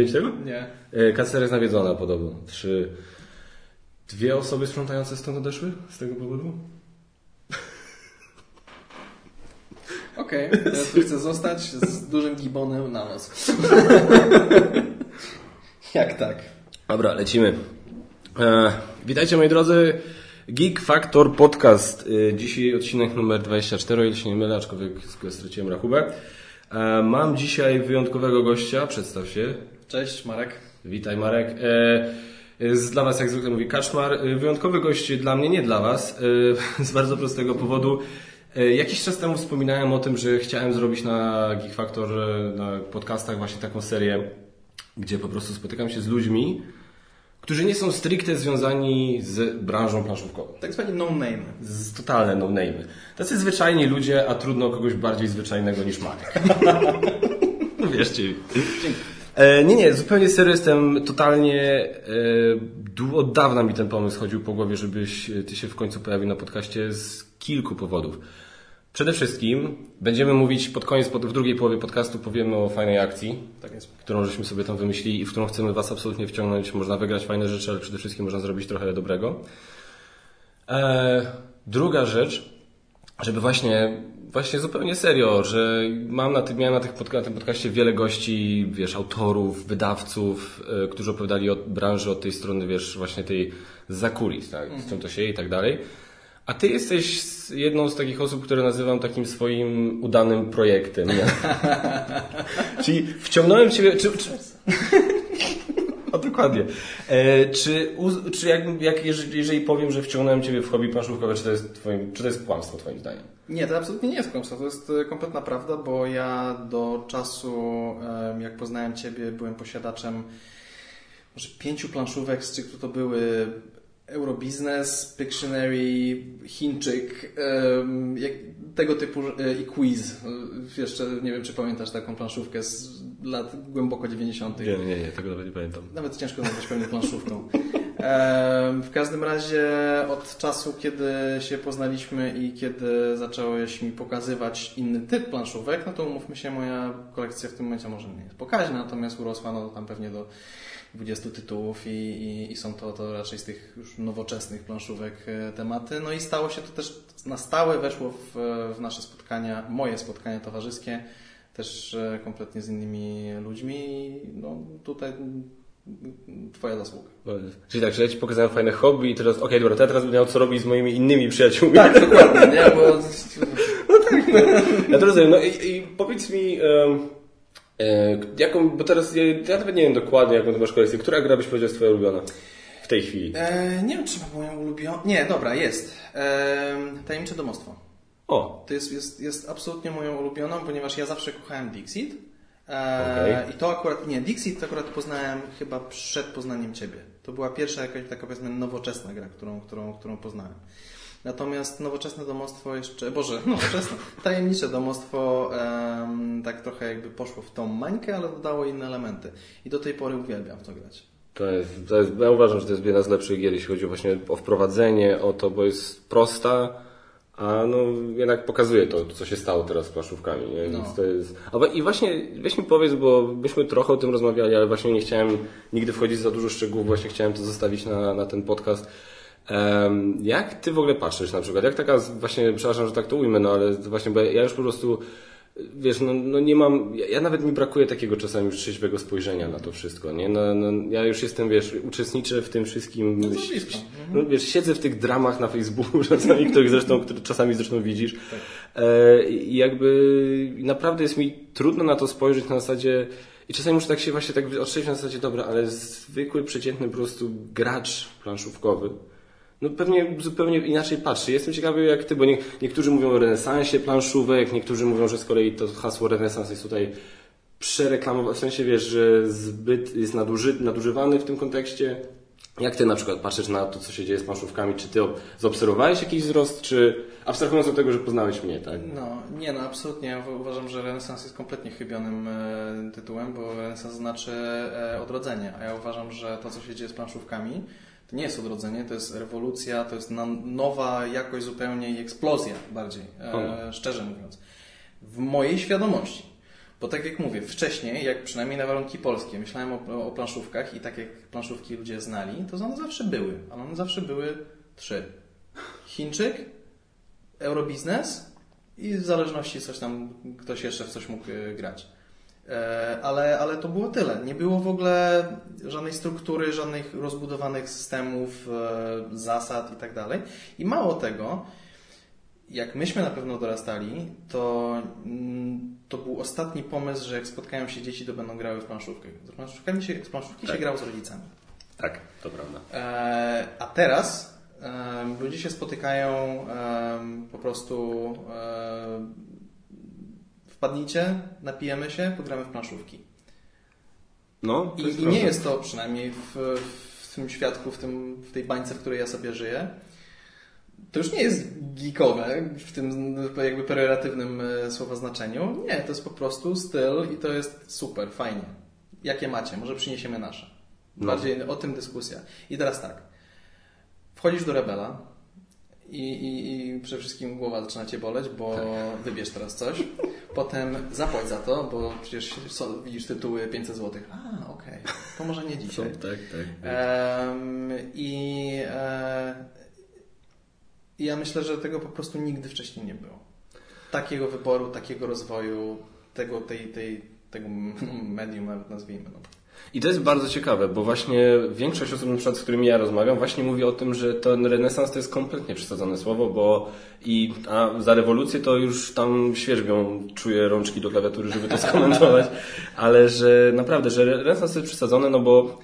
powiedzieć tego? Nie. E, Kancelaria jest nawiedzona podobno. Czy dwie osoby sprzątające stąd odeszły z tego powodu? Okej, okay. ja tu chcę zostać z dużym gibonem na nos. Jak tak? Dobra, lecimy. E, witajcie moi drodzy. Geek Factor Podcast. E, dzisiaj odcinek numer 24, o ile się nie mylę, aczkolwiek straciłem rachubę. E, mam dzisiaj wyjątkowego gościa. Przedstaw się. Cześć, Marek. Witaj, Marek. E, z, dla Was, jak zwykle mówi Kaczmar. E, wyjątkowy gość dla mnie, nie dla Was. E, z bardzo prostego powodu. E, jakiś czas temu wspominałem o tym, że chciałem zrobić na Geek Factor, e, na podcastach właśnie taką serię, gdzie po prostu spotykam się z ludźmi, którzy nie są stricte związani z branżą planszówkową. Tak zwani no-name. Z totalne no-name. Tacy zwyczajni ludzie, a trudno kogoś bardziej zwyczajnego niż Marek. no wierzcie mi. E, nie, nie, zupełnie serio jestem totalnie... E, od dawna mi ten pomysł chodził po głowie, żebyś ty się w końcu pojawił na podcaście z kilku powodów. Przede wszystkim będziemy mówić pod koniec, w drugiej połowie podcastu powiemy o fajnej akcji, tak którą żeśmy sobie tam wymyślili i w którą chcemy Was absolutnie wciągnąć. Można wygrać fajne rzeczy, ale przede wszystkim można zrobić trochę dobrego. E, druga rzecz, żeby właśnie, właśnie zupełnie serio, że mam na tym, miałem na, tych podca- na tym podcaście wiele gości, wiesz, autorów, wydawców, e, którzy opowiadali o branży od tej strony, wiesz, właśnie tej zakulis, tak, z czym to się je i tak dalej. A ty jesteś jedną z takich osób, które nazywam takim swoim udanym projektem. Czyli wciągnąłem ciebie. Czy, czy... Dokładnie. E, czy czy jak, jak, jeżeli powiem, że wciągnąłem ciebie w hobby planszówkowe, czy to jest, twoim, czy to jest kłamstwo twoim zdaniem? Nie, to absolutnie nie jest kłamstwo. To jest e, kompletna prawda, bo ja do czasu, jak poznałem ciebie, byłem posiadaczem może pięciu planszówek, z których to były Eurobiznes, Pictionary, Chińczyk, tego typu i quiz. Jeszcze nie wiem, czy pamiętasz taką planszówkę z lat głęboko 90. Nie, nie, nie, tego nawet nie pamiętam. Nawet ciężko nazwać pewnie planszówką. W każdym razie od czasu, kiedy się poznaliśmy i kiedy zacząłeś mi pokazywać inny typ planszówek, no to umówmy się, moja kolekcja w tym momencie może nie jest pokaźna, natomiast urosła no tam pewnie do 20 tytułów i, i, i, są to, to raczej z tych już nowoczesnych planszówek tematy. No i stało się to też na stałe, weszło w, w nasze spotkania, moje spotkania towarzyskie, też kompletnie z innymi ludźmi no tutaj Twoja zasługa. Czyli tak, że ja Ci pokazałem fajne hobby i teraz, okej, okay, dobra, to ja teraz będę miał co robić z moimi innymi przyjaciółmi. Tak, dokładnie, nie, bo... No tak, no. Ja to rozumiem. No i, i powiedz mi... Um... Jaką, bo teraz ja, ja nawet nie wiem dokładnie, jaką ty masz kolekcję. Która gra byś powiedział jest twoja ulubiona w tej chwili? E, nie wiem, czy mam moją ulubioną. Nie, dobra, jest. E, tajemnicze domostwo. O. To jest, jest, jest absolutnie moją ulubioną, ponieważ ja zawsze kochałem Dixit. E, okay. I to akurat, nie, Dixit akurat poznałem chyba przed poznaniem Ciebie. To była pierwsza jakaś taka powiedzmy nowoczesna gra, którą, którą, którą poznałem. Natomiast nowoczesne domostwo jeszcze, Boże, nowoczesne, tajemnicze domostwo um, tak trochę jakby poszło w tą mańkę, ale dodało inne elementy. I do tej pory uwielbiam w to grać. To jest, to jest, ja uważam, że to jest jedna z lepszych gier, jeśli chodzi właśnie o wprowadzenie, o to, bo jest prosta, a no jednak pokazuje to, co się stało teraz z plaszówkami. Nie? No. Więc to jest... a, I właśnie weź mi powiedz, bo myśmy trochę o tym rozmawiali, ale właśnie nie chciałem nigdy wchodzić za dużo szczegółów, właśnie chciałem to zostawić na, na ten podcast jak ty w ogóle patrzysz na przykład? Jak taka, właśnie, przepraszam, że tak to ujmę, no ale właśnie, bo ja już po prostu, wiesz, no, no nie mam, ja, ja, nawet mi brakuje takiego czasami już trzeźwego spojrzenia na to wszystko, nie? No, no, ja już jestem, wiesz, uczestniczę w tym wszystkim, no no, wiesz, siedzę w tych dramach na Facebooku czasami, których zresztą, które czasami zresztą widzisz tak. e, i jakby naprawdę jest mi trudno na to spojrzeć na zasadzie, i czasami muszę tak się właśnie tak odstrzelić na zasadzie, dobra, ale zwykły, przeciętny po prostu gracz planszówkowy, no pewnie zupełnie inaczej patrzy. Jestem ciekawy jak ty, bo nie, niektórzy mówią o renesansie planszówek, niektórzy mówią, że z kolei to hasło renesans jest tutaj przereklamowane, w sensie wiesz, że zbyt jest naduży, nadużywany w tym kontekście. Jak ty na przykład patrzysz na to, co się dzieje z planszówkami? Czy ty zaobserwowałeś jakiś wzrost, czy abstrahując od tego, że poznałeś mnie, tak? No, nie, no absolutnie. Uważam, że renesans jest kompletnie chybionym e, tytułem, bo renesans znaczy e, odrodzenie, a ja uważam, że to, co się dzieje z planszówkami, to nie jest odrodzenie, to jest rewolucja, to jest nowa jakość zupełnie i eksplozja bardziej, e, szczerze mówiąc. W mojej świadomości. Bo tak jak mówię, wcześniej, jak przynajmniej na warunki polskie, myślałem o, o planszówkach i tak jak planszówki ludzie znali, to one zawsze były. Ale one zawsze były trzy. Chińczyk, Eurobiznes i w zależności coś tam, ktoś jeszcze w coś mógł y, grać. E, ale, ale to było tyle. Nie było w ogóle żadnej struktury, żadnych rozbudowanych systemów, e, zasad i tak dalej. I mało tego, jak myśmy na pewno dorastali, to, mm, to był ostatni pomysł, że jak spotkają się dzieci, to będą grały w planszówkę. Z planszówkami się, z planszówki Tak. się grało z rodzicami. Tak, to prawda. E, a teraz ludzie się spotykają po prostu wpadnijcie, napijemy się, pogramy w planszówki. No, I, i nie jest to przynajmniej w, w tym świadku, w, tym, w tej bańce, w której ja sobie żyję. To już nie jest geekowe w tym jakby pejoratywnym e, słowa znaczeniu. Nie, to jest po prostu styl i to jest super, fajnie. Jakie macie? Może przyniesiemy nasze. No. Bardziej o tym dyskusja. I teraz tak. Wchodzisz do Rebela i, i, i przede wszystkim głowa zaczyna Cię boleć, bo Tak. wybierz teraz coś. Potem zapłać za to, bo przecież widzisz tytuły 500 zł. A, okej. To może nie dzisiaj. tak, tak. Em, I e, ja myślę, że tego po prostu nigdy wcześniej nie było. Takiego wyboru, takiego rozwoju, tego, tej, tej, tego medium nawet nazwijmy. No. I to jest bardzo ciekawe, bo właśnie większość osób, na przykład, z którymi ja rozmawiam, właśnie mówi o tym, że ten renesans to jest kompletnie przesadzone słowo, bo i a za rewolucję to już tam świerzbią czuję rączki do klawiatury, żeby to skomentować, ale że naprawdę, że renesans jest przesadzone, no bo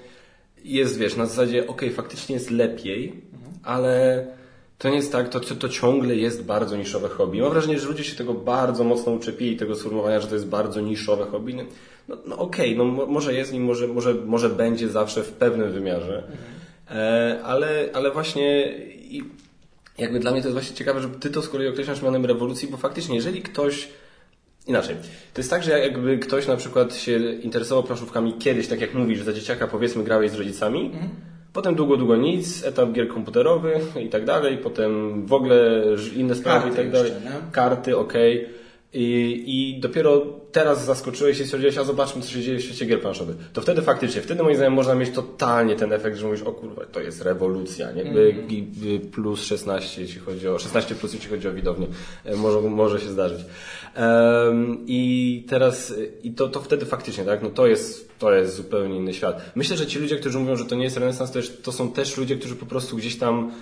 jest, wiesz, na zasadzie, okej, faktycznie jest lepiej, ale to nie jest tak, to, to, ciągle jest bardzo niszowe hobby. Mam wrażenie, że ludzie się tego bardzo mocno uczepili, tego sformułowania, że to jest bardzo niszowe hobby. No, no, no okej, no mo- może jest i może, może, może będzie zawsze w pewnym wymiarze, e, ale, ale właśnie i jakby dla mnie to jest właśnie ciekawe, że ty to z kolei określasz mianem rewolucji, bo faktycznie jeżeli ktoś Inaczej. To jest tak, że jakby ktoś na przykład się interesował planszówkami kiedyś, tak jak mówisz, za dzieciaka powiedzmy grałeś z rodzicami, potem długo, długo nic, etap gier komputerowy i tak dalej, potem w ogóle inne sprawy i Karty tak dalej. jeszcze? Karty, okej. I, I dopiero teraz zaskoczyłeś się i stwierdziłeś, a zobaczmy, co się dzieje w świecie gier planszowych. To wtedy faktycznie, wtedy moim zdaniem można mieć totalnie ten efekt, że mówisz, o kurwa, to jest rewolucja, nie? Gi- plus 16, jeśli chodzi o, 16 plus, jeśli chodzi o widownię. E, Może, może się zdarzyć. Em, I teraz, i to, to wtedy faktycznie, tak? No to jest, to jest zupełnie inny świat. Myślę, że ci ludzie, którzy mówią, że to nie jest renesans, to, jest, to są też ludzie, którzy po prostu gdzieś tam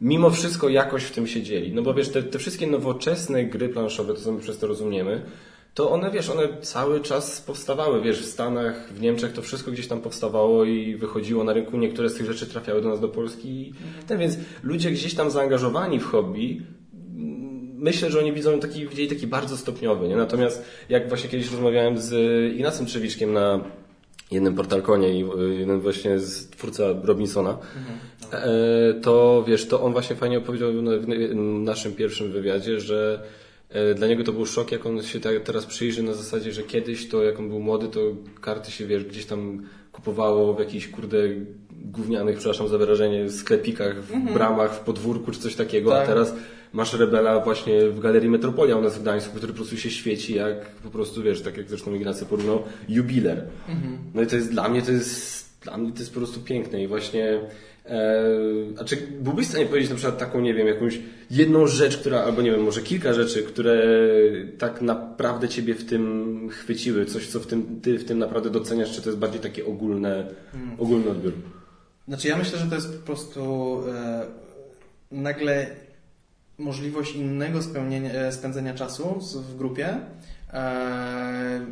mimo wszystko jakoś w tym siedzieli. No bo wiesz, te, te wszystkie nowoczesne gry planszowe, to co my przez to rozumiemy, to one, wiesz, one cały czas powstawały, wiesz, w Stanach, w Niemczech to wszystko gdzieś tam powstawało i wychodziło na rynku, niektóre z tych rzeczy trafiały do nas do Polski. Ten, więc ludzie gdzieś tam zaangażowani w hobby, myślę, że oni widzą taki, widzieli taki bardzo stopniowy, nie? Natomiast jak właśnie kiedyś rozmawiałem z Inacem Trzewiczkiem na jednym portalkonie i y, jeden właśnie z twórca Robinsona, e, to wiesz, to on właśnie fajnie opowiedział w naszym pierwszym wywiadzie, że e, dla niego to był szok, jak on się teraz przyjrzy na zasadzie, że kiedyś to jak on był młody, to karty się wiesz, gdzieś tam kupowało w jakichś kurde gównianych, przepraszam za wyrażenie, sklepikach, w bramach, w podwórku czy coś takiego, Tak. a teraz masz Rebela właśnie w Galerii Metropolia u nas w Gdańsku, który po prostu się świeci jak po prostu, wiesz, tak jak zresztą Ignacy porównał, jubiler. No i to jest dla mnie, to jest, dla mnie to jest po prostu piękne i właśnie e, a czy byłbyś w stanie powiedzieć na przykład taką, nie wiem, jakąś jedną rzecz, która, albo nie wiem, może kilka rzeczy, które tak naprawdę Ciebie w tym chwyciły, coś, co w tym, Ty w tym naprawdę doceniasz, czy to jest bardziej takie ogólne, ogólny odbiór? Znaczy ja myślę, że to jest po prostu e, nagle możliwość innego spełnienia, e, spędzenia czasu w grupie. E,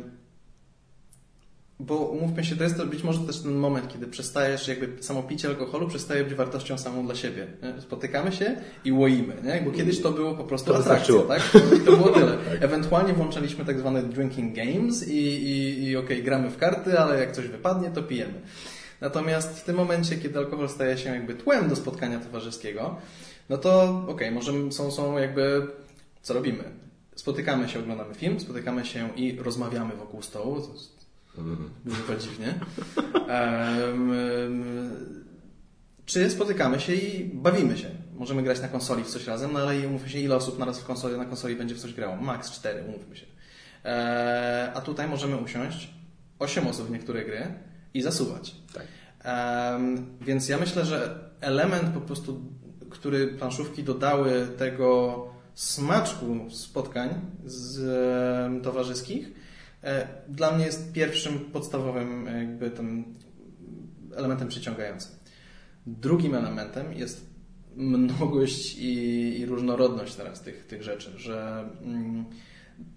bo umówmy się, to jest to być może też ten moment, kiedy przestajesz, jakby samo picie alkoholu przestaje być wartością samą dla siebie. nie? Spotykamy się i łoimy, nie? Bo kiedyś to było po prostu To atrakcja, tak? To, to było tyle. Ewentualnie włączaliśmy tak zwane drinking games i, i, i okej, gramy w karty, ale jak coś wypadnie, to pijemy. Natomiast w tym momencie, kiedy alkohol staje się jakby tłem do spotkania towarzyskiego, no to okej, może są, są jakby, co robimy? Spotykamy się, oglądamy film, spotykamy się i rozmawiamy wokół stołu. To jest Brzmi dziwnie. Em, em, czy spotykamy się i bawimy się? Możemy grać na konsoli w coś razem, no ale i umówmy się, ile osób naraz w konsoli, na konsoli będzie w coś grało? Max 4, umówmy się. E, a tutaj możemy usiąść 8 osób w niektóre gry i zasuwać. Tak. Więc ja myślę, że element po prostu, który planszówki dodały tego smaczku spotkań z, towarzyskich, e, dla mnie jest pierwszym podstawowym e, jakby tym elementem przyciągającym. Drugim elementem jest mnogość i, i różnorodność teraz tych, tych rzeczy, że mm,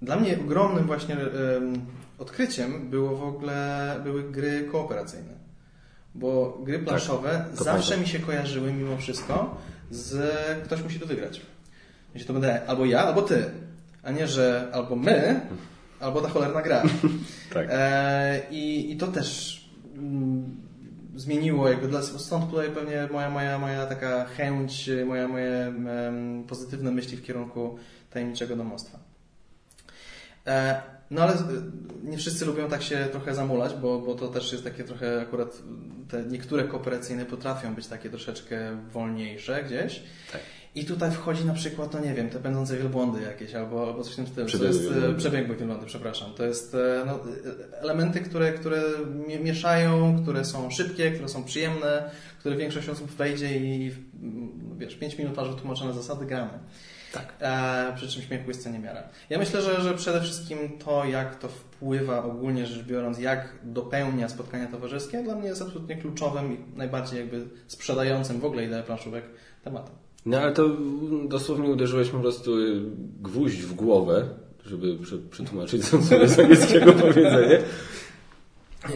dla mnie ogromnym właśnie em, odkryciem było w ogóle, były gry kooperacyjne. Bo gry planszowe to zawsze prawda. mi się kojarzyły mimo wszystko z ktoś musi to wygrać. Jeśli to będę albo ja, albo ty, a nie, że albo my, albo ta cholerna gra. Tak. E, i, I to też mm, zmieniło, jakby dla, stąd tutaj pewnie moja, moja, moja taka chęć, moja, moje em, pozytywne myśli w kierunku tajemniczego domostwa. E, no ale e, nie wszyscy lubią tak się trochę zamulać, bo, bo to też jest takie trochę akurat te niektóre kooperacyjne potrafią być takie troszeczkę wolniejsze gdzieś. Tak. I tutaj wchodzi na przykład, no nie wiem, te pędzące wielbłądy jakieś albo, albo coś w tym stylu. Jest e, wielbłądy. przebiegłe wielbłądy, przepraszam. To jest no, elementy, które, które mie- mieszają, które są szybkie, które są przyjemne, które większość osób wejdzie i wiesz, 5 minut masz wytłumaczone zasady, gramy. Tak. E, przy czym śmiechu jest co niemiara. Ja myślę, że, że przede wszystkim to, jak to wpływa ogólnie rzecz biorąc, jak dopełnia spotkania towarzyskie, dla mnie jest absolutnie kluczowym i najbardziej jakby sprzedającym w ogóle ideę planszówek tematem. No ale to dosłownie uderzyłeś po prostu y, gwóźdź w głowę, żeby prze- przetłumaczyć co z angielskiego powiedzenie,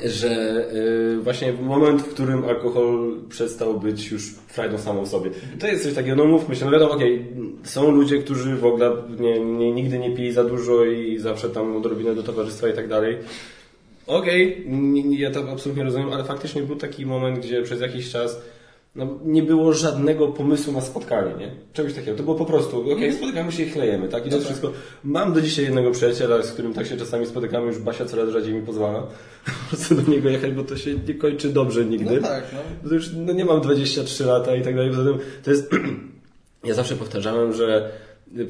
że y, właśnie moment, w którym alkohol przestał być już frajdą samą w sobie. To jest coś takiego, no mówmy się, no wiadomo, okej, są ludzie, którzy w ogóle nie, nie, nigdy nie pili za dużo i zawsze tam odrobinę do towarzystwa i tak dalej. Okej, nie, ja to absolutnie rozumiem, ale faktycznie był taki moment, gdzie przez jakiś czas no, nie było żadnego pomysłu na spotkanie, nie? Czegoś takiego. To było po prostu, okej, spotykamy się i chlejemy, tak? I to No tak. wszystko. Mam do dzisiaj jednego przyjaciela, z którym tak się czasami spotykamy, już Basia coraz rzadziej mi pozwala po do niego jechać, bo to się nie kończy dobrze nigdy. No tak, no. To już no, nie mam 23 lata i tak dalej. Poza tym to jest. ja zawsze powtarzałem, że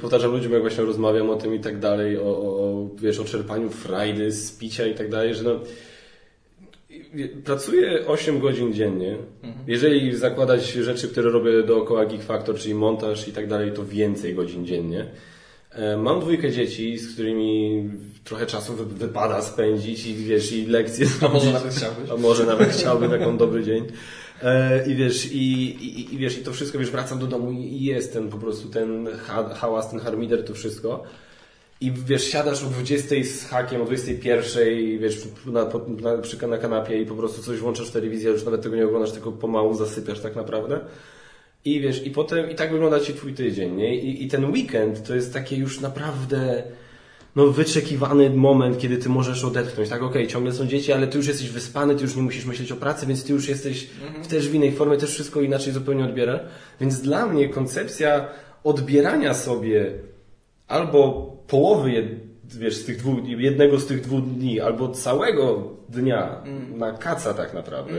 powtarzam ludziom, jak właśnie rozmawiam o tym i tak dalej, o, o, o wiesz, o czerpaniu frajdy z picia i tak dalej, że no. Pracuję 8 godzin dziennie. Jeżeli zakładać rzeczy, które robię dookoła Geek Factor, czyli montaż i tak dalej, to więcej godzin dziennie. E, Mam dwójkę dzieci, z którymi trochę czasu wy- wypada spędzić i wiesz, i lekcje A może nawet chciałbyś? A może nawet chciałbym taką dobry dzień. E, I wiesz, i, i, i wiesz, i to wszystko, wiesz, wracam do domu i i jest ten po prostu ten ha, hałas, ten harmider, to wszystko. I wiesz, siadasz o 20 z hakiem, o 21, wiesz, na, na, przy, na kanapie i po prostu coś włączasz w telewizję, już nawet tego nie oglądasz, tylko pomału zasypiasz tak naprawdę. I wiesz, i potem, i tak wygląda Ci Twój tydzień, nie? I, i ten weekend to jest takie już naprawdę, no, wyczekiwany moment, kiedy Ty możesz odetchnąć, tak? Okej, ciągle są dzieci, ale Ty już jesteś wyspany, Ty już nie musisz myśleć o pracy, więc Ty już jesteś w też w innej formie, też wszystko inaczej zupełnie odbiera. Więc dla mnie koncepcja odbierania sobie albo połowy jed, wiesz, z tych dwóch, jednego z tych dwóch dni, albo całego dnia na kaca tak naprawdę,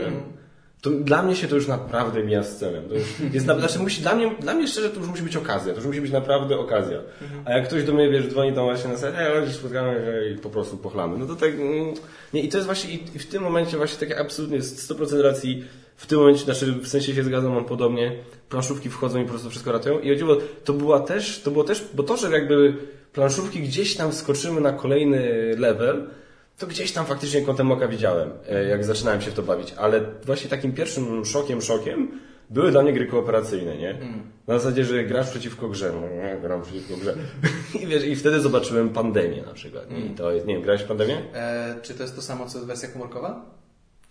to dla mnie się to już naprawdę mija z celem. To już jest, na- znaczy musi, dla, mnie, dla mnie szczerze to już musi być okazja, to już musi być naprawdę okazja. A jak ktoś do mnie, wiesz, dzwoni tam właśnie na serce, ej, chodź, spotkamy się i po prostu pochlamy. No to tak, mm, nie, i to jest właśnie, i, i w tym momencie właśnie takie absolutnie jest 100% racji, w tym momencie, znaczy w sensie się zgadzam, mam podobnie, planszówki wchodzą i po prostu wszystko ratują. I chodziło, to była też, to było też, bo to, że jakby planszówki gdzieś tam skoczymy na kolejny level, to gdzieś tam faktycznie kątem oka widziałem, e, jak zaczynałem się w to bawić. Ale właśnie takim pierwszym szokiem, szokiem były dla mnie gry kooperacyjne, nie? Na zasadzie, że grasz przeciwko grze. No nie, gram przeciwko grze. I wiesz, i wtedy zobaczyłem pandemię na przykład. I to jest, nie wiem, grałeś w pandemię? E, czy to jest to samo, co wersja komórkowa?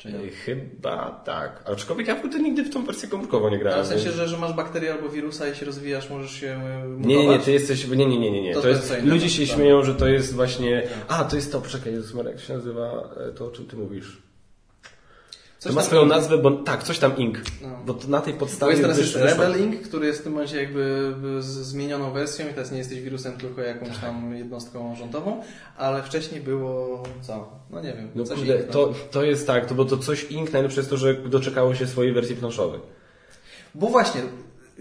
Czy nie? E, Chyba tak. Aczkolwiek ja wtedy nigdy w tą wersję komórkową nie grałem. w sensie, że, że masz bakterię albo wirusa i się rozwijasz, możesz się e, mutować? Nie, nie, nie, ty jesteś. Nie, nie, nie, nie. nie. To To, jest, ludzie się Tak. śmieją, że to jest właśnie. A, to jest to, poczekaj, Jezus Marek, jak się nazywa e, to, o czym ty mówisz? Coś to ma swoją nazwę, bo tak, coś tam Ink. No. Bo to na tej Bo podstawie. jest teraz Rebel Inc., który jest w tym momencie jakby z zmienioną wersją i teraz nie jesteś wirusem, tylko jakąś Tak. tam jednostką rządową, ale wcześniej było co? No nie wiem, No kurde, Inc., no. to, to jest tak, to, bo to coś Ink najlepsze jest to, że doczekało się swojej wersji planszowej. Bo właśnie,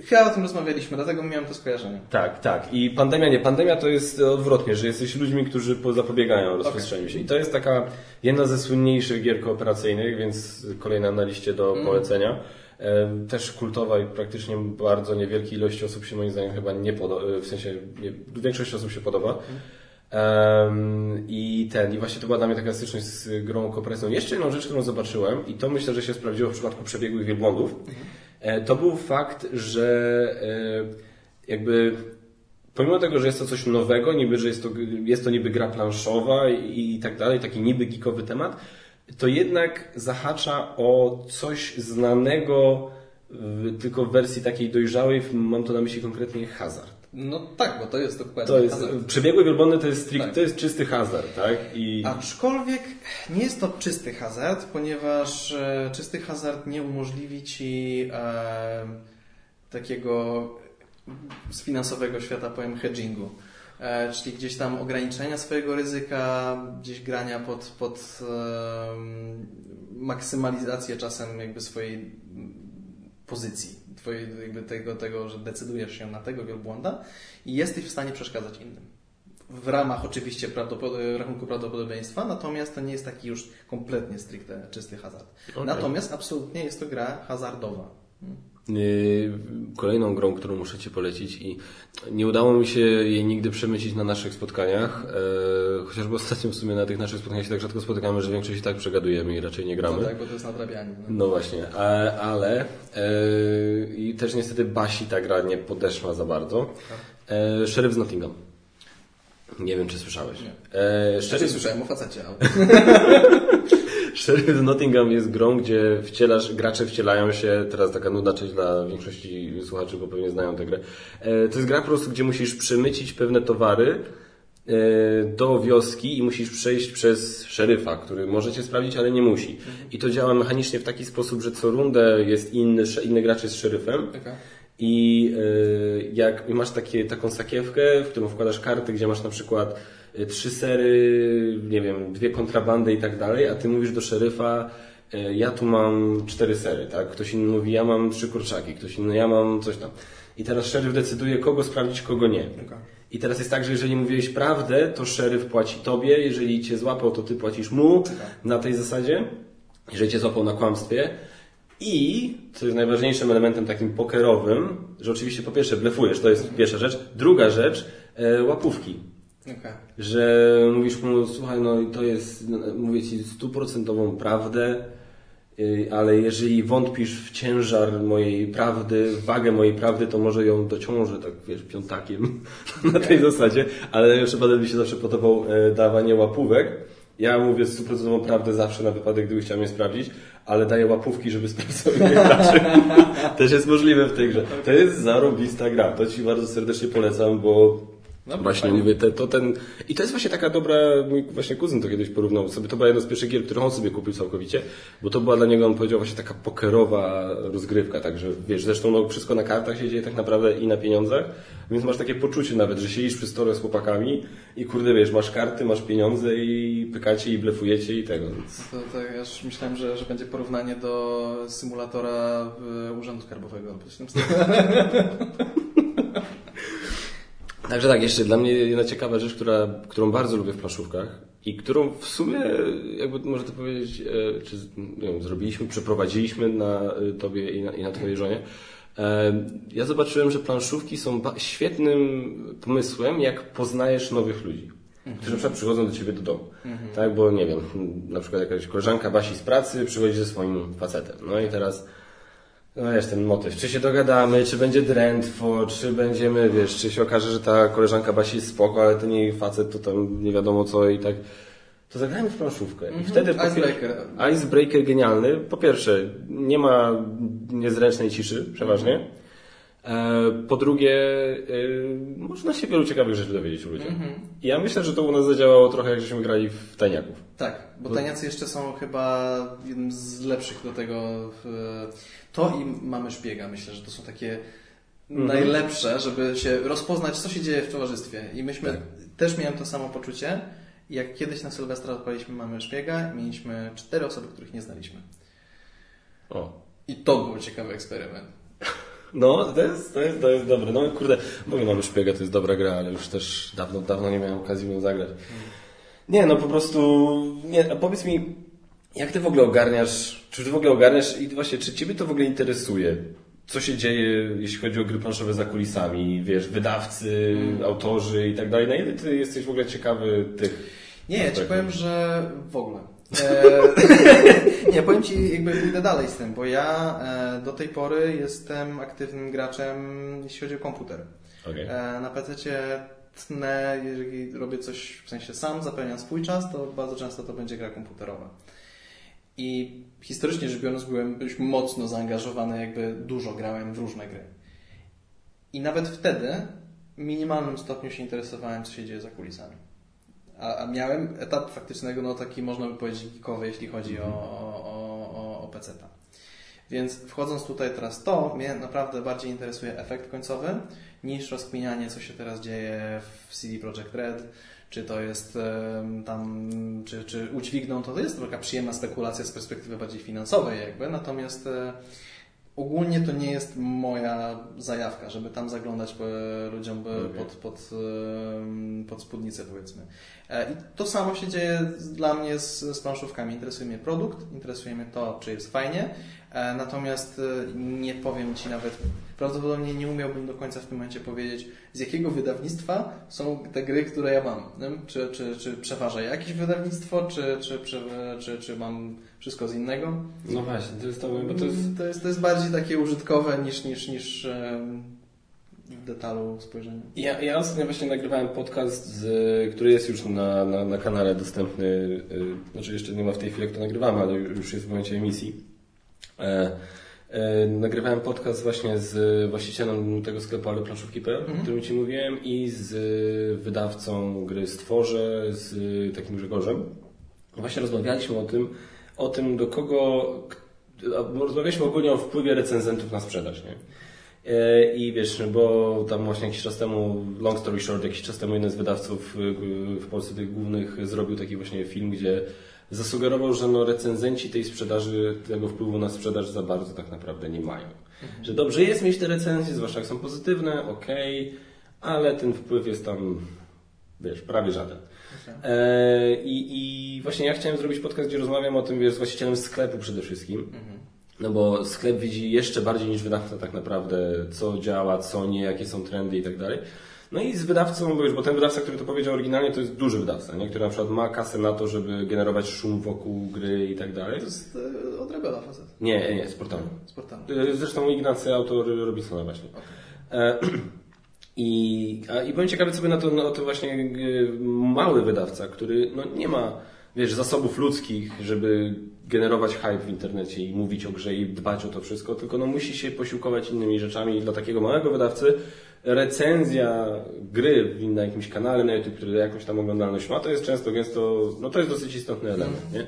Chyba o tym rozmawialiśmy, dlatego miałem to skojarzenie. Tak, tak. I pandemia nie. Pandemia to jest odwrotnie, że jesteś ludźmi, którzy po- zapobiegają rozprzestrzenianiu się. I to jest taka jedna ze słynniejszych gier kooperacyjnych, więc kolejna na liście do polecenia. E, Też kultowa i praktycznie bardzo niewielkiej ilości osób się moim zdaniem chyba nie podoba, w sensie nie, większość osób się podoba. Em, I ten, i właśnie to była dla mnie taka styczność z grą kooperacyjną. Jeszcze jedną rzecz, którą zobaczyłem, i to myślę, że się sprawdziło w przypadku przebiegłych wielbłądów, e, to był fakt, że e, jakby pomimo tego, że jest to coś nowego, niby, że jest to, jest to niby gra planszowa i, i tak dalej, taki niby geekowy temat, to jednak zahacza o coś znanego, w, tylko w wersji takiej dojrzałej, mam to na myśli konkretnie hazard. No tak, bo to jest dokładnie To jest, hazard. przebiegłe wielbłądy to jest, strict, Tak. to jest czysty hazard, tak? I Aczkolwiek nie jest to czysty hazard, ponieważ e, czysty hazard nie umożliwi Ci e, takiego z finansowego świata powiem hedgingu. E, czyli gdzieś tam ograniczenia swojego ryzyka, gdzieś grania pod, pod maksymalizację czasem jakby swojej pozycji, twojej, jakby tego, tego, że decydujesz się na tego wielbłąda i jesteś w stanie przeszkadzać innym. W ramach oczywiście prawdopod- rachunku prawdopodobieństwa, natomiast to nie jest taki już kompletnie stricte czysty hazard. Okej. Natomiast absolutnie jest to gra hazardowa. Yy, Kolejną grą, którą muszę Ci polecić i nie udało mi się jej nigdy przemycić na naszych spotkaniach, e, chociażby ostatnio w sumie na tych naszych spotkaniach się tak rzadko spotykamy, że większość i tak przegadujemy i raczej nie gramy. No tak, bo to jest nadrabianie. No. No właśnie, ale e, i też niestety Basi ta gra nie podeszła za bardzo. E, Sheriff z Nottingham. Nie wiem, czy słyszałeś. Nie. E, Jeszcze Sheriff, słyszałem o facecie, ale... Sheriff z Nottingham jest grą, gdzie wcielasz, gracze wcielają się, teraz taka nudna część dla większości słuchaczy, bo pewnie znają tę grę. E, To jest gra po prostu, gdzie musisz przemycić pewne towary e, do wioski i musisz przejść przez szeryfa, który może cię sprawdzić, ale nie musi. I to działa mechanicznie w taki sposób, że co rundę jest inny, inny gracz jest szeryfem. Taka. I y, jak masz takie, taką sakiewkę, w którą wkładasz karty, gdzie masz na przykład trzy sery, nie wiem, dwie kontrabandy i tak dalej, a ty mówisz do szeryfa, y, ja tu mam cztery sery, tak? Ktoś inny mówi, ja mam trzy kurczaki, ktoś inny, ja mam coś tam. I teraz szeryf decyduje, kogo sprawdzić, kogo nie. Okej. I teraz jest tak, że jeżeli mówiłeś prawdę, to szeryf płaci tobie, jeżeli cię złapał, to ty płacisz mu na tej zasadzie, jeżeli cię złapał na kłamstwie. I, co jest najważniejszym elementem takim pokerowym, że oczywiście po pierwsze blefujesz, to jest pierwsza rzecz. Druga rzecz, e, łapówki. Okej. Że mówisz mu, słuchaj, no i to jest, no, mówię ci stuprocentową prawdę, y, ale jeżeli wątpisz w ciężar mojej prawdy, w wagę mojej prawdy, to może ją dociążę, tak wiesz, piątakiem na tej zasadzie, ale przypadek mi się zawsze podobał e, dawanie łapówek. Ja mówię stuprocentową prawdę zawsze na wypadek, gdyby chciał mnie sprawdzić, ale daję łapówki, żeby sprawdzał mnie graczy. Też jest możliwe w tej grze. To jest zarobista gra. To Ci bardzo serdecznie polecam, bo No, właśnie fajnie. mówię, te, to ten... I to jest właśnie taka dobra, mój właśnie kuzyn to kiedyś porównał sobie, to była jedna z pierwszych gier, którą on sobie kupił całkowicie, bo to była dla niego, on powiedział, właśnie taka pokerowa rozgrywka, także wiesz, zresztą no, wszystko na kartach się dzieje tak naprawdę i na pieniądzach, więc masz takie poczucie nawet, że siedzisz przy stole z chłopakami i kurde, wiesz, masz karty, masz pieniądze i pykacie i blefujecie i tego, więc... To, to ja już myślałem, że, że będzie porównanie do symulatora y, Urzędu Skarbowego. albo coś. Także tak, jeszcze dla mnie jedna ciekawa rzecz, która, którą bardzo lubię w planszówkach i którą w sumie, jakby można to powiedzieć, e, czy wiem, zrobiliśmy, przeprowadziliśmy na e, tobie i na, i na twojej żonie. E, Ja zobaczyłem, że planszówki są świetnym pomysłem, jak poznajesz nowych ludzi. Którzy na przykład przychodzą do ciebie do domu. Tak, bo nie wiem, na przykład jakaś koleżanka Basi z pracy przychodzi ze swoim facetem. No i teraz no wiesz, ten motyw. Czy się dogadamy, czy będzie drętwo, czy będziemy, wiesz, czy się okaże, że ta koleżanka Basi jest spoko, ale ten jej facet to tam nie wiadomo co i tak. To zagrajmy w planszówkę. I wtedy po Icebreaker. pier- Icebreaker genialny. Po pierwsze, nie ma niezręcznej ciszy, przeważnie. E, Po drugie, e, można się wielu ciekawych rzeczy dowiedzieć o ludziach. I ja myślę, że to u nas zadziałało trochę, jak żeśmy grali w tajniaków. Tak, bo Taniacy jeszcze są chyba jednym z lepszych do tego. To i mamy szpiega. Myślę, że to są takie najlepsze, żeby się rozpoznać, co się dzieje w towarzystwie. I myśmy też miałem to samo poczucie. Jak kiedyś na Sylwestra odpaliśmy Mamy Szpiega, mieliśmy cztery osoby, których nie znaliśmy. O. I to był ciekawy eksperyment. No, to jest, to jest, to jest dobre. No kurde, mówię, mamy szpiega, to jest dobra gra, ale już też dawno, dawno nie miałem okazji w nią zagrać. Nie, no po prostu, nie, powiedz mi, jak ty w ogóle ogarniasz, czy ty w ogóle ogarniasz i właśnie, czy ciebie to w ogóle interesuje? Co się dzieje, jeśli chodzi o gry planszowe za kulisami, wiesz, wydawcy, autorzy i tak dalej. Na ile ty jesteś w ogóle ciekawy tych... Nie, ja ci powiem, że w ogóle. E, nie, powiem Ci, jakby idę dalej z tym, bo ja e, do tej pory jestem aktywnym graczem, jeśli chodzi o komputer. Okej. E, na PC tnę, jeżeli robię coś w sensie sam, zapełniam swój czas, to bardzo często to będzie gra komputerowa. I historycznie rzecz biorąc, byłem dość mocno zaangażowany, jakby dużo grałem w różne gry. I nawet wtedy w minimalnym stopniu się interesowałem, co się dzieje za kulisami. A, a miałem etap faktycznego, no taki można by powiedzieć geekowy, jeśli chodzi o, o, o, o PC-ta. Więc wchodząc tutaj teraz to, mnie naprawdę bardziej interesuje efekt końcowy niż rozkminianie, co się teraz dzieje w CD Projekt Red, czy to jest tam, czy, czy udźwigną, to, to jest taka przyjemna spekulacja z perspektywy bardziej finansowej jakby, natomiast e, ogólnie to nie jest moja zajawka, żeby tam zaglądać ludziom pod, pod, pod spódnicę powiedzmy. E, I to samo się dzieje dla mnie z, z planszówkami. Interesuje mnie produkt, interesuje mnie to, czy jest fajnie, e, natomiast e, nie powiem Ci nawet, prawdopodobnie nie umiałbym do końca w tym momencie powiedzieć, z jakiego wydawnictwa są te gry, które ja mam. Czy, czy, czy przeważa jakieś wydawnictwo, czy, czy, czy, czy, czy mam wszystko z innego. No właśnie, to jest to, bo to jest... To jest, to jest bardziej takie użytkowe niż, niż, niż w detalu spojrzenie. Ja, ja ostatnio właśnie nagrywałem podcast, z, który jest już na, na, na kanale dostępny. y, Znaczy jeszcze nie ma w tej chwili jak to nagrywamy, ale już jest w momencie emisji. E, nagrywałem podcast właśnie z właścicielem tego sklepu aleplanszówki.pl, o Mhm. którym Ci mówiłem i z wydawcą gry Stworze, z takim Grzegorzem. Właśnie rozmawialiśmy o tym, o tym do kogo... Rozmawialiśmy ogólnie o wpływie recenzentów na sprzedaż, nie? E, I wiesz, bo tam właśnie jakiś czas temu, long story short, jakiś czas temu jeden z wydawców y, w Polsce tych głównych zrobił taki właśnie film, gdzie zasugerował, że no recenzenci tej sprzedaży, tego wpływu na sprzedaż za bardzo tak naprawdę nie mają. Że dobrze jest mieć te recenzje, zwłaszcza jak są pozytywne, okej, ale ten wpływ jest tam, wiesz, prawie żaden. E, i, I właśnie ja chciałem zrobić podcast, gdzie rozmawiam o tym, wiesz, z właścicielem sklepu przede wszystkim. No bo sklep widzi jeszcze bardziej niż wydawca tak naprawdę, co działa, co nie, jakie są trendy i tak dalej. No i z wydawcą, bo, wiesz, bo ten wydawca, który to powiedział oryginalnie, to jest duży wydawca, nie? który na przykład ma kasę na to, żeby generować szum wokół gry i tak dalej. To jest e, od Rebela facet. Nie, nie. Z portalu. E, Zresztą Ignacy, autor Robinsona właśnie. E, I, a, I byłem ciekawy, co by na to, na to właśnie mały wydawca, który no, nie ma wiesz, zasobów ludzkich, żeby generować hype w internecie i mówić o grze i dbać o to wszystko, tylko no, musi się posiłkować innymi rzeczami i dla takiego małego wydawcy recenzja gry na jakimś kanale na YouTube, który jakąś tam oglądalność ma, to jest często, gęsto, no to jest dosyć istotny element, nie?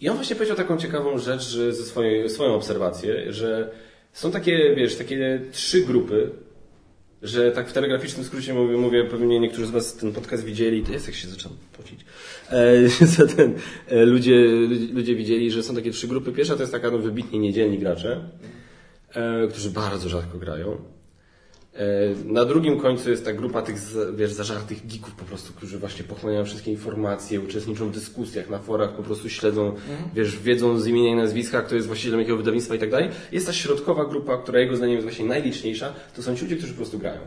I on właśnie powiedział taką ciekawą rzecz, że ze swojej, swoją obserwację, że są takie, wiesz, takie trzy grupy, że tak w telegraficznym skrócie mówię, mówię pewnie niektórzy z Was ten podcast widzieli, to jest jak się zacząłem pocić, e, ten, e, ludzie, ludzie, ludzie widzieli, że są takie trzy grupy. Pierwsza to jest taka no, wybitnie niedzielni gracze, e, którzy bardzo rzadko grają. E, Na drugim końcu jest ta grupa tych, wiesz, zażartych geeków po prostu, którzy właśnie pochłaniają wszystkie informacje, uczestniczą w dyskusjach na forach, po prostu śledzą, wiesz, wiedzą z imienia i nazwiska, kto jest właścicielem jakiego wydawnictwa i tak dalej. Jest ta środkowa grupa, która jego zdaniem jest właśnie najliczniejsza, to są ci ludzie, którzy po prostu grają.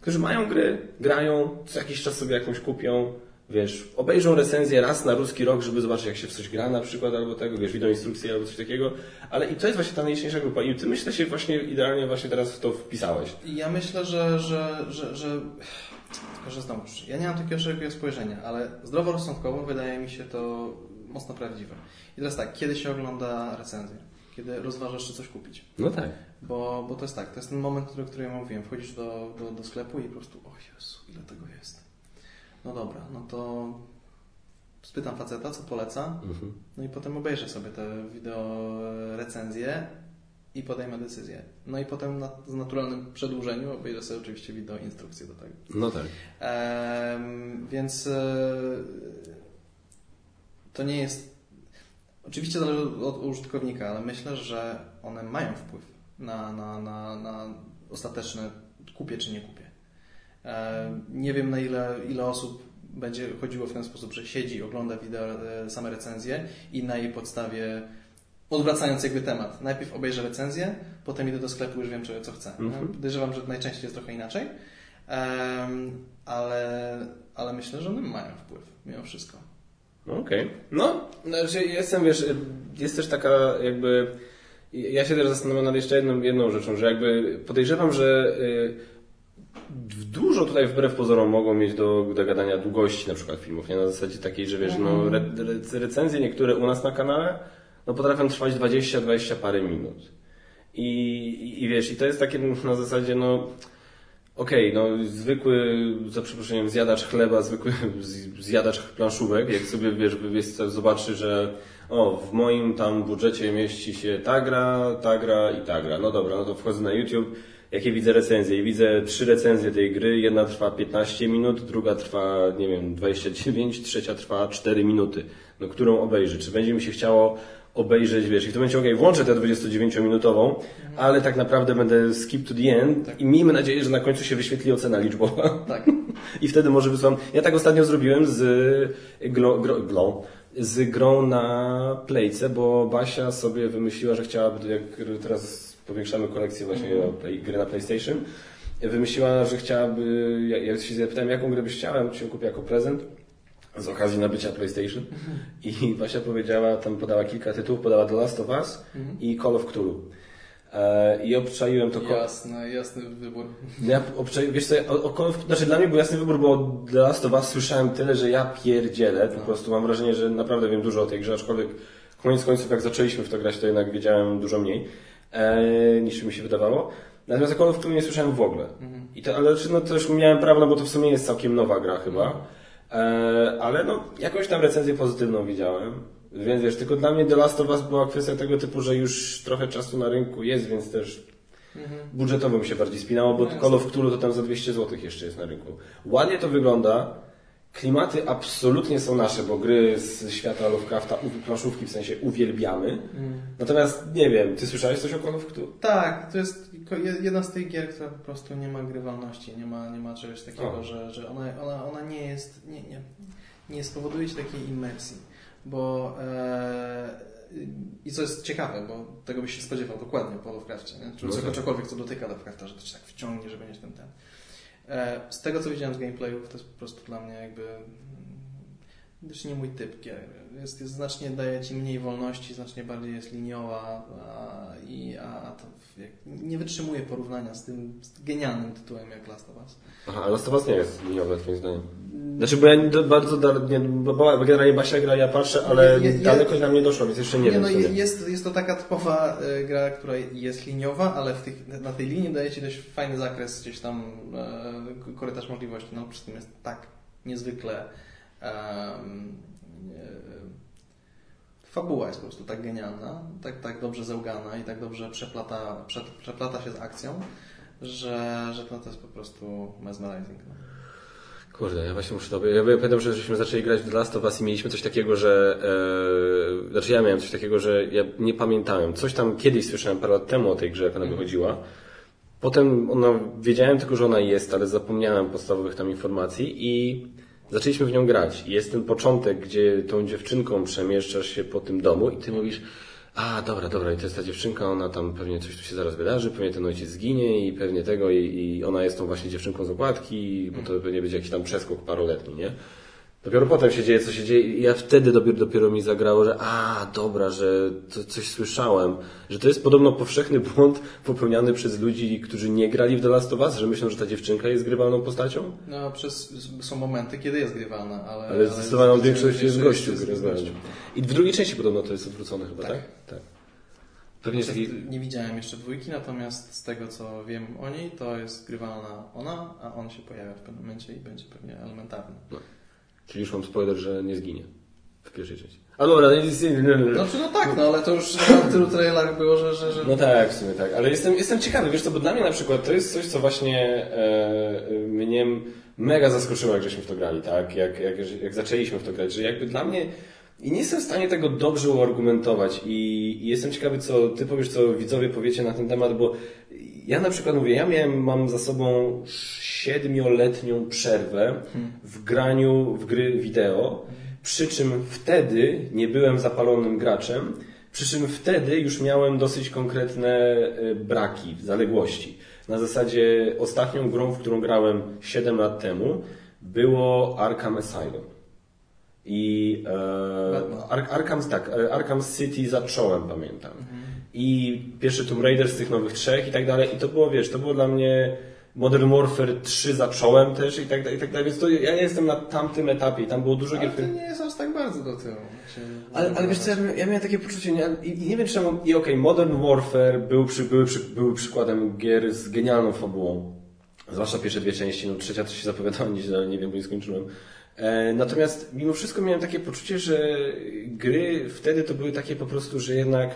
Którzy mają gry, grają, co jakiś czas sobie jakąś kupią, wiesz, obejrzą recenzję raz na ruski rok, żeby zobaczyć, jak się w coś gra na przykład, albo tego, wiesz, widzą instrukcję albo coś takiego, ale i to jest właśnie ta najliczniejsza grupa i ty myślę się właśnie idealnie właśnie teraz w to wpisałeś. Ja myślę, że, że, że, że tylko, że znowuż, ja nie mam takiego szerokiego spojrzenia, ale zdroworozsądkowo wydaje mi się to mocno prawdziwe. I teraz tak, kiedy się ogląda recenzję? Kiedy rozważasz, czy coś kupić? No tak. Bo, bo to jest tak, to jest ten moment, który, który ja mówiłem. Wchodzisz do, do, do sklepu i po prostu, o Jezu, ile tego jest. No dobra, no to spytam faceta, co poleca, Mhm. no i potem obejrzę sobie te wideo recenzje i podejmę decyzję. No i potem na, z naturalnym przedłużeniu obejrzę sobie oczywiście wideo instrukcje do tego. No tak. Em, więc e, to nie jest. Oczywiście zależy od użytkownika, ale myślę, że one mają wpływ na, na, na, na ostateczne kupię czy nie kupię. E, nie wiem na ile, ile osób będzie chodziło w ten sposób, że siedzi, ogląda wideo, e, same recenzje i na jej podstawie odwracając jakby temat. Najpierw obejrzę recenzję, potem idę do sklepu, już wiem, co chcę. Mhm. Podejrzewam, że najczęściej jest trochę inaczej, ale, ale myślę, że one mają wpływ mimo wszystko. Okej. No, znaczy jestem, wiesz, jest też taka jakby... Ja się też zastanawiam nad jeszcze jedną, jedną rzeczą, że jakby podejrzewam, że y, dużo tutaj wbrew pozorom mogą mieć do, do gadania długości na przykład filmów, nie? Na zasadzie takiej, że wiesz, no re, re, recenzje niektóre u nas na kanale no potrafią trwać 20-20 parę minut. I, i, I wiesz, i to jest takie na zasadzie, no Okej, okay, no zwykły, za przeproszeniem, zjadacz chleba, zwykły zjadacz planszówek, jak sobie wiesz, wiesz zobaczy, że o, w moim tam budżecie mieści się ta gra, ta gra i ta gra. No dobra, no to wchodzę na YouTube, jakie widzę recenzje i widzę trzy recenzje tej gry, jedna trwa 15 minut, druga trwa, nie wiem, 29, trzecia trwa 4 minuty. No którą obejrzy? Czy będzie mi się chciało obejrzeć, wiesz, i momencie, okej, okay, włączę tę 29-minutową, ale tak naprawdę będę skip to the end tak. i miejmy nadzieję, że na końcu się wyświetli ocena liczbowa. Tak. I wtedy może wysłam. Ja tak ostatnio zrobiłem z glo, glo, glo, z grą na Playce, bo Basia sobie wymyśliła, że chciałaby, jak teraz powiększamy kolekcję właśnie mm gry na PlayStation, wymyśliła, że chciałaby, ja, ja się zapytałem, jaką grę byś chciała, ja ją kupię jako prezent z okazji nabycia PlayStation i Basia powiedziała, tam podała kilka tytułów, podała The Last of Us mhm. i Call of Cthulhu. E, I obczaiłem to... Jasny, jasny wybór. Ja obczaiłem, wiesz co, o, o Call of, znaczy dla mnie był jasny wybór, bo The Last of Us słyszałem tyle, że ja pierdzielę, po no. prostu mam wrażenie, że naprawdę wiem dużo o tej grze, aczkolwiek koniec końców jak zaczęliśmy w to grać, to jednak wiedziałem dużo mniej e, niż mi się wydawało. Natomiast Call of Cthulhu nie słyszałem w ogóle. Mhm. I to, ale no, to już miałem prawo, no bo to w sumie jest całkiem nowa gra chyba. Mhm. E, ale no, jakąś tam recenzję pozytywną widziałem. Więc wiesz, tylko dla mnie The Last of Us była kwestia tego typu, że już trochę czasu na rynku jest, więc też mhm. budżetowo mi się bardziej spinało, bo no Call of Cthulhu to tam za 200 zł jeszcze jest na rynku. Ładnie to wygląda, Klimaty absolutnie są nasze, bo gry z świata Lovecrafta, planszówki w sensie uwielbiamy. Mm. Natomiast nie wiem, ty słyszałeś coś o Call of Cthulhu? Tak, to jest jedna z tych gier, która po prostu nie ma grywalności, nie ma, nie ma czegoś takiego, że, że ona, ona, ona nie jest, nie, nie, nie spowoduje ci takiej imersji, bo e, i co jest ciekawe, bo tego byś się spodziewał dokładnie po Lovecraftie, nie? Czy no tak. cokolwiek, co dotyka Lovecrafta, że to cię tak wciągnie, że będziesz ten ten. E, z tego co widziałem z gameplayów, to jest po prostu dla mnie jakby też nie mój typ gier. Jest, jest, znacznie daje ci mniej wolności, znacznie bardziej jest liniowa a, i, a to nie wytrzymuje porównania z tym z genialnym tytułem jak Last of Us. Aha, Last of Us nie jest liniowe twoim zdaniem. Znaczy, bo ja do, bardzo nie, bo, bo generalnie Basia gra, ja patrzę, ale je, je, daleko na mnie doszło, więc jeszcze nie, nie wiem. No, jest, jest to taka typowa e, gra, która jest liniowa, ale tych, na tej linii daje ci dość fajny zakres, gdzieś tam e, korytarz możliwości. No przy tym jest tak niezwykle um, fabuła jest po prostu tak genialna, tak, tak dobrze zełgana i tak dobrze przeplata, przeplata się z akcją, że, że to, to jest po prostu mesmerizing. No. Kurde, ja właśnie muszę to... Ja pamiętam, że żeśmy zaczęli grać w The Last of Us i mieliśmy coś takiego, że... E, znaczy ja miałem coś takiego, że ja nie pamiętałem. Coś tam kiedyś słyszałem parę lat temu o tej grze, jak ona mm. wychodziła. Potem ona, wiedziałem tylko, że ona jest, ale zapomniałem podstawowych tam informacji i zaczęliśmy w nią grać. Jest ten początek, gdzie tą dziewczynką przemieszczasz się po tym domu i ty mówisz, a dobra, dobra, i to jest ta dziewczynka, ona tam pewnie coś tu się zaraz wydarzy, pewnie ten ojciec zginie i pewnie tego i, i ona jest tą właśnie dziewczynką z okładki, bo to pewnie będzie jakiś tam przeskok paroletni, nie? Dopiero potem się dzieje, co się dzieje i ja wtedy dopiero, dopiero mi zagrało, że a, dobra, że to, coś słyszałem, że to jest podobno powszechny błąd popełniany przez ludzi, którzy nie grali w The Last of Us, że myślą, że ta dziewczynka jest grywalną postacią? No, przez, są momenty, kiedy jest grywalna, ale... Ale zdecydowaną większość jest gościu grywalną. I w drugiej części podobno to jest odwrócone chyba, tak? Tak. tak. Pewnie taki... Nie widziałem jeszcze dwójki, natomiast z tego co wiem o niej, to jest grywalna ona, a on się pojawia w pewnym momencie i będzie pewnie elementarny. No. Czyli już mam spoiler, że nie zginie w pierwszej części. A dobra, nie, nie. Znaczy, no tak, no ale to już w tylu trailerach było, że, że, że... No tak, w sumie tak. Ale jestem, jestem ciekawy, wiesz co, bo dla mnie na przykład to jest coś, co właśnie e, mnie mega zaskoczyło, jak żeśmy w to grali, tak? Jak, jak, jak zaczęliśmy w to grać, że jakby dla mnie I nie jestem w stanie tego dobrze uargumentować i, i jestem ciekawy, co ty powiesz, co widzowie powiecie na ten temat, bo ja na przykład mówię, ja miałem, mam za sobą siedmioletnią przerwę w graniu w gry wideo, przy czym wtedy nie byłem zapalonym graczem, przy czym wtedy już miałem dosyć konkretne y, braki, zaległości. Na zasadzie ostatnią grą, w którą grałem 7 lat temu, było Arkham Asylum. I e, Ar Arkham, tak, e, Arkham City zacząłem, pamiętam. I pierwszy Tomb Raider z tych nowych trzech i tak dalej. I to było, wiesz, to było dla mnie Modern Warfare 3 zacząłem też i tak dalej, i tak dalej. Więc to ja jestem na tamtym etapie i tam było dużo Ale gier. to nie jest aż tak bardzo do tyłu. Ale, ale wiesz co, ja, miałem- ja miałem takie poczucie, nie, i, i nie wiem czemu, i okej, Modern Warfare był, przy, były, przy, był przykładem gier z genialną fabułą. Zwłaszcza pierwsze dwie części, no trzecia to się zapowiadała nieźle, ale nie wiem, bo nie skończyłem. E, natomiast mimo wszystko miałem takie poczucie, że gry wtedy to były takie po prostu, że jednak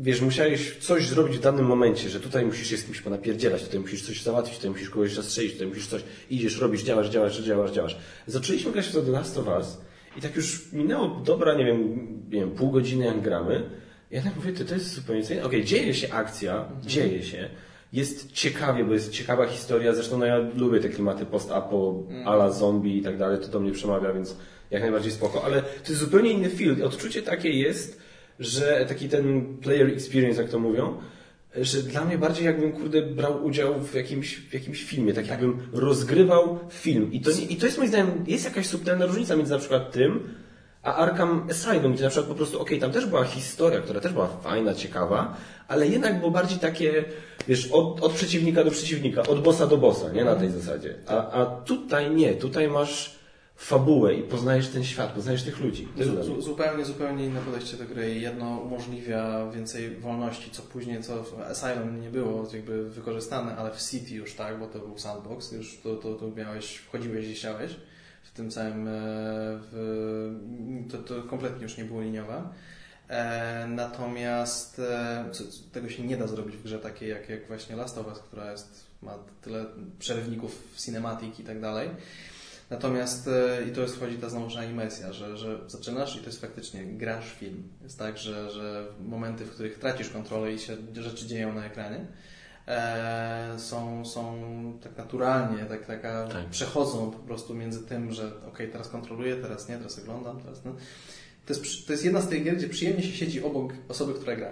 wiesz, musiałeś coś zrobić w danym momencie, że tutaj musisz się z kimś ponapierdzielać, tutaj musisz coś załatwić, tutaj musisz kogoś zastrzelić, tutaj musisz coś, idziesz, robisz, działasz, działasz, działasz, działasz. Zaczęliśmy grać w to The Last of Us i tak już minęło dobra, nie wiem, nie wiem pół godziny jak gramy. Ja tak mówię, to, to jest zupełnie co innego. Okej, dzieje się akcja, dzieje się. Jest ciekawie, bo jest ciekawa historia. Zresztą no ja lubię te klimaty post-apo, ala zombie i tak dalej. To do mnie przemawia, więc jak najbardziej spoko. Ale to jest zupełnie inny field. Odczucie takie jest, że taki ten player experience, jak to mówią, że dla mnie bardziej jakbym, kurde, brał udział w jakimś, w jakimś filmie, tak jakbym rozgrywał film. I to, I to jest moim zdaniem, jest jakaś subtelna różnica między na przykład tym, a Arkham Asylum, gdzie na przykład po prostu, okej, tam też była historia, która też była fajna, ciekawa, ale jednak było bardziej takie, wiesz, od, od przeciwnika do przeciwnika, od bossa do bossa, nie na tej zasadzie. A, a tutaj nie, tutaj masz fabułę i poznajesz ten świat, poznajesz tych ludzi. Zu, zupełnie, zupełnie inne podejście do gry. Jedno umożliwia więcej wolności, co później, co w Asylum nie było jakby wykorzystane, ale w City już tak, bo to był sandbox, już to, to, to miałeś, wchodziłeś i chciałeś w tym całym, e, w, to, to kompletnie już nie było liniowe. E, natomiast e, tego się nie da zrobić w grze takiej jak, jak właśnie Last of Us, która jest, ma tyle przerywników w cinematic i tak dalej. Natomiast e, i to jest wchodzi ta znowuża imersja, że, że zaczynasz i to jest faktycznie grasz film. Jest tak, że, że momenty, w których tracisz kontrolę i się rzeczy dzieją na ekranie, e, są, są tak naturalnie, tak, taka, Tak. przechodzą po prostu między tym, że okej, teraz kontroluję, teraz nie, teraz oglądam, teraz no. to, jest, to jest jedna z tych gier, gdzie przyjemnie się siedzi obok osoby, która gra.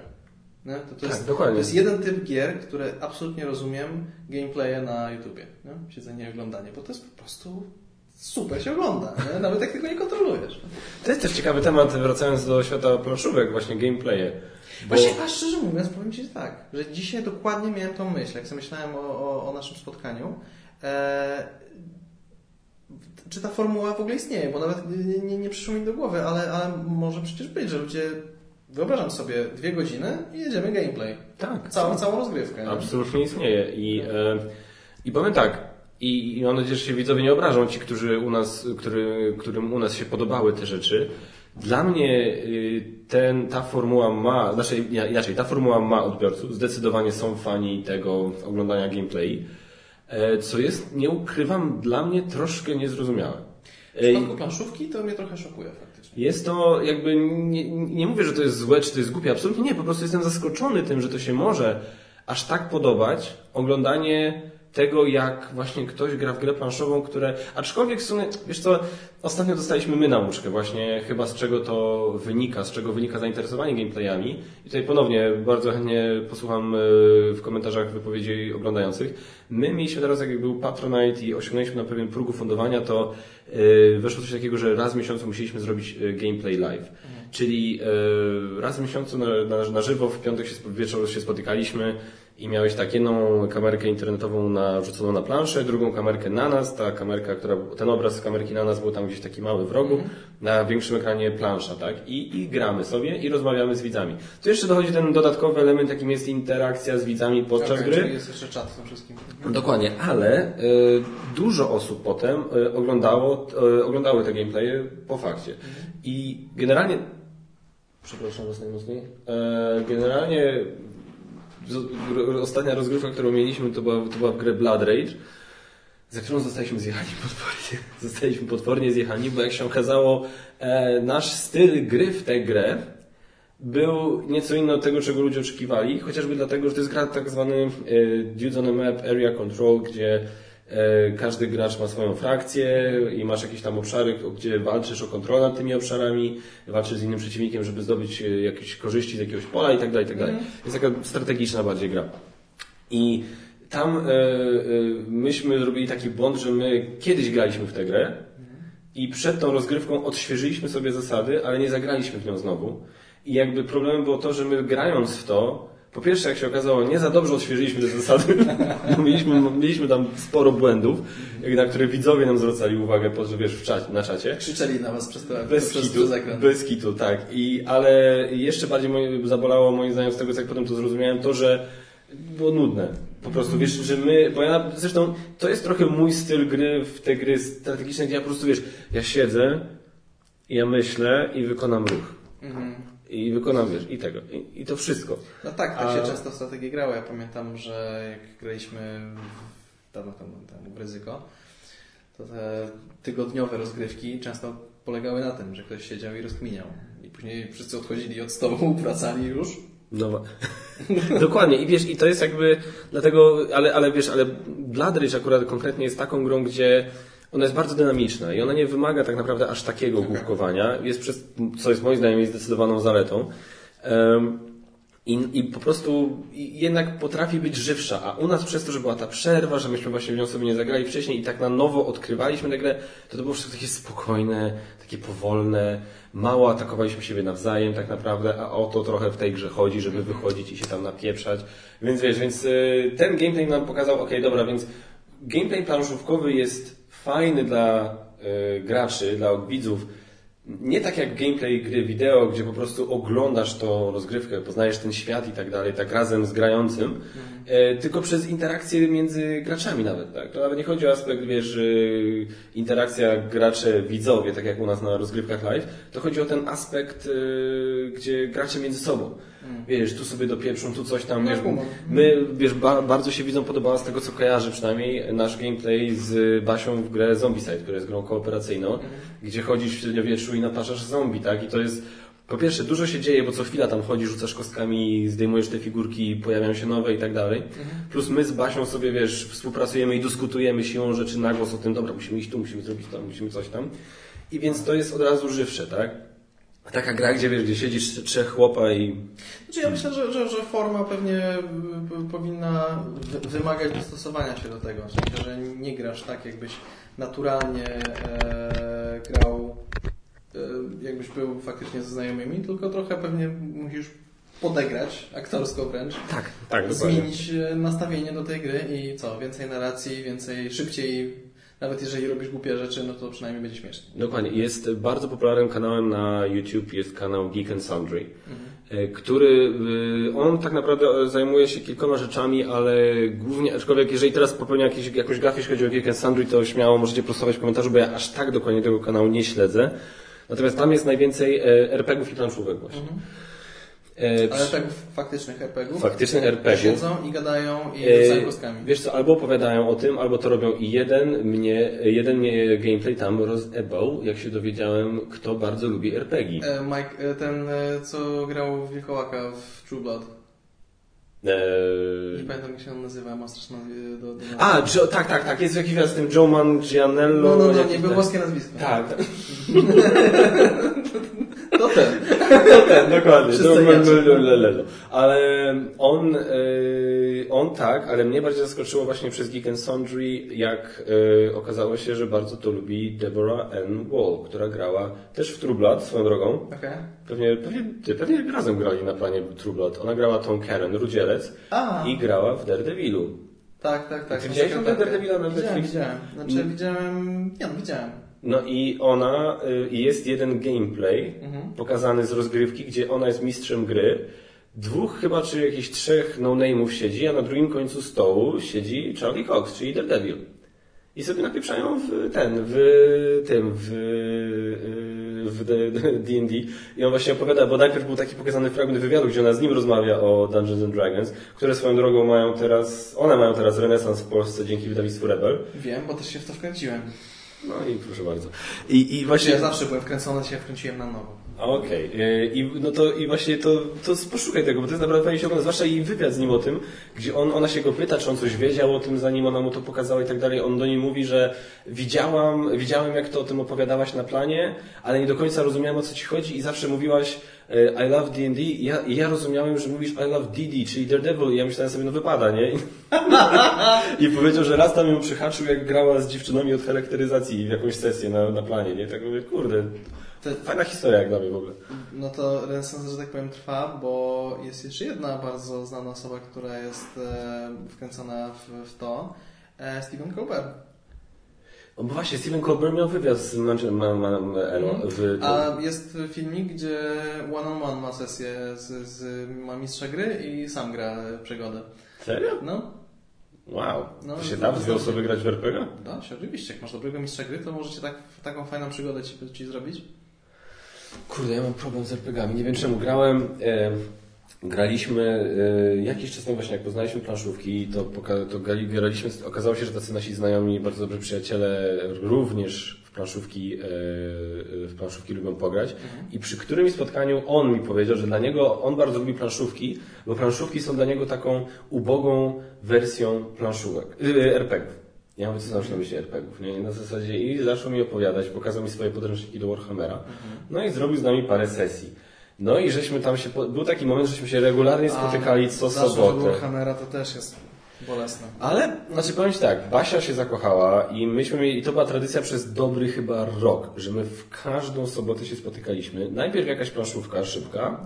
Nie? To, to, Tak, jest, dokładnie. to jest jeden typ gier, które absolutnie rozumiem gameplaye na YouTubie. Nie? Siedzenie i oglądanie, bo to jest po prostu super się ogląda, nie? nawet jak tego nie kontrolujesz. To jest też ciekawy temat, wracając do świata planszówek, właśnie gameplaye. Bo... Właśnie, a szczerze mówiąc, powiem Ci tak, że dzisiaj dokładnie miałem tą myśl, jak sobie myślałem o, o, o naszym spotkaniu. E, czy ta formuła w ogóle istnieje? Bo nawet nie, nie, nie przyszło mi do głowy, ale, ale może przecież być, że ludzie. Wyobrażam sobie dwie godziny i jedziemy gameplay. Tak. Całą, całą rozgrywkę. nie? Absolutnie istnieje. I, e, i powiem tak, i, i mam nadzieję, że się widzowie nie obrażą, ci, którzy u nas, który, którym u nas się podobały te rzeczy. Dla mnie y, ten, ta formuła ma, znaczy inaczej, ta formuła ma odbiorców. Zdecydowanie są fani tego oglądania gameplay. E, co jest, nie ukrywam, dla mnie troszkę niezrozumiałe. W przypadku planszówki to mnie trochę szokuje faktycznie. jest to jakby, nie, nie mówię, że to jest złe, czy to jest głupie, absolutnie nie, po prostu jestem zaskoczony tym, że to się może aż tak podobać oglądanie tego, jak właśnie ktoś gra w grę planszową, które, aczkolwiek w sumie, wiesz co, ostatnio dostaliśmy my nauczkę właśnie, chyba z czego to wynika, z czego wynika zainteresowanie gameplayami i tutaj ponownie bardzo chętnie posłucham e, w komentarzach wypowiedzi oglądających. My mieliśmy teraz, jak był Patronite i osiągnęliśmy na pewien próg fundowania, to weszło coś takiego, że raz w miesiącu musieliśmy zrobić e, gameplay live. Czyli e, raz w miesiącu na, na, na żywo, w piątek się, wieczór się spotykaliśmy i miałeś tak jedną kamerkę internetową na, wrzuconą na planszę, drugą kamerkę na nas, ta kamerka, która, ten obraz z kamerki na nas był tam gdzieś taki mały w rogu, na większym ekranie plansza, tak? I, I gramy sobie i rozmawiamy z widzami. Tu jeszcze dochodzi ten dodatkowy element, jakim jest interakcja z widzami podczas Okej, gry. czyli jest jeszcze czat w tym wszystkim. Dokładnie, ale y, dużo osób potem y, oglądało, oglądały te gameplaye po fakcie. I generalnie. Przepraszam was najmocniej. E, generalnie ostatnia rozgrywka, którą mieliśmy, to była, to była w grę Blood Rage. za którą zostaliśmy zjechani potwornie. Zostaliśmy potwornie zjechani, bo jak się okazało, e, nasz styl gry w tę grę był nieco inny od tego, czego ludzie oczekiwali, chociażby dlatego, że to jest gra tak zwany e, Dudes on a Map Area Control, gdzie e, każdy gracz ma swoją frakcję i masz jakieś tam obszary, gdzie walczysz o kontrolę nad tymi obszarami, walczysz z innym przeciwnikiem, żeby zdobyć e, jakieś korzyści z jakiegoś pola i tak dalej, i tak dalej. Jest taka strategiczna bardziej gra. I tam e, e, myśmy zrobili taki błąd, że my kiedyś graliśmy w tę grę i przed tą rozgrywką odświeżyliśmy sobie zasady, ale nie zagraliśmy w nią znowu. I jakby problemem było to, że my grając w to, po pierwsze, jak się okazało, nie za dobrze odświeżyliśmy te zasady. mieliśmy, mieliśmy tam sporo błędów, na które widzowie nam zwracali uwagę, po, wiesz, czacie, na czacie. Krzyczeli na was przez, te, Bez przez, kitu, przez bez kitu, tak. I, ale jeszcze bardziej moje, zabolało moim zdaniem z tego, co jak potem to zrozumiałem, to, że było nudne. Po prostu wiesz, że my, bo ja zresztą to jest trochę mój styl gry w te gry strategiczne, gdzie ja po prostu wiesz, ja siedzę, ja myślę i wykonam ruch. Mhm. I wykonam, wiesz, i tego. I, i to wszystko. No tak, tak A- się często w strategii grało. Ja pamiętam, że jak graliśmy w- dawno temu, temu w ryzyko, to te tygodniowe rozgrywki często polegały na tym, że ktoś siedział i rozkminiał. I później wszyscy odchodzili od stołu, wracali już. No, dokładnie. I wiesz, i to jest jakby, dlatego, ale, ale wiesz, ale Blood Rage akurat konkretnie jest taką grą, gdzie ona jest bardzo dynamiczna i ona nie wymaga tak naprawdę aż takiego główkowania, jest przez, co jest moim zdaniem jest zdecydowaną zaletą. Em, i, I po prostu jednak potrafi być żywsza, a u nas przez to, że była ta przerwa, że myśmy właśnie w nią sobie nie zagrali wcześniej i tak na nowo odkrywaliśmy tę grę, to to było wszystko takie spokojne, takie powolne, mało atakowaliśmy siebie nawzajem tak naprawdę, a o to trochę w tej grze chodzi, żeby wychodzić i się tam napieprzać. Więc wiesz, więc y, ten gameplay nam pokazał, ok, dobra, więc gameplay planszówkowy jest fajny dla y, graczy, dla widzów, nie tak jak gameplay gry wideo, gdzie po prostu oglądasz tą rozgrywkę, poznajesz ten świat i tak dalej, tak razem z grającym, e, tylko przez interakcję między graczami nawet, tak? To nawet nie chodzi o aspekt, wiesz, y, interakcja gracze-widzowie, tak jak u nas na rozgrywkach live, to chodzi o ten aspekt, y, gdzie gracze między sobą. Wiesz, tu sobie dopieprzą, tu coś tam, No, wiesz. My, wiesz, ba, bardzo się widzom podobała z tego, co kojarzę przynajmniej, nasz gameplay z Basią w grę Zombicide, która jest grą kooperacyjną, gdzie chodzisz w średniowieczu i naparzasz zombie, tak? I to jest, po pierwsze, dużo się dzieje, bo co chwila tam chodzisz, rzucasz kostkami, zdejmujesz te figurki, pojawiają się nowe i tak dalej. Plus my z Basią sobie, wiesz, współpracujemy i dyskutujemy siłą rzeczy na głos o tym, dobra, musimy iść tu, musimy zrobić tam, musimy coś tam. I więc to jest od razu żywsze, tak? Taka gra, gdzie wiesz, gdzie siedzisz trzech chłopa i Znaczy ja myślę, że, że, że forma pewnie y, y, powinna wy- wymagać dostosowania się do tego. W sensie, że nie grasz tak, jakbyś naturalnie e, grał, e, jakbyś był faktycznie ze znajomymi, tylko trochę pewnie musisz podegrać, aktorsko wręcz, tak, tak, dokładnie. zmienić e, nastawienie do tej gry i co, więcej narracji, więcej, szybciej, nawet jeżeli robisz głupie rzeczy, no to przynajmniej będzie śmiesznie. Dokładnie. Jest bardzo popularnym kanałem na YouTube, jest kanał Geek and Sundry, e, który, y, on tak naprawdę zajmuje się kilkoma rzeczami, ale głównie, aczkolwiek jeżeli teraz popełnia jakieś, jakąś gafę, jeśli chodzi o Geek and Sundry, to śmiało możecie prostować w komentarzu, bo ja aż tak dokładnie tego kanału nie śledzę. Natomiast tam jest najwięcej e, RPG-ów i planszówek właśnie. E, Ale przy- tak faktycznych RPG-ów. Faktycznych RPG-ów. Siedzą i gadają i E, rzucają kostkami. Wiesz co, albo opowiadają o tym, albo to robią i jeden mnie, jeden mnie gameplay tam rozebał, jak się dowiedziałem, kto bardzo lubi RPG. E, Mike, e, ten e, co grał w Wilkołaka w True Blood. Nie Eee... pamiętam jak się on nazywa, ma straszne do, do A, Joe, tak, tak, tak, jest jakiś raz z tym Joe Manganiello. No, no, no, nie było tak. włoskie nazwisko. Tak, tak. To ten. ten, dokładnie. Ale on, e, on tak, ale mnie bardziej zaskoczyło właśnie przez Geek and Sundry, jak e, okazało się, że bardzo to lubi Deborah N. Wall, która grała też w True Blood, swoją drogą. Okej. Pewnie, pewnie, pewnie razem grali na planie True Blood. Ona grała tą Karen, Rudzielec A, i grała w Daredevilu. tak, tak, tak. Widziałeś tą Daredevila na Widziałem, Netflixie? widziałem. Znaczy Mm. widziałem, nie no, widziałem. No i ona, y, jest jeden gameplay Mhm. pokazany z rozgrywki, gdzie ona jest mistrzem gry. Dwóch chyba, czy jakichś trzech no-name'ów siedzi, a na drugim końcu stołu siedzi Charlie Cox, czyli Daredevil. I sobie napieprzają w ten, w tym, w, y, w D&D i on właśnie opowiada, bo najpierw był taki pokazany fragment wywiadu, gdzie ona z nim rozmawia o Dungeons and Dragons, które swoją drogą mają teraz, one mają teraz renesans w Polsce dzięki wydawnictwu Rebel. Wiem, bo też się w to wkręciłem. No i proszę bardzo. I, i właśnie... Ja zawsze byłem wkręcony, się wkręciłem na nowo. Okej. Okay. I, no to, I właśnie to, to poszukaj tego, bo to jest naprawdę fajnie się ogląda, zwłaszcza jej wywiad z nim o tym, gdzie on, ona się go pyta, czy on coś wiedział o tym, zanim ona mu to pokazała i tak dalej. On do niej mówi, że widziałam, widziałem jak to o tym opowiadałaś na planie, ale nie do końca rozumiałem o co ci chodzi i zawsze mówiłaś e, I love D&D i ja, ja rozumiałem, że mówisz I love DD, czyli Daredevil i ja myślałem sobie, no wypada, nie? I powiedział, że raz tam ją przyhaczył, jak grała z dziewczynami od charakteryzacji w jakąś sesję na, na planie, nie? Tak mówię, kurde, to fajna historia jak dla mnie w ogóle. No to renesans, że tak powiem, trwa, bo jest jeszcze jedna bardzo znana osoba, która jest e, wkręcona w, w to. E, Stephen Colbert. O, bo właśnie, Stephen Colbert miał wywiad z Manchester mm. w A jest filmik, gdzie one on one ma sesję z, z ma mistrza gry i sam gra przygodę. Serio? No. Wow. No, to się da dwie osoby grać w RPG? Da się, oczywiście. Jak masz dobrego mistrza gry, to możecie tak, taką fajną przygodę ci, ci zrobić. Kurde, ja mam problem z RPGami. Nie wiem czemu. Grałem... E, graliśmy e, jakiś czas temu właśnie, jak poznaliśmy planszówki, to, to graliśmy, okazało się, że tacy nasi znajomi, bardzo dobrzy przyjaciele również w planszówki, e, w planszówki lubią pograć. Mhm. I przy którymś spotkaniu on mi powiedział, że dla niego, on bardzo lubi planszówki, bo planszówki są dla niego taką ubogą wersją planszówek, e, RPGów. Ja mówię, co znaczy na myśli RPGów, nie? Na zasadzie i zaczął mi opowiadać, pokazał mi swoje podręczniki do Warhammera, mhm. no i zrobił z nami parę sesji. No i żeśmy tam się, był taki moment, żeśmy się regularnie spotykali co sobotę. Warhammera to też jest bolesne. Ale, znaczy powiem Ci tak, Basia się zakochała i myśmy mieli, i to była tradycja przez dobry chyba rok, że my w każdą sobotę się spotykaliśmy. Najpierw jakaś planszówka szybka,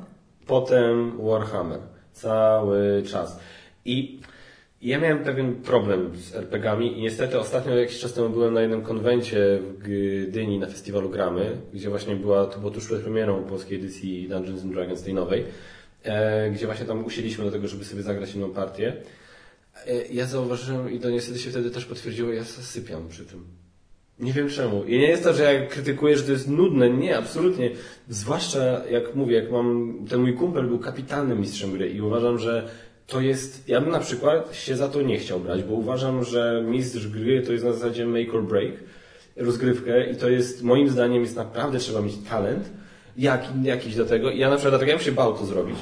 potem Warhammer. Cały czas. I ja miałem pewien problem z RPGami i niestety ostatnio jakiś czas temu byłem na jednym konwencie w Gdyni na festiwalu Gramy, gdzie właśnie była, to było tuż przed premierą polskiej edycji Dungeons and Dragons tej nowej, e, gdzie właśnie tam usiedliśmy do tego, żeby sobie zagrać inną partię. E, ja zauważyłem i to niestety się wtedy też potwierdziło, ja zasypiam przy tym. Nie wiem czemu. I nie jest to, że ja krytykuję, że to jest nudne. Nie, absolutnie. Zwłaszcza, jak mówię, jak mam, ten mój kumpel był kapitalnym mistrzem gry i uważam, że to jest, ja bym na przykład się za to nie chciał brać, bo uważam, że mistrz gry to jest na zasadzie make or break rozgrywkę i to jest, moim zdaniem jest naprawdę trzeba mieć talent jak, jakiś do tego. I ja na przykład dlatego ja bym się bał to zrobić.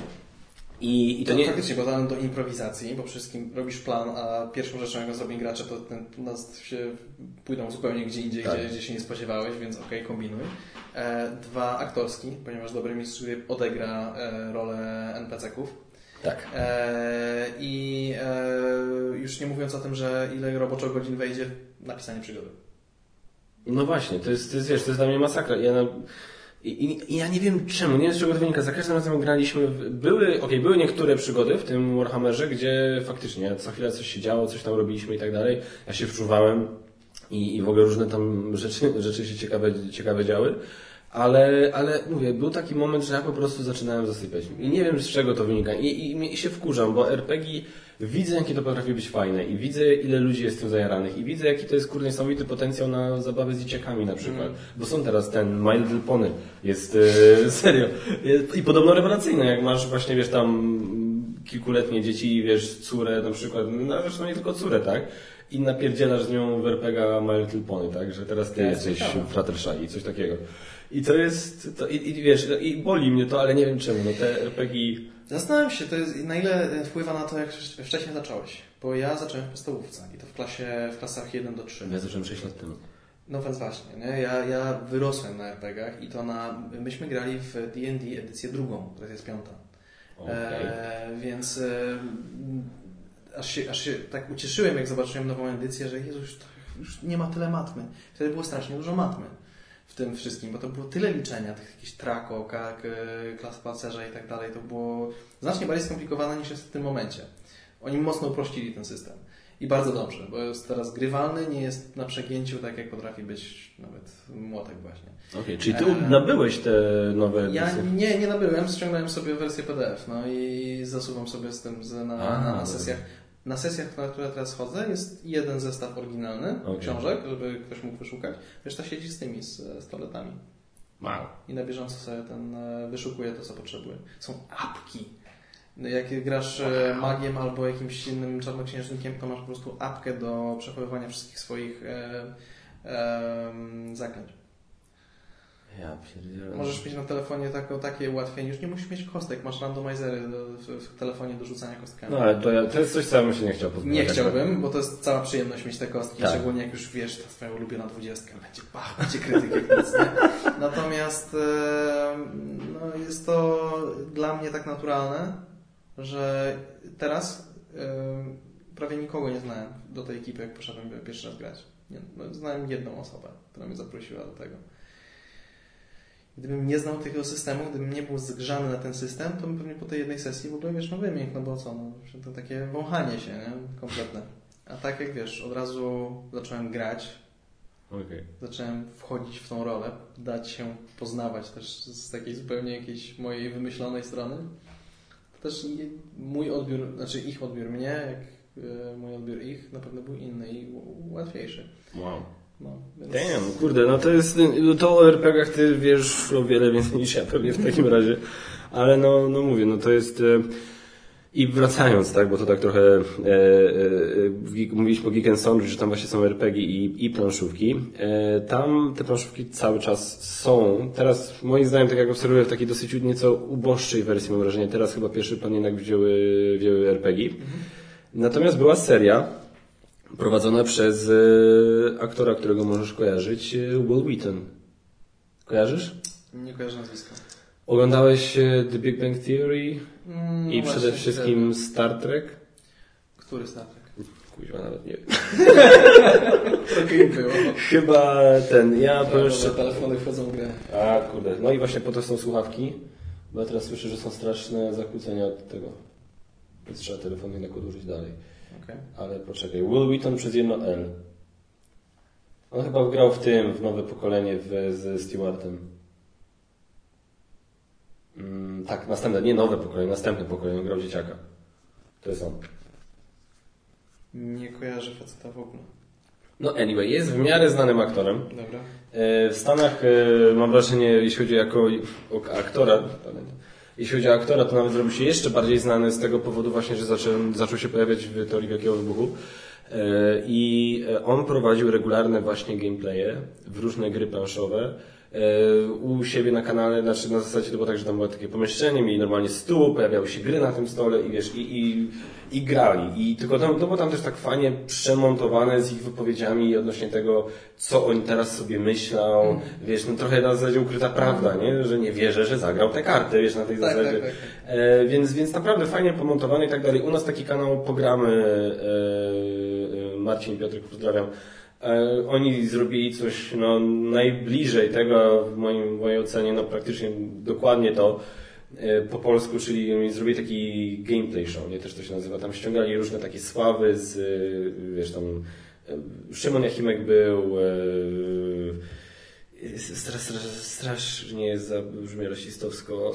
I, i to, to nie... Faktycznie, bo talent do improwizacji, bo wszystkim robisz plan, a pierwszą rzeczą, jaką zrobią gracze, to ten, nas się pójdą zupełnie gdzie indziej, tak. gdzie, gdzie się nie spodziewałeś, więc okej, okay, kombinuj. E, dwa, aktorski, ponieważ dobry mistrz odegra e, rolę NPC-ków tak. E, I e, już nie mówiąc o tym, że ile roboczo godzin wejdzie w napisanie przygody. No właśnie, to jest, to jest, wiesz, to jest dla mnie masakra. Ja na... I, I, ja nie wiem czemu, nie wiem z czego to wynika. Za każdym razem graliśmy, w... były, okej, okay, były niektóre przygody w tym Warhammerze, gdzie faktycznie co chwilę coś się działo, coś tam robiliśmy i tak dalej. Ja się wczuwałem i, i w ogóle różne tam rzeczy, rzeczy się ciekawe, ciekawe działy. Ale, ale mówię, był taki moment, że ja po prostu zaczynałem zasypiać. I nie wiem z czego to wynika. I, i, i się wkurzam, bo RPG widzę, jakie to potrafi być fajne. I widzę, ile ludzi jest tym zajaranych. I widzę, jaki to jest kurde niesamowity potencjał na zabawę z dzieciakami na przykład. Mm. Bo są teraz ten My Little Pony. Jest e, serio. Jest, I podobno rewelacyjne, jak masz właśnie, wiesz, tam kilkuletnie dzieci i wiesz, córę na przykład. No zresztą nie tylko córę, tak? i napierdzielasz z nią w RPGa My Little Pony, tak? Że teraz ty jesteś Fluttershy i coś takiego. I to jest, to, i, i, wiesz, i boli mnie to, ale nie wiem czemu, no te RPG... Zastanawiam się, to jest, na ile wpływa na to, jak wcześniej zacząłeś. Bo ja zacząłem w podstawówce i to w klasie, w klasach 1 do 3. Ja zacząłem 6 lat temu. No więc właśnie, nie? Ja, ja wyrosłem na RPGach i to na, myśmy grali w D&D edycję drugą, która jest piąta. Okay. E, więc e, aż, się, aż się tak ucieszyłem, jak zobaczyłem nową edycję, że Jezus, już, już nie ma tyle matmy. Wtedy było strasznie dużo matmy w tym wszystkim, bo to było tyle liczenia, tych jakichś trako, klas pancerza i tak dalej, to było znacznie bardziej skomplikowane niż jest w tym momencie. Oni mocno uprościli ten system. I bardzo dobrze, bo jest teraz grywalny, nie jest na przegięciu tak, jak potrafi być nawet młotek właśnie. Okej, okay, czyli ty e... nabyłeś te nowe edycje? Ja nie, nie nabyłem, ściągnąłem sobie wersję PDF, no i zasuwam sobie z tym na, na, na sesjach. Na sesjach, na które teraz chodzę, jest jeden zestaw oryginalny okay. książek, żeby ktoś mógł wyszukać. Reszta siedzi z tymi, z, z toaletami. Wow. I na bieżąco sobie ten e, wyszukuje to, co potrzebuje. Są apki. No jak grasz e, magiem albo jakimś innym czarnoksiężnikiem, to masz po prostu apkę do przechowywania wszystkich swoich e, e, zaklęć. Ja pierdzielę. Możesz mieć na telefonie tako, takie ułatwienie. Już nie musisz mieć kostek, masz randomizery do, w, w telefonie do rzucania kostkami. No ale to, ja, to jest coś, co ja bym się nie chciał pozbyć. Nie chciałbym, bo to jest cała przyjemność mieć te kostki, Tak. szczególnie jak już wiesz, ta twoja ulubiona dwudziestka będzie, pach, będzie krytyk jak nic, nie? Natomiast e, no, jest to dla mnie tak naturalne, że teraz e, prawie nikogo nie znałem do tej ekipy, jak poszedłem pierwszy raz grać. Nie, no, znałem jedną osobę, która mnie zaprosiła do tego. Gdybym nie znał tego systemu, gdybym nie był zgrzany na ten system, to bym pewnie po tej jednej sesji w ogóle, wiesz, no wymiękł, no bo co, no, to takie wąchanie się, nie? Kompletne. A tak jak wiesz, od razu zacząłem grać, Okej. zacząłem wchodzić w tą rolę, dać się poznawać też z takiej zupełnie jakiejś mojej wymyślonej strony. To też mój odbiór, znaczy ich odbiór mnie, jak e, mój odbiór ich, na pewno był inny i łatwiejszy. Wow. No, więc... Damn, kurde, no to jest, to o RPG-ach ty wiesz o wiele więcej niż ja pewnie w takim razie, ale no, no mówię, no to jest, e, i wracając, tak, bo to tak trochę, e, e, mówiliśmy o Geek and Sundry, że tam właśnie są RPG i, i planszówki, e, tam te planszówki cały czas są, teraz moim zdaniem, tak jak obserwuję w takiej dosyć nieco uboższej wersji, mam wrażenie, teraz chyba pierwszy plan jednak wzięły, wzięły RPG, natomiast była seria, prowadzona przez e, aktora, którego możesz kojarzyć, e, Will Wheaton. Kojarzysz? Nie kojarzę nazwiska. Oglądałeś e, The Big Bang Theory Mm, i przede wszystkim Star Trek? ten- Który Star Trek? Kuźwa, nawet nie wiem. Było. Chyba ten, ja powiem jeszcze... telefony wchodzą w grę. A, kurde. No i właśnie po to są słuchawki, bo ja teraz słyszę, że są straszne zakłócenia od tego. Więc trzeba telefon jednak odłożyć dalej. Okej. Ale poczekaj, Will Wheaton przez jedno L. On chyba grał w tym, w nowe pokolenie w, z Stewartem. Mm, tak, następne, nie nowe pokolenie, następne pokolenie, on grał dzieciaka. To jest on. Nie kojarzę faceta w ogóle. No anyway, jest w miarę znanym aktorem. Dobra. E, W Stanach e, mam wrażenie, jeśli chodzi jako o aktora, jeśli chodzi o aktora, to nawet zrobił się jeszcze bardziej znany z tego powodu właśnie, że zaczął, zaczął się pojawiać w teorii wielkiego wybuchu. E, I e, on prowadził regularne właśnie gameplaye w różne gry planszowe. E, U siebie na kanale, znaczy na zasadzie to było tak, że tam było takie pomieszczenie, mieli normalnie stół, pojawiały się gry na tym stole i wiesz, i, i, i grali. I tylko tam, to było tam też tak fajnie przemontowane z ich wypowiedziami odnośnie tego, co oni teraz sobie myślą. Wiesz, no trochę na zasadzie ukryta prawda, nie? Że nie wierzę, że zagrał te karty, wiesz, na tej Tak, zasadzie. tak, tak. E, więc, więc naprawdę fajnie pomontowane i tak dalej. U nas taki kanał Pogramy, e, e, Marcin i Piotrek, pozdrawiam. E, oni zrobili coś no, najbliżej tego, w moim, w mojej ocenie, no praktycznie dokładnie to po polsku, czyli zrobili taki gameplay show, nie też to się nazywa. Tam ściągali różne takie sławy z, e, wiesz tam, e, Szymon Jachimek był, e, Strasz, strasz, strasznie zabrzmi rasistowsko.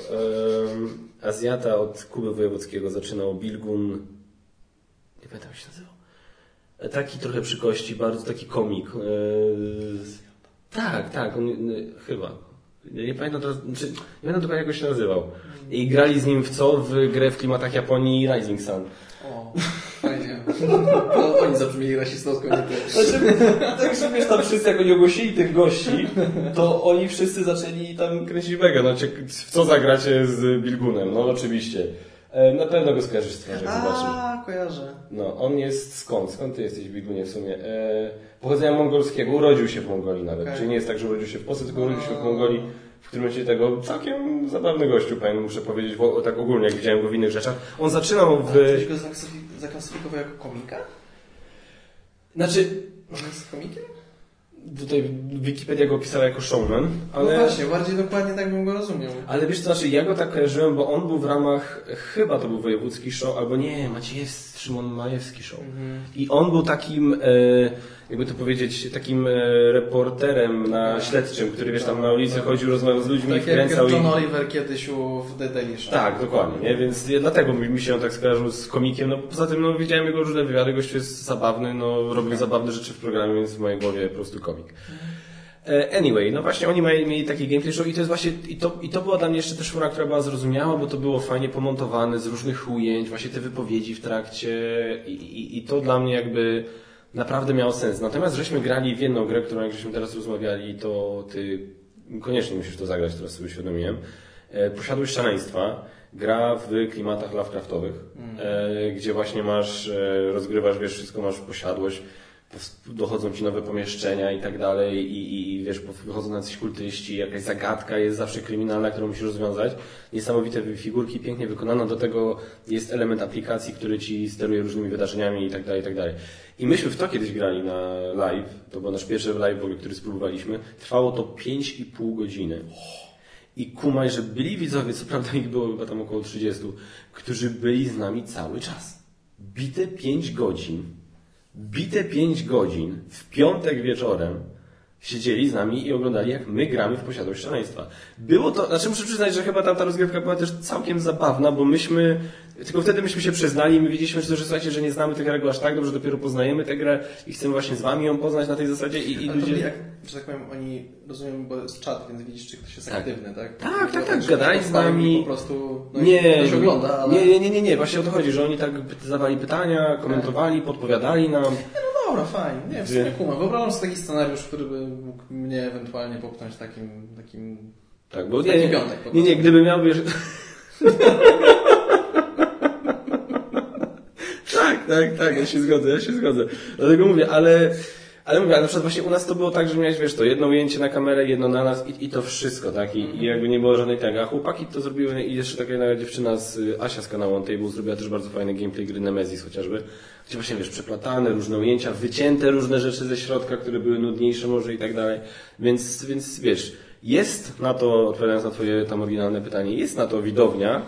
Azjata od Kuby Wojewódzkiego zaczynał Bilgun. Nie pamiętam jak się nazywał. E, Taki trochę przy kości, bardzo taki komik. E, tak, tak, on, e, chyba. Nie, nie pamiętam teraz, znaczy, nie pamiętam dokładnie jak się nazywał. I grali z nim w co? W grę w klimatach Japonii Rising Sun. O, fajnie. To oni zabrzmieli rasistowsko, nie ty. Znaczy, tak że wiesz, tam wszyscy jak oni ogłosili tych gości, to oni wszyscy zaczęli tam kręcić mega. No, cie- w co zagracie z Bilgunem? No oczywiście. E, Na pewno go skojarzysz z twarzy, zobaczysz. A, kojarzę. No, on jest skąd? Skąd ty jesteś w Bilgunie w sumie? E, pochodzenia mongolskiego, urodził się w Mongolii nawet. Okej. Czyli nie jest tak, że urodził się w Polsce, tylko urodził się w Mongolii. W którym momencie tego całkiem zabawny gościu, powiem, muszę powiedzieć, bo, tak ogólnie, jak widziałem go w innych rzeczach. On zaczynał w... Ktoś go zaklasyfik- zaklasyfikował jako komika? Znaczy, On jest komikiem? Tutaj Wikipedia go opisała jako showman, ale... No właśnie, bardziej dokładnie tak bym go rozumiał. Ale wiesz co, znaczy ja go tak kojarzyłem, bo on był w ramach, chyba to był wojewódzki show, albo nie, Maciejewski, Szymon Majewski show. Mhm. I on był takim, e, jakby to powiedzieć, takim e, reporterem na śledczym, który wiesz tam na ulicy chodził, rozmawiał z ludźmi, Tak jak wkręcał John ich. Oliver kiedyś w The Daily Show. Tak, dokładnie, nie? więc ja, dlatego mi się on tak skojarzył z komikiem. No poza tym no, widziałem jego różne wywiady, gościu jest zabawny, no robił zabawne rzeczy w programie, więc w mojej głowie po prostu komik. E, Anyway, no właśnie oni mieli, mieli taki gameplay show i to jest właśnie, i to, i to była dla mnie jeszcze też fura, która była zrozumiała, bo to było fajnie pomontowane z różnych ujęć, właśnie te wypowiedzi w trakcie i, i, i to dla mnie jakby naprawdę miało sens. Natomiast żeśmy grali w jedną grę, którą jak żeśmy teraz rozmawiali, to ty koniecznie musisz to zagrać, teraz sobie uświadomiłem. E, Posiadłość szaleństwa. Gra w klimatach Lovecraftowych, e, gdzie właśnie masz, e, rozgrywasz, wiesz, wszystko masz posiadłość, dochodzą ci nowe pomieszczenia i tak dalej i, i, i wiesz, wychodzą na jacyś kultyści, jakaś zagadka jest zawsze kryminalna, którą musisz rozwiązać. Niesamowite figurki, pięknie wykonane, do tego jest element aplikacji, który ci steruje różnymi wydarzeniami i tak dalej, i tak dalej. I myśmy w to kiedyś grali na live, to był nasz pierwszy live w ogóle, który spróbowaliśmy. Trwało to 5,5 godziny. I kumaj, że byli widzowie, co prawda ich było chyba tam około 30, którzy byli z nami cały czas. Bite 5 godzin bite 5 godzin w piątek wieczorem siedzieli z nami i oglądali, jak my gramy w posiadłość szaleństwa. Było to, znaczy muszę przyznać, że chyba tam ta rozgrywka była też całkiem zabawna, bo myśmy, tylko wtedy myśmy się przyznali i my wiedzieliśmy, że, słuchajcie, że nie znamy tych reguł aż tak dobrze, dopiero poznajemy tę grę i chcemy właśnie z wami ją poznać na tej zasadzie i, i ludzie... byli jak, że tak powiem, oni, rozumiem, bo jest czat, więc widzisz, czy ktoś jest Tak. aktywny, tak? Tak, tak, tak, gadali z nami. Po prostu, no Nie, ktoś ogląda, ale... nie, nie, nie, nie, nie, właśnie o to chodzi, że oni tak zadawali pytania, komentowali, podpowiadali nam. No dobra, fajnie. Nie, w sumie kumam. Wyobrażam sobie taki scenariusz, który by mógł mnie ewentualnie popchnąć takim, takim... Tak, bo Taki nie, piątek nie, nie, gdyby miał, wiesz... tak, tak, ja się zgodzę, ja się zgodzę. Dlatego mówię, ale, ale mówię, ale na przykład właśnie u nas to było tak, że miałeś, wiesz, to jedno ujęcie na kamerę, jedno na nas i, i to wszystko, tak, I, i jakby nie było żadnej tego, a chłopaki to zrobiły i jeszcze taka jedna dziewczyna z y, Asia z kanału On Table zrobiła też bardzo fajny gameplay gry Nemesis chociażby, gdzie właśnie, wiesz, przeplatane różne ujęcia, wycięte różne rzeczy ze środka, które były nudniejsze może i tak dalej, więc, więc wiesz, jest na to, odpowiadając na twoje tam oryginalne pytanie, jest na to widownia,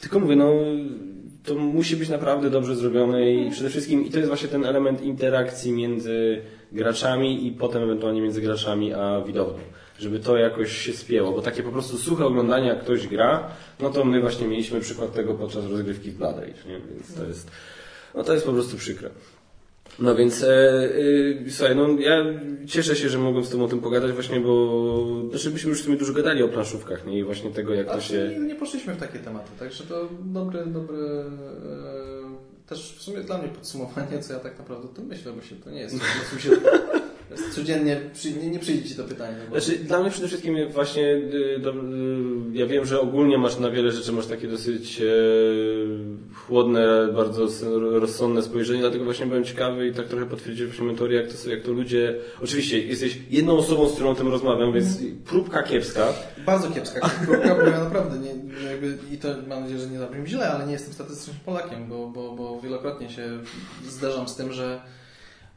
tylko mówię, no, to musi być naprawdę dobrze zrobione i przede wszystkim, i to jest właśnie ten element interakcji między graczami i potem ewentualnie między graczami a widownią. Żeby to jakoś się spięło, bo takie po prostu suche oglądanie, jak ktoś gra, no to my właśnie mieliśmy przykład tego podczas rozgrywki w Blood Rage, nie? Więc to jest, no to jest po prostu przykre. No więc, e, e, słuchaj, no ja cieszę się, że mogłem z Tobą o tym pogadać właśnie, bo znaczy byśmy już w sumie dużo gadali o planszówkach, nie? I właśnie tego, jak A to się... nie, nie poszliśmy w takie tematy, także to dobre, dobre e, też w sumie dla mnie podsumowanie, co ja tak naprawdę o tym myślę, bo się to nie się, jest codziennie, przy, nie, nie przyjdzie Ci to pytanie. Bo... Znaczy, dla mnie przede wszystkim właśnie, y, do, y, ja wiem, że ogólnie masz na wiele rzeczy, masz takie dosyć e, chłodne, bardzo rozsądne spojrzenie, dlatego właśnie byłem ciekawy i tak trochę potwierdzić właśnie moją teorię, jak to, są- jak to ludzie, oczywiście jesteś jedną osobą, z którą o tym rozmawiam, więc próbka kiepska, Bardzo kiepska kropka, bo ja naprawdę nie jakby, i to mam nadzieję, że nie zabrzmi źle, ale nie jestem statystycznym Polakiem, bo, bo, bo wielokrotnie się zderzam z tym, że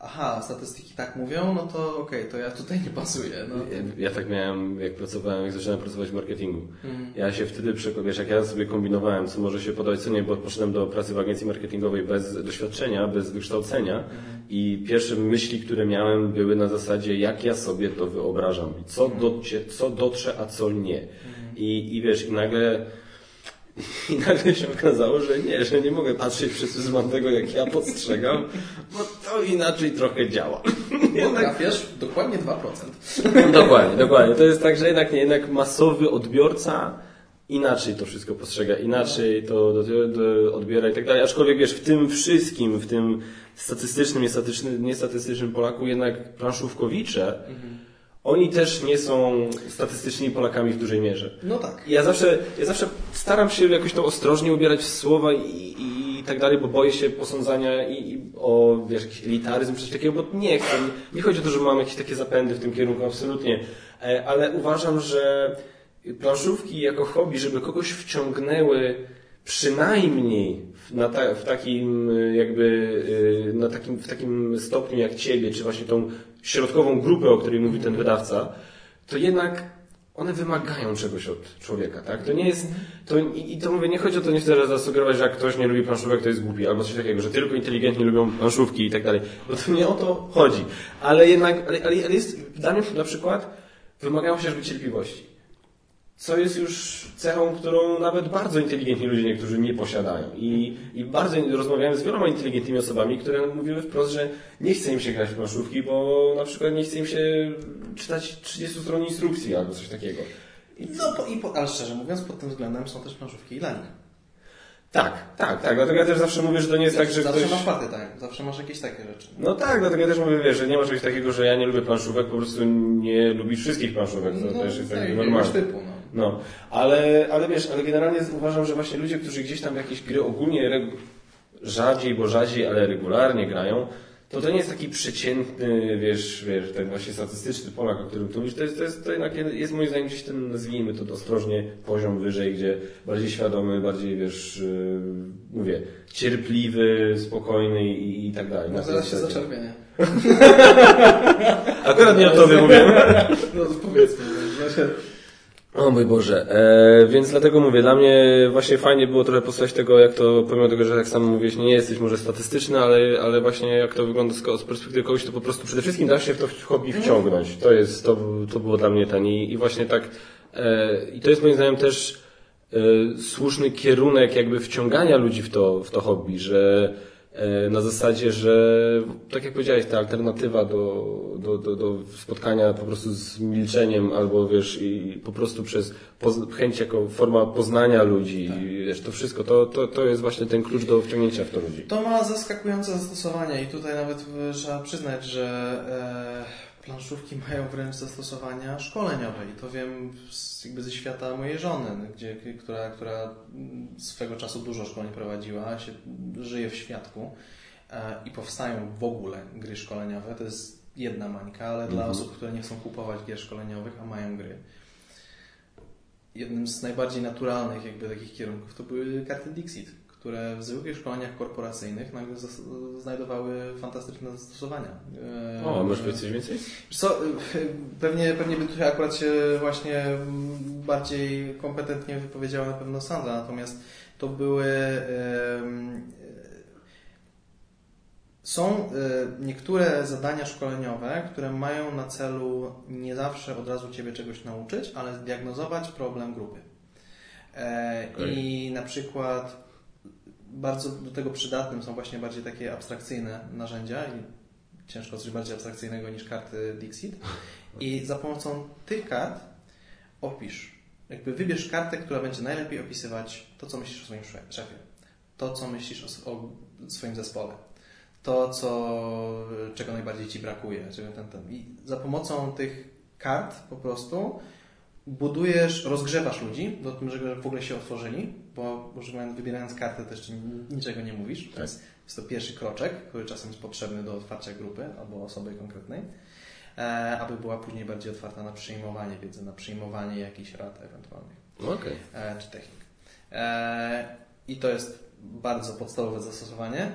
aha, statystyki tak mówią, no to okej, to ja tutaj nie pasuję. No. Ja, ja tak miałem, jak pracowałem, jak zaczynałem pracować w marketingu. Mhm. Ja się wtedy przekonałem, jak ja sobie kombinowałem, co może się podać, co nie, bo poszedłem do pracy w agencji marketingowej bez doświadczenia, bez wykształcenia i pierwsze myśli, które miałem były na zasadzie, jak ja sobie to wyobrażam, co, docie, co dotrze, a co nie. I, I wiesz, i nagle i nagle się okazało, że nie, że nie mogę patrzeć przez pryzmat tego, jak ja postrzegam, bo to inaczej trochę działa. Bo trafiasz dokładnie 2%. Dokładnie, dokładnie. To jest tak, że jednak, nie, jednak masowy odbiorca inaczej to wszystko postrzega, inaczej to do, do, odbiera i tak dalej. Aczkolwiek wiesz, w tym wszystkim, w tym statystycznym, niestatystycznym, niestatystycznym Polaku jednak planszówkowicze, oni też nie są statystycznymi Polakami w dużej mierze. No tak. Ja zawsze, ja zawsze staram się jakoś to ostrożnie ubierać w słowa i, i, i tak dalej, bo boję się posądzania i, i o wiesz, jakiś elitaryzm coś takiego, bo nie chcę. Nie chodzi o to, że mam jakieś takie zapędy w tym kierunku, absolutnie. E, Ale uważam, że planszówki jako hobby, żeby kogoś wciągnęły przynajmniej na ta, w takim jakby y, na takim, w takim stopniu jak ciebie, czy właśnie tą środkową grupę, o której mówi ten wydawca, to jednak one wymagają czegoś od człowieka, tak? To nie jest, to, i, i to mówię, nie chodzi o to, nie chcę zasugerować, że jak ktoś nie lubi planszówek, to jest głupi, albo coś takiego, że tylko inteligentni lubią planszówki i tak dalej, bo to nie o to chodzi. Ale jednak, ale, ale, jest, dla mnie na przykład, wymagają się żeby cierpliwości. Co jest już cechą, którą nawet bardzo inteligentni ludzie niektórzy nie posiadają. I, i bardzo rozmawiałem z wieloma inteligentnymi osobami, które mówiły wprost, że nie chce im się grać w planszówki, bo na przykład nie chce im się czytać 30 stron instrukcji albo coś takiego. I, no, po, i po, ale szczerze mówiąc, pod tym względem są też planszówki i dla nich. Tak, tak, tak. Dlatego ja też zawsze mówię, że to nie jest tak, że Zawsze ktoś... masz party time, zawsze masz jakieś takie rzeczy. No tak, dlatego ja też mówię, wiesz, że nie ma czegoś takiego, że ja nie lubię planszówek, po prostu nie lubisz wszystkich planszówek, to no, też jest tak, normalne. typu, no. No, ale, ale wiesz, ale generalnie uważam, że właśnie ludzie, którzy gdzieś tam jakieś gry ogólnie rzadziej, bo rzadziej, ale regularnie grają, to to nie jest taki przeciętny, wiesz, wiesz, ten właśnie statystyczny Polak, o którym tu mówisz, to jest, to jest, to jednak jest moim zdaniem gdzieś ten, nazwijmy to ostrożnie, poziom wyżej, gdzie bardziej świadomy, bardziej, wiesz, yy, mówię, cierpliwy, spokojny i, i tak dalej. No zaraz się zaczerwienie. Akurat nie o tobie mówię. No to powiedzmy, znaczy, O mój Boże, e, więc dlatego mówię, dla mnie właśnie fajnie było trochę posłuchać tego, jak to, pomimo tego, że jak sam mówiłeś, nie jesteś może statystyczny, ale, ale właśnie jak to wygląda z, z perspektywy kogoś, to po prostu przede wszystkim da się w to hobby wciągnąć. To jest, to, to było dla mnie ten i, i właśnie tak, e, i to jest moim zdaniem też e, słuszny kierunek jakby wciągania ludzi w to, w to hobby, że na zasadzie, że tak jak powiedziałeś, ta alternatywa do, do, do, do spotkania po prostu z milczeniem albo wiesz, i po prostu przez chęć jako forma poznania ludzi, i, wiesz, to wszystko, to, to, to jest właśnie ten klucz do wciągnięcia w to ludzi. To ma zaskakujące zastosowanie i tutaj nawet e, trzeba przyznać, że e, planszówki mają wręcz zastosowania szkoleniowe i to wiem z, jakby ze świata mojej żony, gdzie, która, która swego czasu dużo szkoleń prowadziła, się żyje w świadku e, i powstają w ogóle gry szkoleniowe. To jest jedna mańka, ale dla osób, które nie chcą kupować gier szkoleniowych, a mają gry. Jednym z najbardziej naturalnych jakby takich kierunków to były karty Dixit, które w zwykłych szkoleniach korporacyjnych nagle znajdowały fantastyczne zastosowania. E, O, możesz powiedzieć coś więcej? Co, y, pewnie, pewnie by tutaj akurat się właśnie mm, bardziej kompetentnie wypowiedziała na pewno Sandra, natomiast to były em, są y, niektóre zadania szkoleniowe, które mają na celu nie zawsze od razu Ciebie czegoś nauczyć, ale zdiagnozować problem grupy. E. I na przykład bardzo do tego przydatnym są właśnie bardziej takie abstrakcyjne narzędzia i ciężko coś bardziej abstrakcyjnego niż karty Dixit. I za pomocą tych kart opisz, jakby wybierz kartę, która będzie najlepiej opisywać to, co myślisz o swoim szef- szefie, to, co myślisz o, o swoim zespole, to, co, czego najbardziej Ci brakuje. Ten, ten. I za pomocą tych kart po prostu budujesz, rozgrzewasz ludzi do tym, żeby w ogóle się otworzyli, bo używając, wybierając kartę też niczego nie mówisz. Tak. Więc jest to pierwszy kroczek, który czasem jest potrzebny do otwarcia grupy albo osoby konkretnej, e, aby była później bardziej otwarta na przyjmowanie wiedzy, na przyjmowanie jakichś rad ewentualnych Okej. e, czy technik. E, I to jest bardzo podstawowe zastosowanie,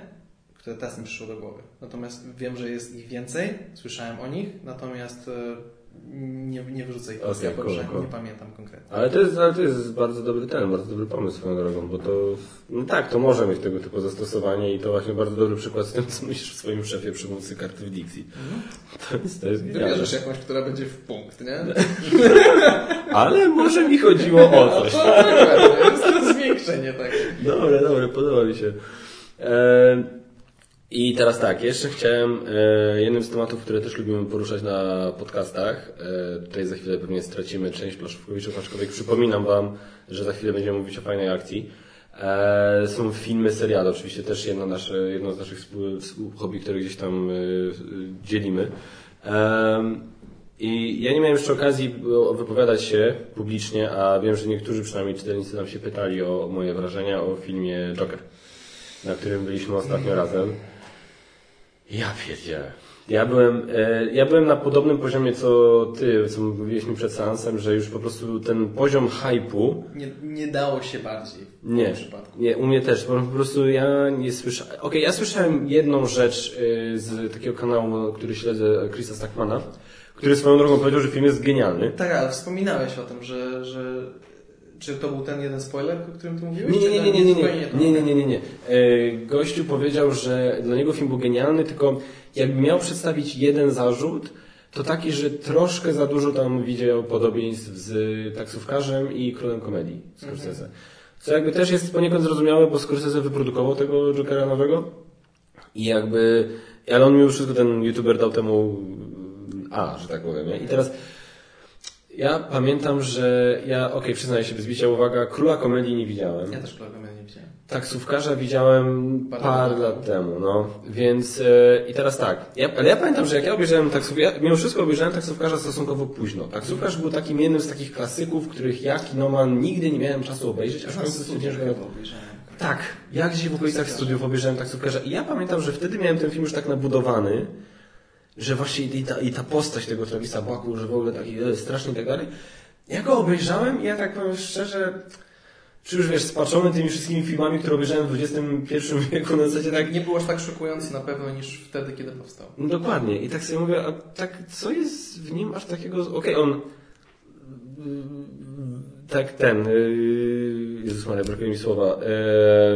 które teraz mi przyszło do głowy. Natomiast wiem, że jest ich więcej, słyszałem o nich, natomiast e, nie, nie wyrzucę ich okay, cool, że cool. nie pamiętam konkretnie. Ale to jest, ale to jest bardzo dobry ten, bardzo dobry pomysł swoją drogą, bo to, no tak, to może mieć tego typu zastosowanie i to właśnie bardzo dobry przykład z tym, co myślisz o swoim szefie przy pomocy karty w Dixie. To jest, to jest. Wybierzesz jakąś, która będzie w punkt, nie? Ale może mi chodziło o coś. To dokładnie, jest to zwiększenie takie. Dobre, dobre, podoba mi się. E, I teraz tak, jeszcze chciałem, e, jednym z tematów, które też lubimy poruszać na podcastach, e, tutaj za chwilę pewnie stracimy część plaszówkowiczów, aczkolwiek przypominam Wam, że za chwilę będziemy mówić o fajnej akcji. E, są filmy, seriale, oczywiście też jedno, nasze, jedno z naszych hobby, które gdzieś tam dzielimy. I ja nie miałem jeszcze okazji wypowiadać się publicznie, a wiem, że niektórzy przynajmniej czytelnicy nam się pytali o moje wrażenia o filmie Joker, na którym byliśmy ostatnio razem. Ja wiedziałem. Ja byłem, e, ja byłem na podobnym poziomie co ty, co mówiliśmy przed seansem, że już po prostu ten poziom hypu Nie, nie dało się bardziej w nie, przypadku. nie, u mnie też. bo Po prostu ja nie słyszałem. Okej, ja słyszałem jedną rzecz y, z takiego kanału, który śledzę, Chrisa Stackmana, który swoją drogą powiedział, że film jest genialny. Tak, ale wspominałeś o tym, że, że czy to był ten jeden spoiler, o którym ty mówiłeś? Nie, nie, nie, nie, nie, nie, nie, nie, nie, nie, nie. E, Gościu powiedział, że dla niego film był genialny, tylko jakby miał przedstawić jeden zarzut, to taki, że troszkę za dużo tam widział podobieństw z taksówkarzem i królem komedii Scorsese. Co jakby też jest poniekąd zrozumiałe, bo Scorsese wyprodukował tego Jokera nowego i jakby, ale on mimo wszystko ten youtuber dał temu A, że tak powiem. Nie? I teraz ja pamiętam, że ja, okej, przyznaję się bez bicia, uwaga, króla komedii nie widziałem. Ja też Króla Komedii nie widziałem. Taksówkarza widziałem Parę lat temu, no. Więc e, i teraz tak. Ja, ale ja pamiętam, że jak ja obejrzałem taksówkarza, ja mimo wszystko obejrzałem taksówkarza stosunkowo późno. Taksówkarz był takim jednym z takich klasyków, których ja kinoman nigdy nie miałem czasu obejrzeć, aż w końcu że Chyba obejrzałem. tak, ja gdzieś w okolicach studiów obejrzałem taksówkarza i ja pamiętam, że wtedy miałem ten film już tak nabudowany, że właśnie i ta, i ta postać tego Travisa Baku, że w ogóle taki e, straszny i tak dalej. Ja go obejrzałem i ja tak powiem szczerze, czy już wiesz, spaczony tymi wszystkimi filmami, które obejrzałem w XXI wieku, na zasadzie tak, Nie był aż tak szokujący na pewno niż wtedy, kiedy powstał. no dokładnie. I tak sobie mówię, a tak, co jest w nim aż takiego... Okej, on... Tak, ten... Yy, Jezus Maria, brakuje mi słowa.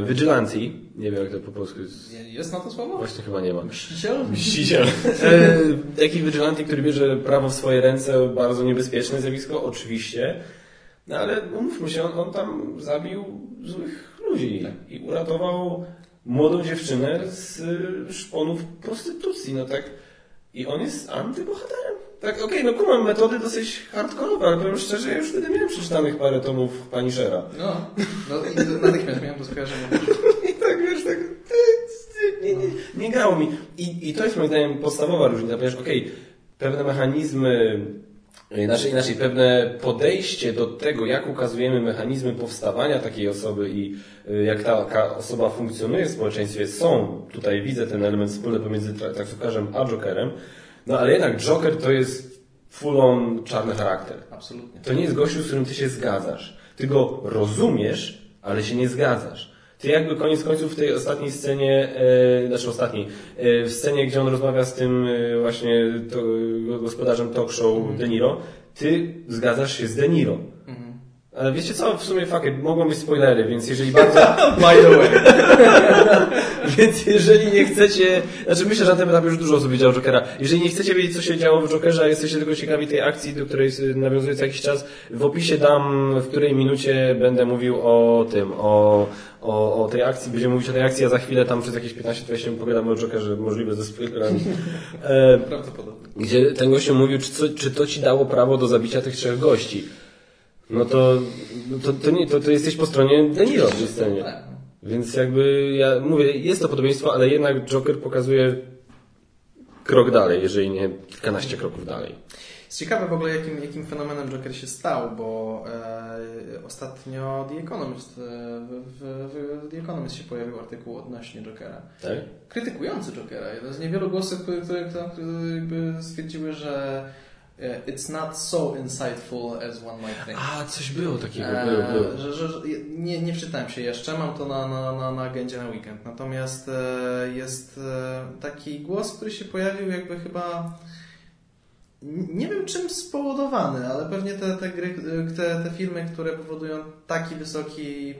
Yy, Vigilanti. Nie wiem, jak to po polsku jest. Jest na to słowo? Właśnie chyba nie ma. Mściciel? Mściciel. E, Taki vigilanti, który bierze prawo w swoje ręce, bardzo niebezpieczne zjawisko, oczywiście. No ale umówmy się, on, on tam zabił złych ludzi i uratował młodą dziewczynę z y, szponów prostytucji, no tak. I on jest antybohaterem. Tak, okej, no kumam metody dosyć hardkorowe, ale powiem szczerze, ja już wtedy miałem przeczytanych parę tomów Punishera. No, no i natychmiast miałem to skojarzenie. I tak wiesz, tak. Nie, nie, nie grało mi. I, I to jest moim zdaniem podstawowa różnica, ponieważ okej, pewne mechanizmy, inaczej, inaczej, pewne podejście do tego, jak ukazujemy mechanizmy powstawania takiej osoby i y, jak taka osoba funkcjonuje w społeczeństwie, są. Tutaj widzę ten element wspólny pomiędzy taksówkarzem a Jokerem. No ale jednak Joker to jest full on czarny charakter. Absolutnie. To nie jest gościu, z którym ty się zgadzasz. Ty go rozumiesz, ale się nie zgadzasz. Ty jakby koniec końców w tej ostatniej scenie, e, znaczy ostatniej, e, w scenie, gdzie on rozmawia z tym e, właśnie to, gospodarzem talk show De Niro, ty zgadzasz się z De Niro. Ale wiecie co, w sumie fuck it, mogą być spoilery, więc jeżeli bardzo... By the way. Więc jeżeli nie chcecie, znaczy myślę, że na tym etapie już dużo osób widziało Jokera. Jeżeli nie chcecie wiedzieć, co się działo w Jokerze, a jesteście tylko ciekawi tej akcji, do której nawiązuję co jakiś czas, w opisie dam, w której minucie będę mówił o tym, o, o, o tej akcji, będziemy mówić o tej akcji, a za chwilę tam przez jakieś 15-20 minut pogadamy o Jokerze, możliwe ze spoilerami. E, Prawdopodobnie. gdzie ten gościu mówił, czy, co, czy to ci dało prawo do zabicia tych trzech gości. No to, no to, to, nie, to, to jesteś po stronie De Niro w tej scenie. Więc jakby ja mówię, jest to podobieństwo, ale jednak Joker pokazuje krok dalej, jeżeli nie kilkanaście kroków dalej. Jest ciekawe w ogóle, jakim, jakim fenomenem Joker się stał, bo e, ostatnio The Economist, e, w, w, w The Economist się pojawił artykuł odnośnie Jokera. Tak? Krytykujący Jokera. Jeden z niewielu głosów, które, które, które jakby stwierdziły, że it's not so insightful as one might think. A, coś było takiego, było, było. E, że, że, nie, nie wczytałem się jeszcze, mam to na, na, na, na agendzie na weekend. Natomiast e, jest e, taki głos, który się pojawił jakby chyba nie wiem czym spowodowany, ale pewnie te, te, gry, te, te filmy, które powodują taki wysoki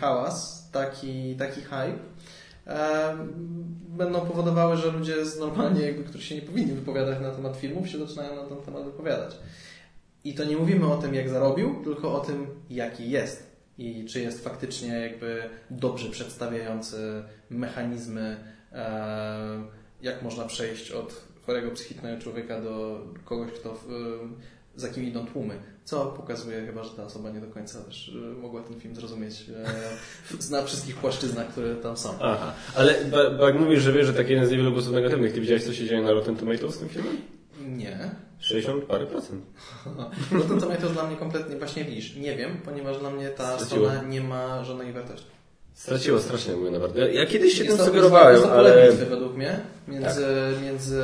hałas, taki, taki hype, będą powodowały, że ludzie z normalnie, jakby, którzy się nie powinni wypowiadać na temat filmów, się zaczynają na ten temat wypowiadać. I to nie mówimy o tym, jak zarobił, tylko o tym, jaki jest. I czy jest faktycznie jakby dobrze przedstawiający mechanizmy, jak można przejść od chorego psychicznego człowieka do kogoś, kto za kim idą tłumy. Co pokazuje chyba, że ta osoba nie do końca też e, mogła ten film zrozumieć e, na wszystkich płaszczyznach, które tam są. Aha, ale jak mówisz, że wiesz, że taki jeden z niewielu głosów negatywnych, ty widziałeś, co się dzieje na Rotten Tomatoes z tym filmem? Nie. 60 parę procent. No to to jest dla mnie kompletnie właśnie lisz. Nie wiem, ponieważ dla mnie ta Straciło. strona nie ma żadnej wartości. Straciło strasznie mówię naprawdę. Ja, kiedyś się Jest tym sugerowałem, jest ale... Tak. bitwy według mnie między, między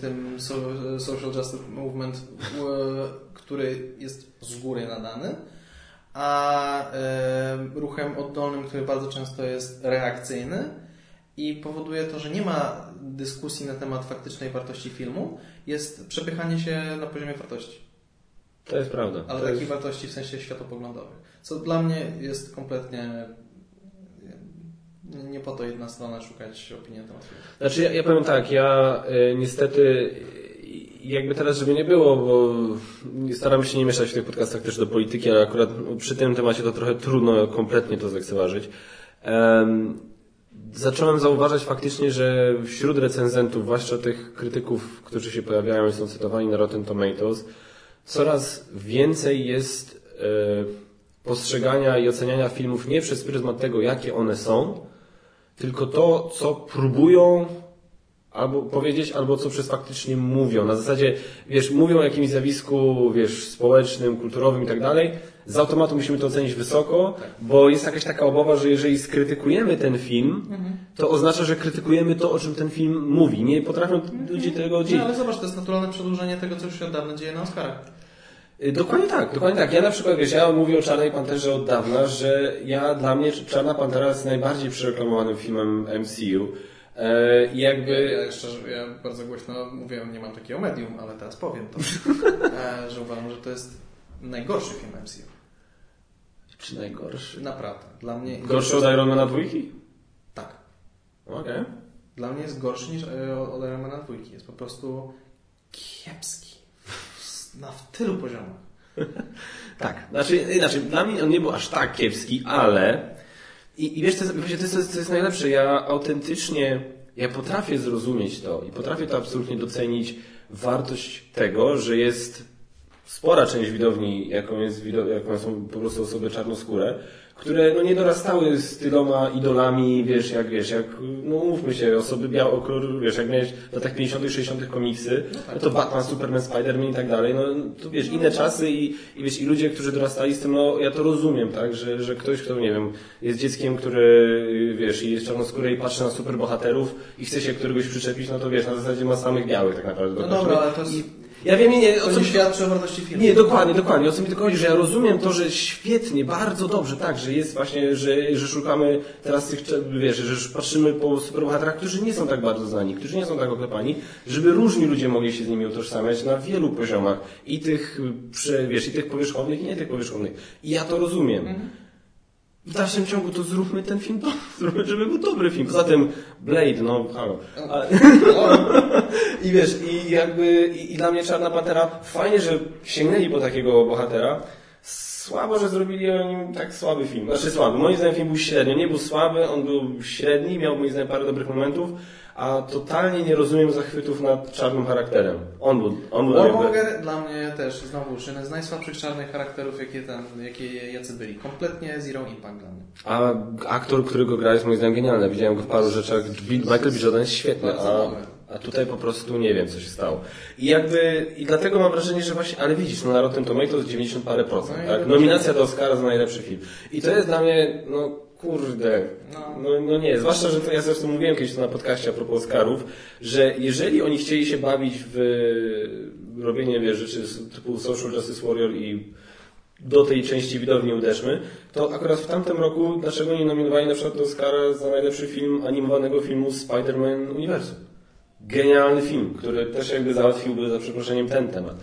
tym so- Social Justice Movement, który jest z góry nadany, a e, ruchem oddolnym, który bardzo często jest reakcyjny i powoduje to, że nie ma dyskusji na temat faktycznej wartości filmu, jest przepychanie się na poziomie wartości. To jest prawda. Ale to takich jest... wartości w sensie światopoglądowych. Co dla mnie jest kompletnie Nie, nie po to jedna strona szukać opinii na temat filmu. Znaczy, ja, ja powiem tak, ja y, niestety, jakby teraz, żeby nie było, bo staramy się nie mieszać w tych podcastach też do polityki, ale akurat przy tym temacie to trochę trudno kompletnie to zlekceważyć. Em, zacząłem zauważać faktycznie, że wśród recenzentów, zwłaszcza tych krytyków, którzy się pojawiają i są cytowani na Rotten Tomatoes, coraz więcej jest e, postrzegania i oceniania filmów nie przez pryzmat tego, jakie one są, tylko to, co próbują albo powiedzieć, albo co przez faktycznie mówią. Na zasadzie, wiesz, mówią o jakimś zjawisku, wiesz, społecznym, kulturowym i tak dalej. Z automatu musimy to ocenić wysoko, bo jest jakaś taka obawa, że jeżeli skrytykujemy ten film, to oznacza, że krytykujemy to, o czym ten film mówi. Nie potrafią ludzie tego No, dzielić. ale zobacz, to jest naturalne przedłużenie tego, co już się od dawna dzieje na Oscarach. Y, Dokładnie tak, dokładnie tak. Ja na przykład, wiesz, ja mówię o Czarnej Panterze od dawna, że ja, dla mnie Czarna Pantera jest najbardziej przereklamowanym filmem MCU. E, I Ja, jakby... ja, szczerze, ja bardzo głośno mówię, nie mam takiego medium, ale teraz powiem to, e, że uważam, że to jest najgorszy film MCU. Czy najgorszy? Naprawdę. Dla mnie... Gorszy od Ironmana dwójki? Tak. Okej. Dla mnie jest gorszy niż e, od Ironmana dwójki. Jest po prostu kiepski. Na w tylu poziomach. Tak, znaczy, inaczej, dla mnie on nie był aż tak kiepski, ale i, i wiesz, to jest, to, jest, to jest najlepsze, ja autentycznie, ja potrafię zrozumieć to i potrafię to absolutnie docenić wartość tego, że jest spora część widowni, jaką, jest, jaką są po prostu osoby czarnoskóre, które no, nie dorastały z tyloma idolami, wiesz, jak wiesz, jak, no mówmy się, osoby białokolorowe, wiesz, jak miałeś w latach 50 60 komiksy, no to Batman, Superman, Spider-Man i tak dalej, no to wiesz, inne czasy i, i wiesz, i ludzie, którzy dorastali z tym, no ja to rozumiem, tak, że, że ktoś, kto, nie wiem, jest dzieckiem, który, wiesz, i jest czarnoskóry i patrzy na superbohaterów i chce się któregoś przyczepić, no to wiesz, na zasadzie ma samych białych tak naprawdę. No do dobra, ale to jest... I- Ja wiem, nie, nie, o co nie świadczy o wartości filmu. nie, dokładnie, dokładnie. O co mi tylko chodzi, że ja rozumiem to, że świetnie, bardzo dobrze, tak, że jest właśnie, że, że szukamy teraz tych, wiesz, że patrzymy po superbohaterach, którzy nie są tak bardzo znani, którzy nie są tak oklepani, żeby różni ludzie mogli się z nimi utożsamiać na wielu poziomach. I tych, wiesz, i tych powierzchownych, i nie tych powierzchownych. I ja to rozumiem. W dalszym ciągu to zróbmy ten film, do, zróbmy, żeby był dobry film. Poza tym Blade, no halo. A, I wiesz, i jakby, i, i dla mnie Czarna Pantera, fajnie, że sięgnęli po takiego bohatera. Słabo, że zrobili o nim tak słaby film. Znaczy słaby. Moim zdaniem film był średnio. Nie był słaby, on był średni, miał moim zdaniem parę dobrych momentów, a totalnie nie rozumiem zachwytów nad czarnym charakterem. On był, on był. Warmonger dla mnie też znowu jeden z najsłabszych czarnych charakterów, jakie tam, jakie jacy byli. Kompletnie zero impact dla mnie. A aktor, który go gra jest moim zdaniem genialny. Widziałem go w paru rzeczach. Michael B. Jordan jest świetny, a, a tutaj po prostu nie wiem, co się stało. I jakby, i dlatego mam wrażenie, że właśnie, ale widzisz, no na Rotten Tomatoes 90 parę procent, No tak? Nominacja do Oscara za najlepszy film. I to jest dla mnie, no kurde, No. no, no nie, zwłaszcza, że to ja zresztą mówiłem kiedyś na podcaście a propos Oscarów, że jeżeli oni chcieli się bawić w robienie, wiesz, rzeczy typu Social Justice Warrior i do tej części widowni uderzmy, to akurat w tamtym roku dlaczego nie nominowali na przykład do Oscara za najlepszy film animowanego filmu Spider-Man Uniwersum? Genialny film, który też jakby załatwiłby za przeproszeniem ten temat.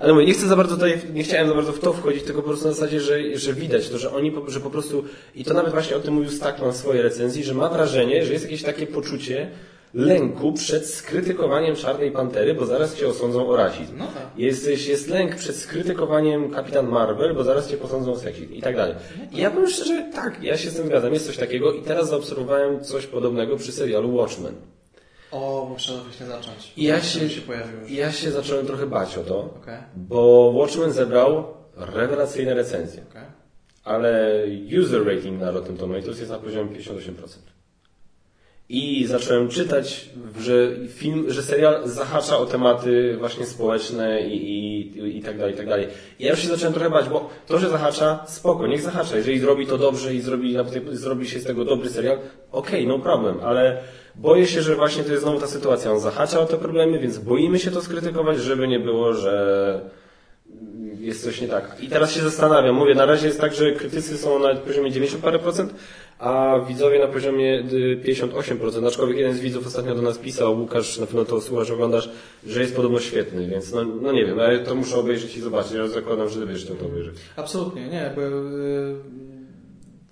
Ale mówię, nie chcę za bardzo tutaj, nie chciałem za bardzo w to wchodzić, tylko po prostu na zasadzie, że, że widać to, że oni, po- że po prostu, i to nawet właśnie o tym mówił Stackman w swojej recenzji, że ma wrażenie, że jest jakieś takie poczucie lęku przed skrytykowaniem Czarnej Pantery, bo zaraz cię osądzą o rasizm. No tak. Jesteś, jest lęk przed skrytykowaniem Kapitan Marvel, bo zaraz cię posądzą o seksizm i tak dalej. I ja powiem szczerze, tak, ja się z tym zgadzam, jest coś takiego i teraz zaobserwowałem coś podobnego przy serialu Watchmen. O, muszę właśnie zacząć. I ja się, się ja się zacząłem trochę bać o to, Okej, bo Watchmen zebrał rewelacyjne recenzje, okej. ale user rating na Rotten Tomatoes jest na poziomie 58%. I zacząłem czytać, że film, że serial zahacza o tematy właśnie społeczne i, i, i tak dalej, i tak dalej. I ja już się zacząłem trochę bać, bo to, że zahacza, spoko, niech zahacza. Jeżeli zrobi to dobrze i zrobi, zrobi się z tego dobry serial, okej, no problem, ale boję się, że właśnie to jest znowu ta sytuacja. On zahacza o te problemy, więc boimy się to skrytykować, żeby nie było, że jest coś nie tak. I teraz się zastanawiam. Mówię, na razie jest tak, że krytycy są na poziomie 90 parę procent, a widzowie na poziomie y, 58%. Aczkolwiek jeden z widzów ostatnio do nas pisał, Łukasz, na pewno to słuchasz, oglądasz, że jest podobno świetny, więc no, no nie wiem, ale to muszę obejrzeć i zobaczyć. Ja zakładam, że będziesz to obejrzeć. Absolutnie, nie, jakby y,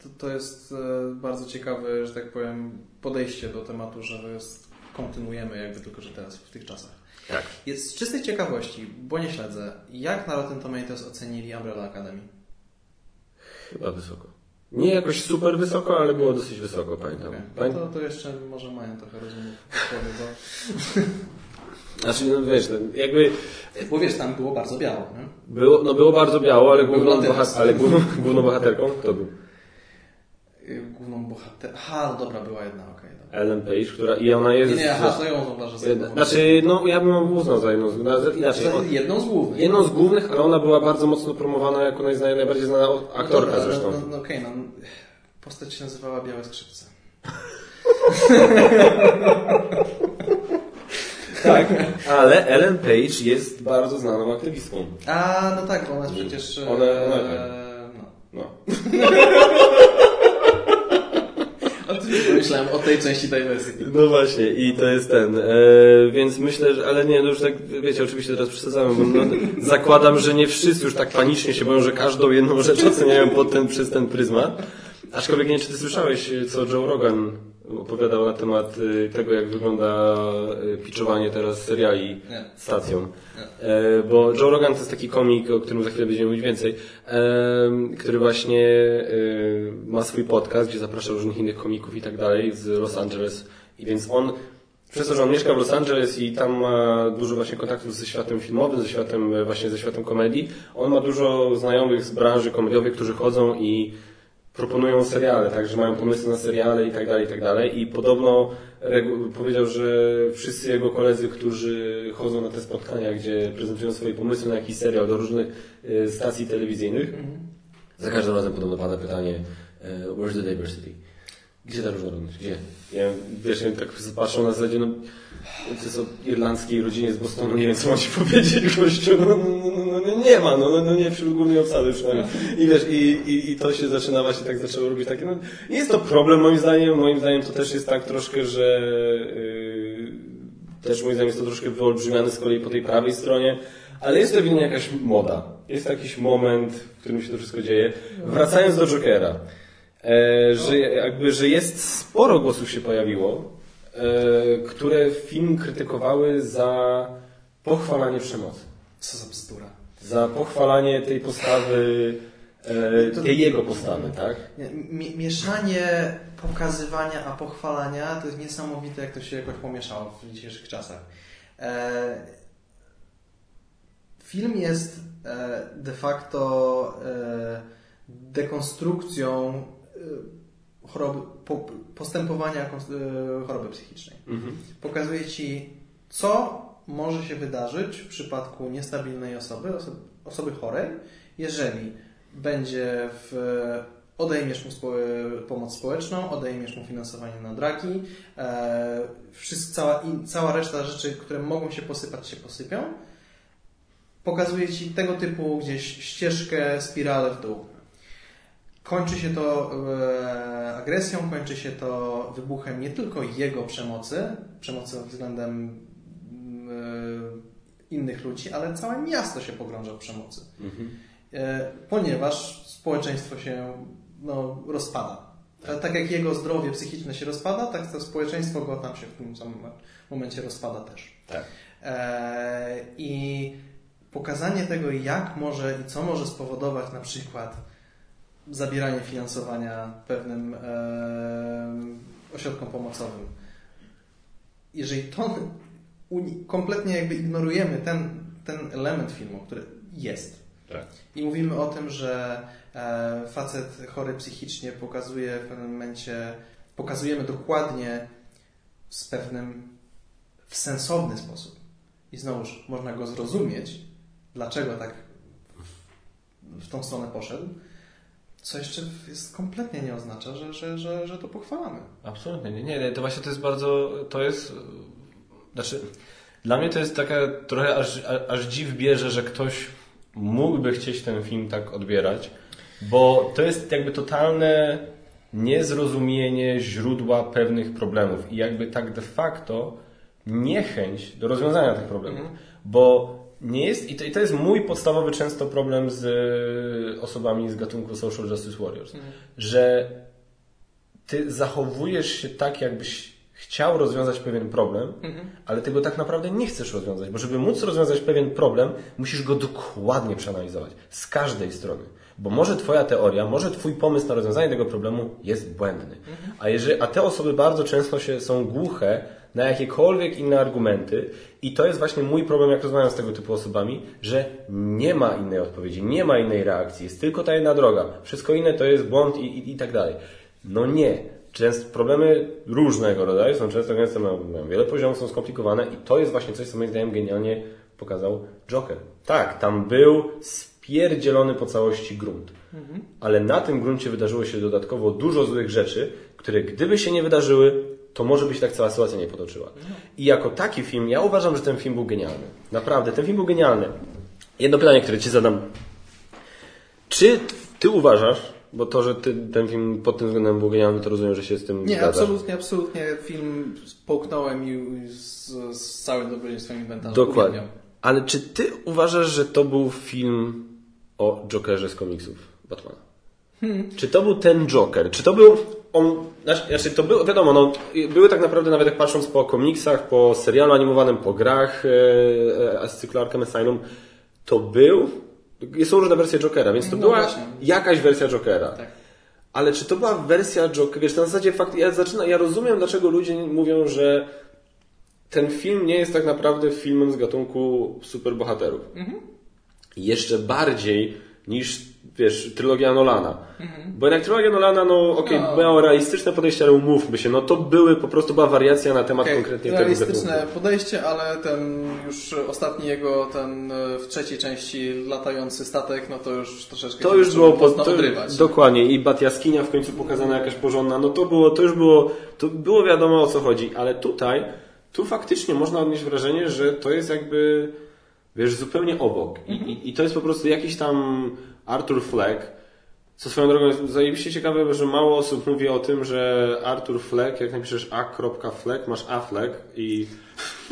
to, to jest e, bardzo ciekawe, że tak powiem, podejście do tematu, że jest, kontynuujemy jakby tylko, że teraz w tych czasach. Tak. Jest z czystej ciekawości, bo nie śledzę, jak na Rotten Tomatoes ocenili Umbrella Academy? Chyba wysoko. Nie jakoś super wysoko, ale było dosyć wysoko, pamiętam. Okay. No to, to jeszcze może mają trochę rozumu bo... Znaczy, no wiesz, no, jakby... Bo wiesz, tam było bardzo biało, nie? Było, no było bardzo biało, ale główną, bohat- ale główną, główną bohaterką kto był? Główną bohater... Aha, no dobra, była jedna, okej. Ellen Page, która i ona jest... Nie, nie, aha, to ją uważam za jedną. Znaczy, no ja bym ją uznał za jedną z... no, Inaczej, Za on- jedną z głównych. jedną z głównych, ale ona była bardzo mocno promowana jako najbardziej znana aktorka Dobra, zresztą. No, no, no okej, no, postać się nazywała Białe Skrzypce. Tak, ale Ellen Page jest bardzo znaną aktywistką. A, no tak, bo ona jest przecież... e, Ona- ona- no. No. Pomyślałem, o tej części diversity. No właśnie, i to jest ten. E, więc myślę, że, ale nie, no już tak, wiecie, oczywiście teraz przesadzamy, bo no, zakładam, że nie wszyscy już tak panicznie się boją, że każdą jedną rzecz oceniają pod ten, przez ten pryzmat. Aczkolwiek nie wiem, czy ty słyszałeś, co Joe Rogan opowiadał na temat e, tego, jak wygląda e, pitchowanie teraz seriali stacją. E, bo Joe Rogan to jest taki komik, o którym za chwilę będziemy mówić więcej, e, który właśnie e, ma swój podcast, gdzie zaprasza różnych innych komików i tak dalej z Los Angeles. I więc on, przez to, że on mieszka w Los Angeles i tam ma dużo właśnie kontaktów ze światem filmowym, ze światem, e, właśnie ze światem komedii, on ma dużo znajomych z branży komediowej, którzy chodzą i proponują seriale, tak, że mają pomysły na seriale i tak dalej, i tak dalej. I podobno powiedział, że wszyscy jego koledzy, którzy chodzą na te spotkania, gdzie prezentują swoje pomysły na jakiś serial do różnych e, stacji telewizyjnych, za każdym razem podobno pada pytanie e, where's the diversity? Gdzie ta różnorodność? Gdzie? Ja, wiesz, ja tak patrzą na zasadzie, no to jest o irlandzkiej rodzinie z Bostonu, nie wiem co mam ci powiedzieć, gościu, no, no, no, no, no nie ma, no, no, no nie wśród głównej obsady przynajmniej. I wiesz, i, i, i to się zaczyna właśnie tak zaczęło robić takie, no jest to problem moim zdaniem, moim zdaniem to też jest tak troszkę, że yy, też moim zdaniem jest to troszkę wyolbrzymiane z kolei po tej prawej stronie, ale jest to jakaś moda. Jest jakiś moment, w którym się to wszystko dzieje. Wracając do Jokera, e, że jakby, że jest sporo głosów się pojawiło, które film krytykowały za pochwalanie przemocy. Co za bzdura. Za pochwalanie tej postawy, e, tej jego postawy, tak? Nie, mi- Mieszanie pokazywania a pochwalania to jest niesamowite, jak to się jakoś pomieszało w dzisiejszych czasach. E, film jest e, de facto e, dekonstrukcją e, choroby, po, postępowania e, choroby psychicznej. Mhm. Pokazuje Ci, co może się wydarzyć w przypadku niestabilnej osoby, osoby, osoby chorej, jeżeli będzie w, odejmiesz mu spo, pomoc społeczną, odejmiesz mu finansowanie na draki, e, wszystko, cała, i, cała reszta rzeczy, które mogą się posypać, się posypią. Pokazuje Ci tego typu gdzieś ścieżkę, spiralę w dół. Kończy się to e, agresją, kończy się to wybuchem nie tylko jego przemocy, przemocy względem e, innych ludzi, ale całe miasto się pogrąża w przemocy. Mhm. E, ponieważ społeczeństwo się no, rozpada. Tak. tak jak jego zdrowie psychiczne się rozpada, tak to społeczeństwo go tam się w tym samym momencie rozpada też. Tak. I pokazanie tego, jak może i co może spowodować na przykład zabieranie finansowania pewnym e, ośrodkom pomocowym. Jeżeli to kompletnie jakby ignorujemy ten, ten element filmu, który jest, Tak. i mówimy o tym, że e, facet chory psychicznie pokazuje w pewnym momencie, pokazujemy dokładnie z pewnym, w sensowny sposób. I znowuż można go zrozumieć, dlaczego tak w tą stronę poszedł, co jeszcze jest kompletnie nie oznacza, że, że, że, że to pochwalamy. Absolutnie. Nie, nie, to właśnie to jest bardzo, to jest, znaczy, dla mnie to jest taka trochę aż, aż dziw bierze, że ktoś mógłby chcieć ten film tak odbierać, bo to jest jakby totalne niezrozumienie źródła pewnych problemów i jakby tak de facto niechęć do rozwiązania tych problemów, Mhm. bo nie jest, i to, i to jest mój podstawowy często problem z e, osobami z gatunku Social Justice Warriors, że ty zachowujesz się tak, jakbyś chciał rozwiązać pewien problem, ale ty go tak naprawdę nie chcesz rozwiązać, bo żeby móc rozwiązać pewien problem, musisz go dokładnie przeanalizować z każdej strony. Bo może twoja teoria, może twój pomysł na rozwiązanie tego problemu jest błędny. A, jeżeli, a te osoby bardzo często się są głuche na jakiekolwiek inne argumenty i to jest właśnie mój problem, jak rozmawiam z tego typu osobami, że nie ma innej odpowiedzi, nie ma innej reakcji, jest tylko ta jedna droga. Wszystko inne to jest błąd i, i, i tak dalej. No nie. Często problemy różnego rodzaju są często gęste, mają, mają wiele poziomów, są skomplikowane i to jest właśnie coś, co moim zdaniem genialnie pokazał Joker. Tak, tam był spierdzielony po całości grunt. Ale na tym gruncie wydarzyło się dodatkowo dużo złych rzeczy, które gdyby się nie wydarzyły, to może by się tak cała sytuacja nie potoczyła. I jako taki film, ja uważam, że ten film był genialny. Naprawdę, ten film był genialny. Jedno pytanie, które Ci zadam. Czy Ty uważasz, bo to, że ty, ten film pod tym względem był genialny, to rozumiem, że się z tym Nie, zgadzasz. absolutnie, absolutnie. Film połknąłem i z, z całym dobrodziejstwem inwentarza. Dokładnie. uwielbiam. Ale czy ty uważasz, że to był film o Jokerze z komiksów Batmana? Czy to był ten Joker? Czy to był on, znaczy, znaczy to było, wiadomo, no, były tak naprawdę nawet jak patrząc po komiksach, po serialu animowanym, po grach e, e, z cyklu Arkham Asylum, to był, są różne wersje Jokera, więc to No była właśnie. jakaś wersja Jokera. Tak. Ale czy to była wersja Jokera? Wiesz, na zasadzie fakt, ja, zaczyna, ja rozumiem, dlaczego ludzie mówią, że ten film nie jest tak naprawdę filmem z gatunku superbohaterów. Jeszcze bardziej niż, wiesz, trylogia Nolana. Bo jednak trylogia Nolana, no okej, No. miała realistyczne podejście, ale umówmy się, no to były, po prostu była wariacja na temat Okej, konkretnie tego realistyczne podejście, ale ten już ostatni jego, ten e, w trzeciej części latający statek, no to już troszeczkę To już było po, to, odrywać. dokładnie i bat jaskinia w końcu pokazana jakaś porządna, no to było, to już było, to było wiadomo o co chodzi, ale tutaj, tu faktycznie można odnieść wrażenie, że to jest jakby, wiesz, zupełnie obok I, i, i to jest po prostu jakiś tam Arthur Fleck, co swoją drogą jest zajebiście ciekawe, że mało osób mówi o tym, że Arthur Fleck, jak napiszesz a.fleck, masz Affleck i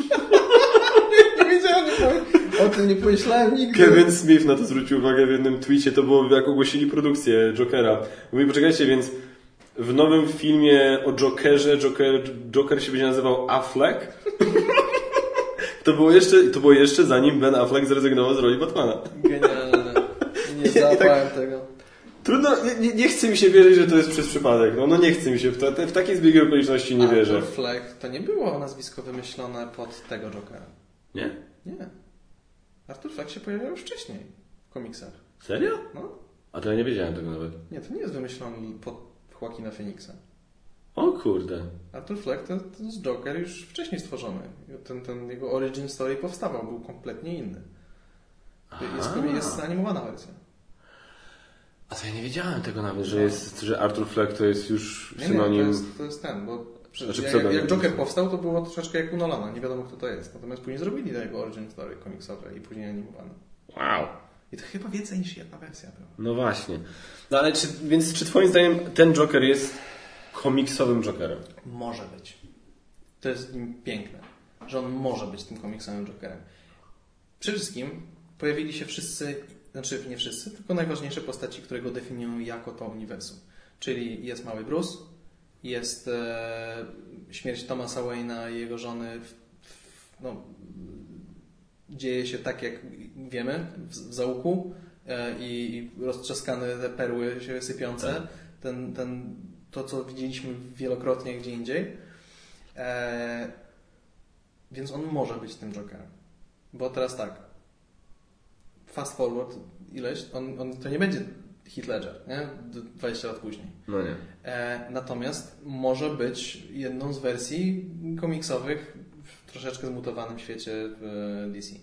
Nie wiedziałem, o tym nie pomyślałem nigdy. Kevin Smith na to zwrócił uwagę w jednym tweetie, to było jak ogłosili produkcję Jokera. Mówi, poczekajcie, więc w nowym filmie o Jokerze Joker, Joker się będzie nazywał Affleck? to, było jeszcze, to było jeszcze zanim Ben Affleck zrezygnował z roli Batmana. Genialne. Nie załapałem tego. Trudno, nie, nie, chce mi się wierzyć, że to jest przez przypadek. No, no nie chce mi się, w, to, w takiej zbiegi okoliczności nie wierzę. Arthur Fleck to nie było nazwisko wymyślone pod tego Jokera. Nie? Nie. Arthur Fleck się pojawiał już wcześniej w komiksach. Serio? No. A to ja nie wiedziałem tego nawet. Nie, to nie jest wymyślony pod Joaquina Phoenixa. O kurde. Arthur Fleck to, to jest Joker już wcześniej stworzony. Ten, ten jego origin story powstawał, był kompletnie inny. Jest, jest animowana wersja. A to ja nie wiedziałem tego nawet, że, jest, że Arthur Fleck to jest już Nie, nie, synonim... to jest, to jest ten, bo Znaczy jak, jak Joker powstał, to było troszeczkę jak u Nolana, nie wiadomo kto to jest. Natomiast później zrobili do jego origin story komiksowe i później animowane. Wow. I to chyba więcej niż jedna wersja była. No właśnie. No ale czy, więc czy twoim zdaniem ten Joker jest komiksowym Jokerem? Może być. To jest nim piękne, że on może być tym komiksowym Jokerem. Przede wszystkim pojawili się wszyscy, znaczy nie wszyscy, tylko najważniejsze postaci, które go definiują jako to uniwersum. Czyli jest mały Bruce, jest e, śmierć Thomasa Wayne'a i jego żony, w, w, no, dzieje się tak, jak wiemy, w, w załuku e, i, roztrzaskane te perły się sypiące. Ten, ten, to, co widzieliśmy wielokrotnie gdzie indziej. E, więc on może być tym Jokerem. Bo teraz tak, fast forward ileś, on, on to nie będzie Heath Ledger, nie? D- 20 lat później. No nie. E, natomiast może być jedną z wersji komiksowych w troszeczkę zmutowanym świecie w DC.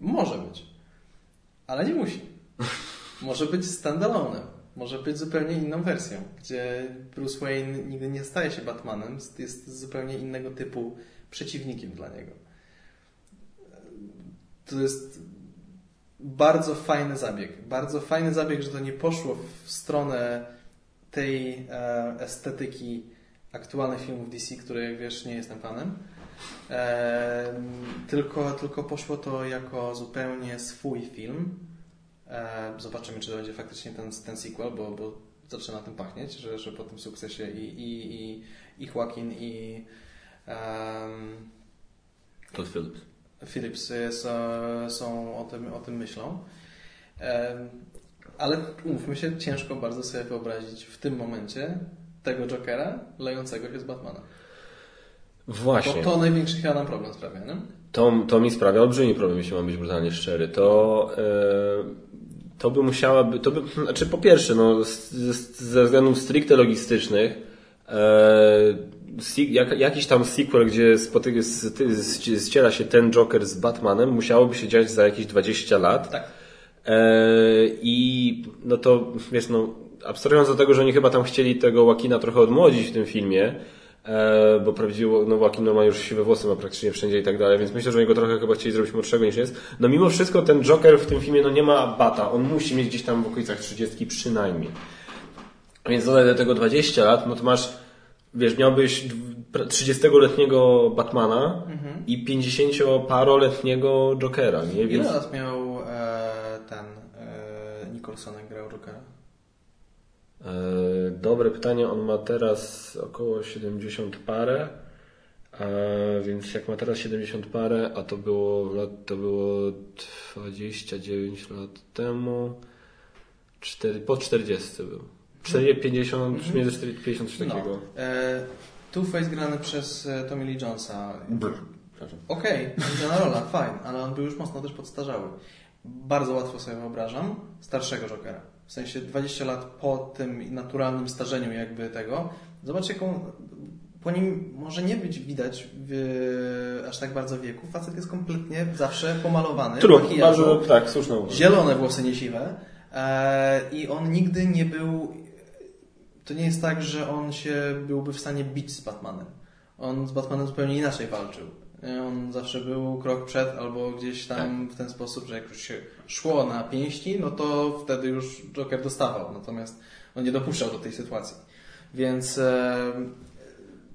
Może być. Ale nie musi. Może być standalone'em. Może być zupełnie inną wersją, gdzie Bruce Wayne nigdy nie staje się Batmanem, jest zupełnie innego typu przeciwnikiem dla niego. To jest bardzo fajny zabieg. Bardzo fajny zabieg, że to nie poszło w stronę tej e, estetyki aktualnych filmów DC, której jak wiesz nie jestem fanem. E, tylko, tylko poszło to jako zupełnie swój film. E, zobaczymy, czy to będzie faktycznie ten, ten sequel, bo, bo zaczyna tym pachnieć, że, że po tym sukcesie i, i, i, i Joaquin i um, Todd Phillips. Phillips jest, e, są o tym, o tym myślą. E, ale umówmy się, ciężko bardzo sobie wyobrazić w tym momencie tego Jokera lejącego się z Batmana. Właśnie. Bo to największy chyba nam problem sprawia, nie? To, to mi sprawia olbrzymi problem, jeśli mam być brutalnie szczery. To, e, to by musiałaby, to by, znaczy po pierwsze, no, z, z, ze względów stricte logistycznych, si, jak, jakiś tam sequel, gdzie z, ściera się ten Joker z Batmanem, musiałoby się dziać za jakieś 20 lat. Tak. E, I no to, wiesz, no, abstrahując do tego, że oni chyba tam chcieli tego Wakina trochę odmłodzić w tym filmie, e, bo prawdziwie no Joaquin ma już siwe włosy, ma praktycznie wszędzie i tak dalej, więc myślę, że oni go trochę chyba chcieli zrobić młodszego niż jest. No mimo wszystko ten Joker w tym filmie no nie ma bata, on musi mieć gdzieś tam w okolicach 30 przynajmniej. Więc dodaj do tego 20 lat, no to masz, wiesz, miałbyś 30-letniego Batmana mhm. i 50-paroletniego Jokera, nie? Więc... Ile lat miał e, ten e, Nicholson, jak grał Jokera? E, dobre pytanie, on ma teraz około 70 parę, więc jak ma teraz 70 parę, a to było, to było 29 lat temu, 4, po 40 był. 4, 50, mhm. między 4 50 coś no. takiego. E, Two-Face grany przez e, Tommy Lee Jonesa. Okej, okay, rola, fajnie, ale on był już mocno też podstarzały. Bardzo łatwo sobie wyobrażam starszego Jokera. W sensie 20 lat po tym naturalnym starzeniu jakby tego. Zobacz jaką po nim może nie być widać w, aż tak bardzo wieku. Facet jest kompletnie zawsze pomalowany. True, bardzo, tak, słuszne. Zielone włosy niesiwe. E, I on nigdy nie był to nie jest tak, że on się byłby w stanie bić z Batmanem. On z Batmanem zupełnie inaczej walczył. On zawsze był krok przed albo gdzieś tam tak. w ten sposób, że jak już się szło na pięści, no to wtedy już Joker dostawał. Natomiast on nie dopuszczał do tej sytuacji. Więc e,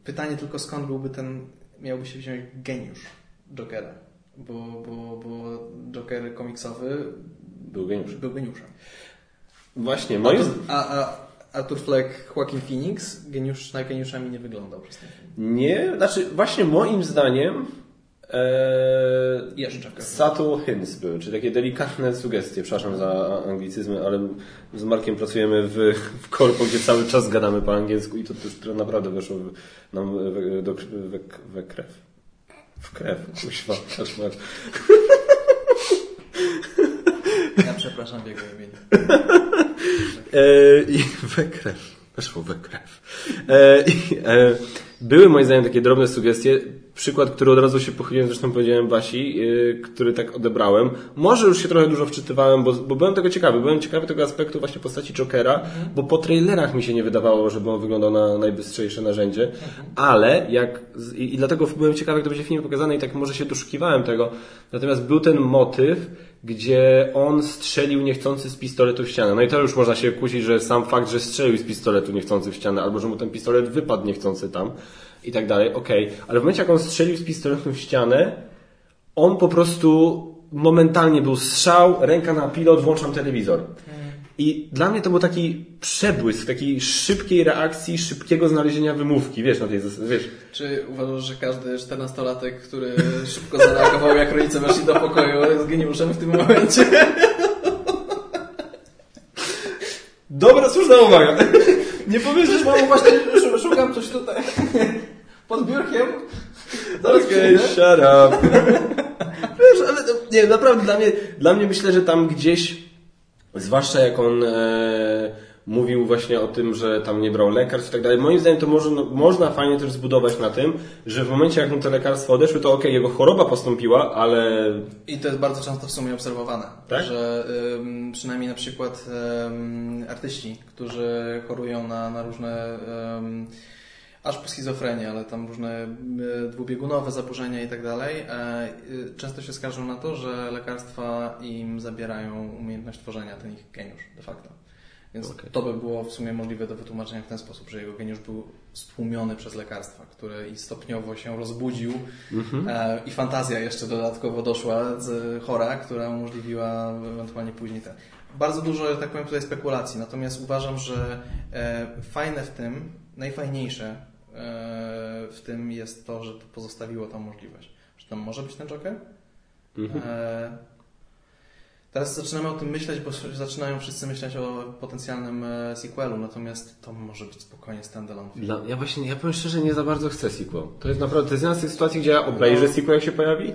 pytanie tylko skąd byłby ten, miałby się wziąć geniusz Jokera. Bo, bo, bo Joker komiksowy był geniuszem. Był geniuszem. Właśnie, moim... A, a, Arthur Fleck, Joaquin Phoenix geniusz, na geniuszami nie wyglądał przez ten film. Nie, znaczy właśnie moim zdaniem Eee, Jeszcze subtle hints były, czyli takie delikatne sugestie, przepraszam za anglicyzmy, ale z Markiem pracujemy w, w korpo, gdzie cały czas gadamy po angielsku i to już naprawdę weszło nam we, do, we, we krew. W krew, kuźwa, kaszmar. Ja przepraszam w jego imieniu. E, I we krew. Weszło we krew. E, i, e, były moim zdaniem takie drobne sugestie. Przykład, który od razu się pochyliłem, zresztą powiedziałem Basi, który tak odebrałem. Może już się trochę dużo wczytywałem, bo, bo byłem tego ciekawy. Byłem ciekawy tego aspektu właśnie postaci Jokera, mhm. bo po trailerach mi się nie wydawało, żeby on wyglądał na najbystrzejsze narzędzie. Mhm. Ale jak, i, i dlatego byłem ciekawy, jak to będzie w filmie pokazane i tak może się doszukiwałem tego. Natomiast był ten motyw, gdzie on strzelił niechcący z pistoletu w ścianę. No i to już można się kłócić, że sam fakt, że strzelił z pistoletu niechcący w ścianę, albo że mu ten pistolet wypadł niechcący tam i tak dalej, okej. Okay. Ale w momencie, jak on strzelił z pistoletu w ścianę, on po prostu momentalnie był strzał, ręka na pilot, włączam telewizor. I dla mnie to był taki przebłysk takiej szybkiej reakcji, szybkiego znalezienia wymówki, wiesz, na tej wiesz. Czy uważasz, że każdy czternastolatek, który szybko zareagował, jak rodzice weszli do pokoju, jest geniuszem w tym momencie? Dobra, słuszna uwaga. Nie powiesz, mamo, właśnie szukam coś tutaj. Pod biurkiem. Okej, okay, shut up. Wiesz, ale nie, naprawdę dla mnie, dla mnie myślę, że tam gdzieś Zwłaszcza jak on e, mówił właśnie o tym, że tam nie brał lekarstw i tak dalej. Moim zdaniem to może, no, można fajnie też zbudować na tym, że w momencie jak mu te lekarstwa odeszły, to okej, okay, jego choroba postąpiła, ale... I to jest bardzo często w sumie obserwowane, tak? że ym, przynajmniej na przykład ym, artyści, którzy chorują na, na różne... Ym, aż po schizofrenię, ale tam różne e, dwubiegunowe zaburzenia i tak dalej, e, często się skarżą na to, że lekarstwa im zabierają umiejętność tworzenia, ten ich geniusz de facto. Więc Okej. to by było w sumie możliwe do wytłumaczenia w ten sposób, że jego geniusz był stłumiony przez lekarstwa, które i stopniowo się rozbudził Mhm. e, i fantazja jeszcze dodatkowo doszła z chora, która umożliwiła ewentualnie później ten. Bardzo dużo, że tak powiem, tutaj spekulacji, natomiast uważam, że e, fajne w tym, najfajniejsze e, w tym jest to, że to pozostawiło tą możliwość. Że tam może być ten Joker? Mhm. E, teraz zaczynamy o tym myśleć, bo zaczynają wszyscy myśleć o potencjalnym e, sequelu, natomiast to może być spokojnie standalone film. Dla, ja właśnie, ja powiem szczerze, nie za bardzo chcę sequel. To jest naprawdę, to jest jedna z tych sytuacji, gdzie ja obejrzę sequel, jak się pojawi,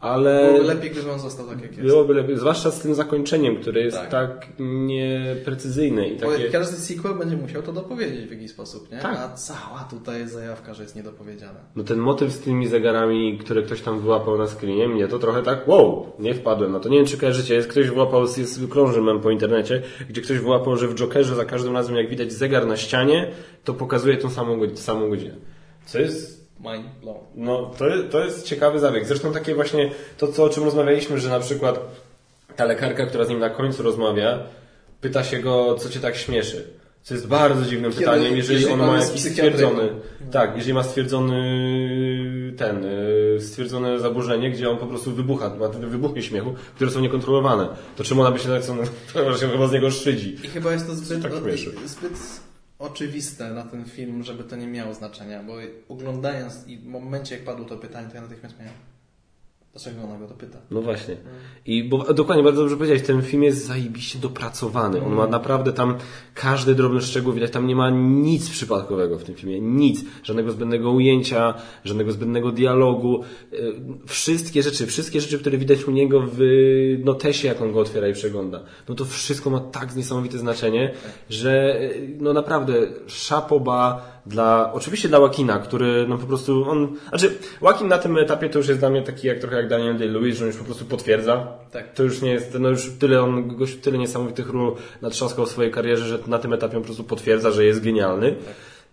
ale Byłoby lepiej, gdyby on został tak, jak jest. byłoby lepiej, zwłaszcza z tym zakończeniem, które jest Tak. tak, nieprecyzyjne i Bo takie... każdy sequel będzie musiał to dopowiedzieć w jakiś sposób, nie? Tak. A cała tutaj jest zajawka, że jest niedopowiedziana. No ten motyw z tymi zegarami, które ktoś tam wyłapał na screenie, mnie to trochę tak, wow, nie wpadłem na to. Nie wiem, czy kojarzycie, jest ktoś wyłapał, jest krąży mem po internecie, gdzie ktoś wyłapał, że w Jokerze za każdym razem, jak widać zegar na ścianie, to pokazuje tą samą, samą godzinę. Co jest Mind blown. No, to, to jest ciekawy zabieg. Zresztą takie właśnie to, co, o czym rozmawialiśmy, że na przykład ta lekarka, która z nim na końcu rozmawia, pyta się go, co cię tak śmieszy. Co jest bardzo dziwnym Kiedy- pytaniem, jeżeli jeżeli on ma jakiś stwierdzony, tak, jeżeli ma stwierdzony ten, y, stwierdzone zaburzenie, gdzie on po prostu wybucha, ma te wybuchy śmiechu, które są niekontrolowane. To czym ona by się tak, co, że się chyba z niego szydzi. I chyba jest to zbyt, Tak śmieszy. zbyt oczywiste na ten film, żeby to nie miało znaczenia, bo oglądając i w momencie, jak padło to pytanie, to ja natychmiast miałem. Dlaczego ona go to pyta? No właśnie. I bo, dokładnie, bardzo dobrze powiedziałeś, ten film jest zajebiście dopracowany. On ma naprawdę tam każdy drobny szczegół, widać, tam nie ma nic przypadkowego w tym filmie. Nic. Żadnego zbędnego ujęcia, żadnego zbędnego dialogu. Yy, Wszystkie rzeczy, wszystkie rzeczy, które widać u niego w notesie, jak on go otwiera i przegląda. No to wszystko ma tak niesamowite znaczenie, że yy, no naprawdę szapoba dla, oczywiście dla Łakina, który no po prostu on, znaczy Łakin na tym etapie to już jest dla mnie taki jak trochę jak Daniel Day-Lewis, że on już po prostu potwierdza. Tak. To już nie jest, no już tyle on, gość tyle niesamowitych ról natrzaskał w swojej karierze, że na tym etapie on po prostu potwierdza, że jest genialny.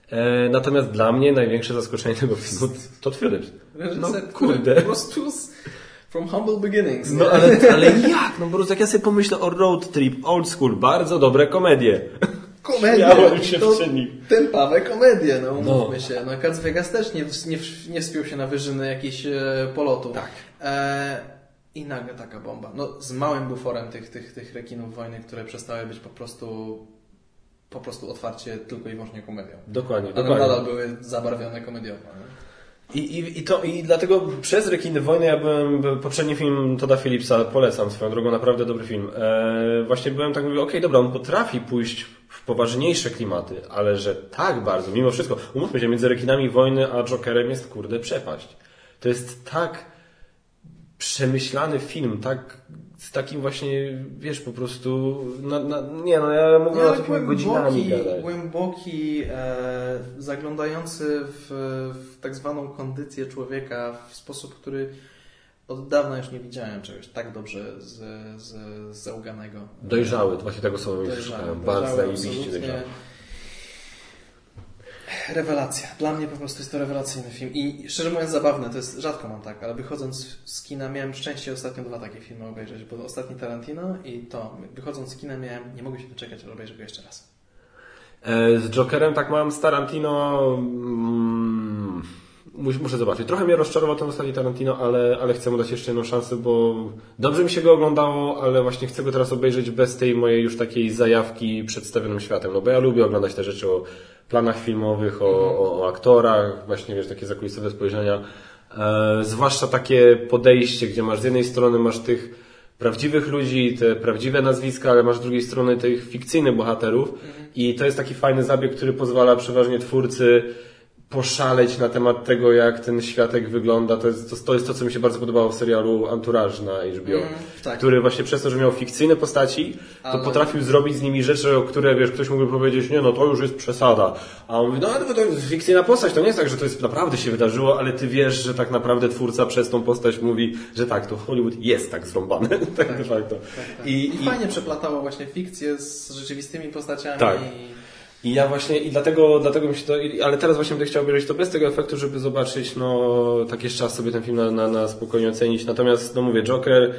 E, natomiast dla mnie największe zaskoczenie tego filmu to Phillips. No kurde. po prostu from humble beginnings. No ale, ale jak? No po prostu jak ja sobie pomyślę o Road Trip, Old School, bardzo dobre komedie. Komedie. Śmiałem się to w komedie, no umówmy No. się. No Cats Vegas też nie, nie, nie wspiął się na wyżyny jakichś e, polotu. Tak. E, I nagle taka bomba. No z małym buforem tych, tych, tych rekinów wojny, które przestały być po prostu po prostu otwarcie tylko i wyłącznie komedią. Dokładnie, Ale dokładnie. nadal były zabarwione komediowo. nie? I, i, i, to, I dlatego przez Rekiny Wojny ja byłem, poprzedni film Toda Phillipsa polecam swoją drogą, naprawdę dobry film. E, właśnie byłem tak, mówię, okej, dobra, on potrafi pójść poważniejsze klimaty, ale że tak bardzo, mimo wszystko, umówmy się, między Rekinami Wojny a Jokerem jest kurde przepaść. To jest tak przemyślany film, tak z takim właśnie, wiesz, po prostu, na, na, nie no, ja No, o tym godzinami gadać. głęboki e, zaglądający w, w tak zwaną kondycję człowieka w sposób, który od dawna już nie widziałem czegoś tak dobrze z, z, z zauganego. Dojrzały, właśnie tego Dojrzały, szukałem, bardzo zajebiście dojrzały. Rewelacja. Dla mnie po prostu jest to rewelacyjny film. I szczerze mówiąc zabawne, to jest rzadko mam tak, ale wychodząc z kina miałem szczęście ostatnio dwa takie filmy obejrzeć, bo ostatni Tarantino i to. Wychodząc z kina miałem, nie mogę się doczekać, ale obejrzę go jeszcze raz. E, Z Jokerem tak mam z Tarantino. Mm, muszę zobaczyć. Trochę mnie rozczarował ten ostatni Tarantino, ale, ale chcę mu dać jeszcze jedną szansę, bo dobrze mi się go oglądało, ale właśnie chcę go teraz obejrzeć bez tej mojej już takiej zajawki przedstawionym światem. No bo ja lubię oglądać te rzeczy o planach filmowych, o, o, o aktorach, właśnie wiesz, takie zakulisowe spojrzenia. E, zwłaszcza takie podejście, gdzie masz z jednej strony masz tych prawdziwych ludzi, te prawdziwe nazwiska, ale masz z drugiej strony tych fikcyjnych bohaterów i to jest taki fajny zabieg, który pozwala przeważnie twórcy poszaleć na temat tego, jak ten światek wygląda. To jest to, to, jest to co mi się bardzo podobało w serialu Entourage na HBO, Mm, tak. który właśnie przez to, że miał fikcyjne postaci, to Ale- potrafił zrobić z nimi rzeczy, o które, wiesz, ktoś mógłby powiedzieć, nie no, to już jest przesada. A on mówi, no ale to jest fikcyjna postać, to nie jest tak, że to jest naprawdę się wydarzyło, ale ty wiesz, że tak naprawdę twórca przez tą postać mówi, że tak, to Hollywood jest tak zrąbany, tak, de facto. Tak. I, I, i, fajnie przeplatało właśnie fikcję z rzeczywistymi postaciami. Tak. I... I ja właśnie, i dlatego, dlatego mi się to, ale teraz właśnie będę chciał obejrzeć to bez tego efektu, żeby zobaczyć, no, tak jeszcze czas sobie ten film na, na, na spokojnie ocenić. Natomiast, no mówię, Joker,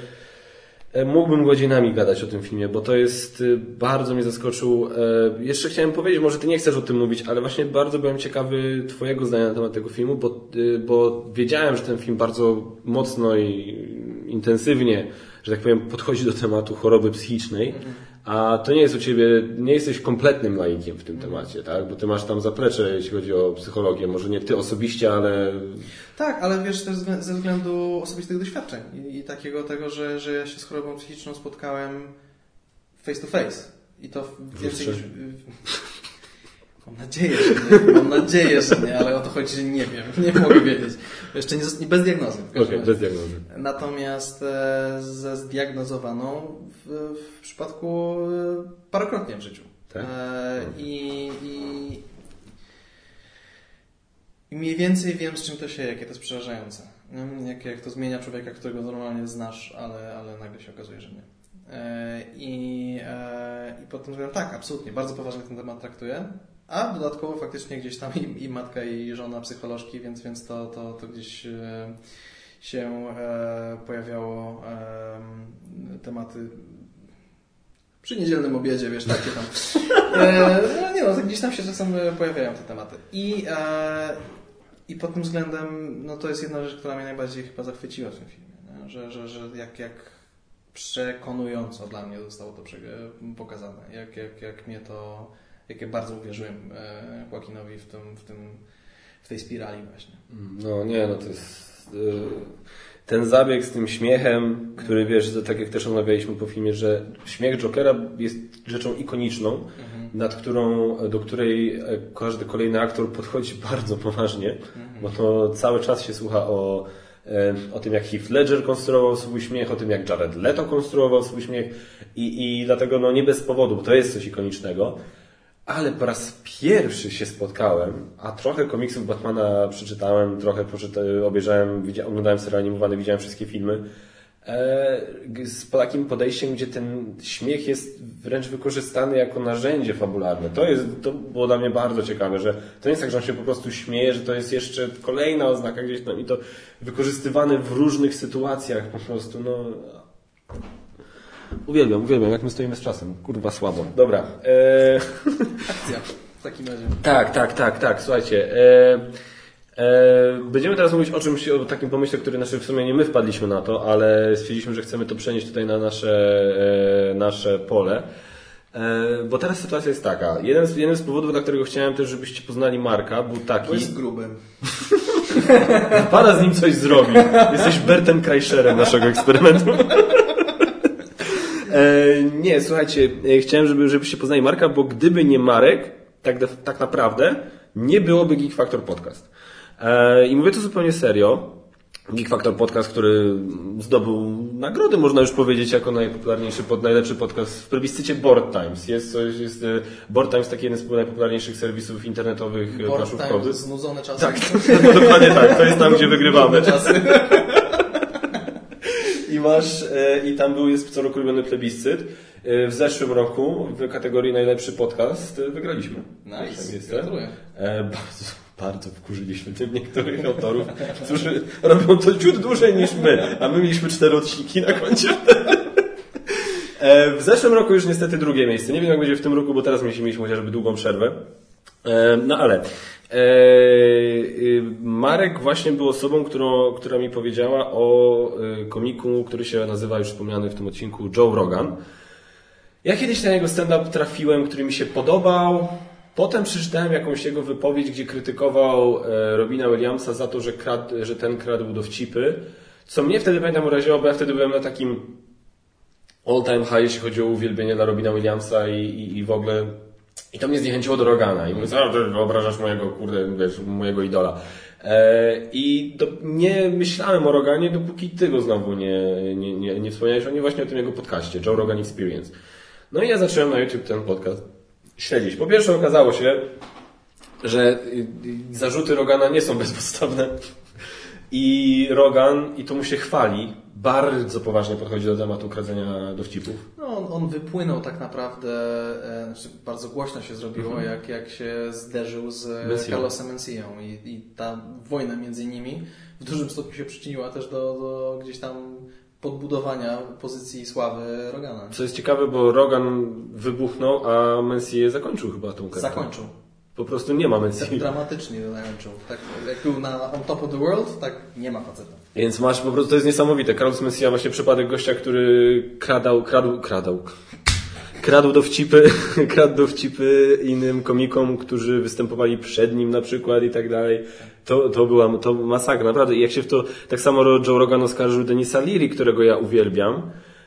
E, mógłbym godzinami gadać o tym filmie, bo to jest, y, bardzo mnie zaskoczył. E, jeszcze chciałem powiedzieć, może ty nie chcesz o tym mówić, ale właśnie bardzo byłem ciekawy twojego zdania na temat tego filmu, bo, bo wiedziałem, że ten film bardzo mocno i intensywnie, że tak powiem, podchodzi do tematu choroby psychicznej. A to nie jest u ciebie, nie jesteś kompletnym laikiem w tym temacie, tak? Bo ty masz tam zaplecze, jeśli chodzi o psychologię. Może nie ty osobiście, ale Tak, ale wiesz też ze względu osobistych doświadczeń i, i takiego tego, że, że ja się z chorobą psychiczną spotkałem face to face. I to więcej niż... Mam nadzieję, że nie. Mam nadzieję, że nie, ale o to chodzi, że nie wiem. Nie mogę wiedzieć. Jeszcze nie, bez diagnozy. okej, razie. bez diagnozy. Natomiast e, ze zdiagnozowaną w, w przypadku e, parokrotnie w życiu. Tak? E, i, i, I mniej więcej wiem, z czym to się, jakie to jest przerażające. Jak, jak to zmienia człowieka, którego normalnie znasz, ale, ale nagle się okazuje, że nie. I, I pod tym względem tak, absolutnie, bardzo poważnie ten temat traktuję. A dodatkowo faktycznie gdzieś tam i, i matka, i żona psycholożki, więc, więc to, to, to gdzieś e, się e, pojawiało e, tematy przy niedzielnym obiedzie, wiesz, takie tam. No nie no, gdzieś tam się czasem pojawiają te tematy. I, I pod tym względem, no to jest jedna rzecz, która mnie najbardziej chyba zachwyciła w tym filmie. Że, że, że jak, jak przekonująco dla mnie zostało to pokazane. Jak, jak, jak mnie to, jak ja bardzo uwierzyłem e, Joaquinowi w, tym, w, tym, w tej spirali właśnie. No nie, no to jest y, ten zabieg z tym śmiechem, który wiesz, tak jak też omawialiśmy po filmie, że śmiech Jokera jest rzeczą ikoniczną, nad którą, do której e, każdy kolejny aktor podchodzi bardzo poważnie, bo to cały czas się słucha o, e, o tym, jak Heath Ledger konstruował swój śmiech, o tym, jak Jared Leto konstruował swój śmiech i, i dlatego no nie bez powodu, bo to jest coś ikonicznego. Ale po raz pierwszy się spotkałem, a trochę komiksów Batmana przeczytałem, trochę poczyta, obejrzałem, oglądałem serial animowany, widziałem wszystkie filmy. E, z takim podejściem, gdzie ten śmiech jest wręcz wykorzystany jako narzędzie fabularne. To, jest, to było dla mnie bardzo ciekawe, że to nie jest tak, że on się po prostu śmieje, że to jest jeszcze kolejna oznaka gdzieś tam i to wykorzystywane w różnych sytuacjach po prostu. No, Uwielbiam, uwielbiam, jak my stoimy z czasem. Kurwa słabo. Dobra. E, Akcja w takim razie. tak, tak, tak, tak, słuchajcie. E, e, będziemy teraz mówić o czymś, o takim pomyśle, który znaczy w sumie nie my wpadliśmy na to, ale stwierdziliśmy, że chcemy to przenieść tutaj na nasze, e, nasze pole. E, bo teraz sytuacja jest taka. Jeden z, jeden z powodów, dla którego chciałem też, żebyście poznali Marka, był taki. Bo jest grubym. Para z nim coś zrobi. Jesteś Bertem Kreischerem naszego eksperymentu. E, nie, słuchajcie, e, chciałem, żeby, żebyście poznali Marka, bo gdyby nie Marek, tak, tak naprawdę, nie byłoby Geek Factor Podcast. E, I mówię to zupełnie serio. Geek Factor Podcast, który zdobył nagrody, można już powiedzieć, jako najpopularniejszy, pod, najlepszy podcast w plebiscycie Board Times. Jest coś, jest Board Times, taki jeden z najpopularniejszych serwisów internetowych Board planszówkowych. time, znudzone czasy. Tak, dokładnie tak. To jest tam, gdzie wygrywamy. Czasy. I masz, e, i tam był, jest co roku robiony plebiscyt. E, W zeszłym roku w kategorii najlepszy podcast e, wygraliśmy. Nice, miejsce. gratuluję. E, bardzo, bardzo wkurzyliśmy tym niektórych autorów, którzy robią to ciut dłużej niż my, a my mieliśmy cztery odcinki na koncie. W zeszłym roku już niestety drugie miejsce. Nie wiem jak będzie w tym roku, bo teraz mieliśmy chociażby długą przerwę. E, No ale e, y, Marek właśnie był osobą, którą, która mi powiedziała o y, komiku, który się nazywa już wspomniany w tym odcinku Joe Rogan. Ja kiedyś na jego stand-up trafiłem, który mi się podobał. Potem przeczytałem jakąś jego wypowiedź, gdzie krytykował e, Robina Williamsa za to, że, kradł, że ten kradł dowcipy. Co mnie wtedy pamiętam uraziło, bo ja wtedy byłem na takim all-time high, jeśli chodzi o uwielbienie dla Robina Williamsa i, i, i w ogóle. I to mnie zniechęciło do Rogana. I mówię, co ty wyobrażasz mojego, kurde, wiesz, mojego idola. E, I do, nie myślałem o Roganie, dopóki ty go znowu nie, nie, nie, nie wspomniałeś o nim właśnie o tym jego podcaście, Joe Rogan Experience. No i ja zacząłem na YouTube ten podcast śledzić. Po pierwsze okazało się, że y, y, zarzuty Rogana nie są bezpodstawne. I Rogan, i to mu się chwali, bardzo poważnie podchodzi do tematu kradzenia dowcipów. No, on, on wypłynął tak naprawdę, e, znaczy bardzo głośno się zrobiło, jak, jak się zderzył z. Carlosem Mencją i, i ta wojna między nimi w dużym stopniu się przyczyniła też do, do gdzieś tam podbudowania pozycji sławy Rogana. Co jest ciekawe, bo Rogan wybuchnął, a Messier zakończył chyba tą karierę. Zakończył. Po prostu nie ma Tak Messi. dramatycznie zakończył. Tak, jak był na on top of the world, tak nie ma faceta. Więc masz po prostu, to jest niesamowite. Carlos Messia właśnie przypadek gościa, który kradał, kradł, kradał. Kradł dowcipy, kradł dowcipy innym komikom, którzy występowali przed nim na przykład i tak dalej. To, to była to masakra, naprawdę. I jak się w to, tak samo Joe Rogan oskarżył Denisa Leary, którego ja uwielbiam.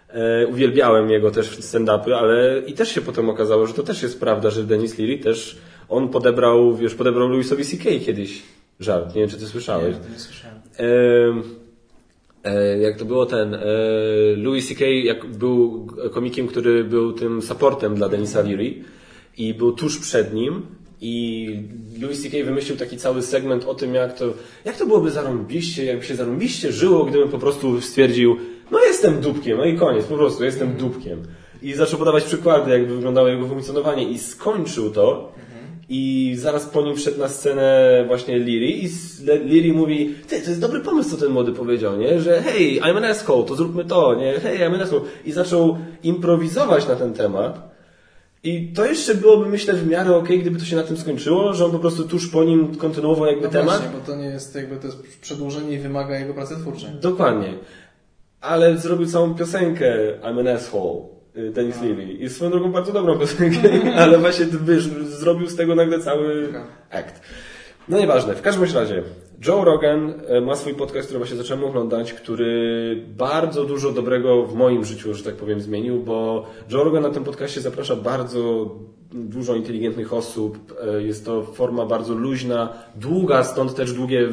E, uwielbiałem jego też stand-upy, ale i też się potem okazało, że to też jest prawda, że Denis Leary też, on podebrał, wiesz, podebrał Louisowi C.K. kiedyś żart. Nie wiem, czy ty słyszałeś. Nie, nie słyszałem. Em, e, jak to było ten, e, Louis C.K. jak był komikiem, który był tym supportem dla Denisa Leary i był tuż przed nim i Louis C.K. wymyślił taki cały segment o tym, jak to, jak to byłoby zarąbiście, jakby się zarąbiście żyło, gdybym po prostu stwierdził, no jestem dupkiem, no i koniec, po prostu jestem dupkiem. I zaczął podawać przykłady, jakby wyglądało jego funkcjonowanie i skończył to. I zaraz po nim wszedł na scenę właśnie Liri i Liri mówi, ty, to jest dobry pomysł, co ten młody powiedział, nie? Że hej, I'm an asshole, to zróbmy to, nie? Hej, I'm an asshole. I zaczął improwizować na ten temat. I to jeszcze byłoby, myślę, w miarę okej, gdyby to się na tym skończyło, że on po prostu tuż po nim kontynuował jakby No temat. właśnie, bo to nie jest jakby to jest przedłużenie i wymaga jego pracy twórczej. Dokładnie. Ale zrobił całą piosenkę I'm an asshole. Y, Denis Leary. I swoją drogą bardzo dobrą piosenkę, ale właśnie wiesz, zrobił z tego nagle cały akt. No nieważne, w każdym razie Joe Rogan e, ma swój podcast, który właśnie zacząłem oglądać, który bardzo dużo dobrego w moim życiu, że tak powiem, zmienił, bo Joe Rogan na tym podcaście zaprasza bardzo dużo inteligentnych osób. E, Jest to forma bardzo luźna, długa, stąd też długie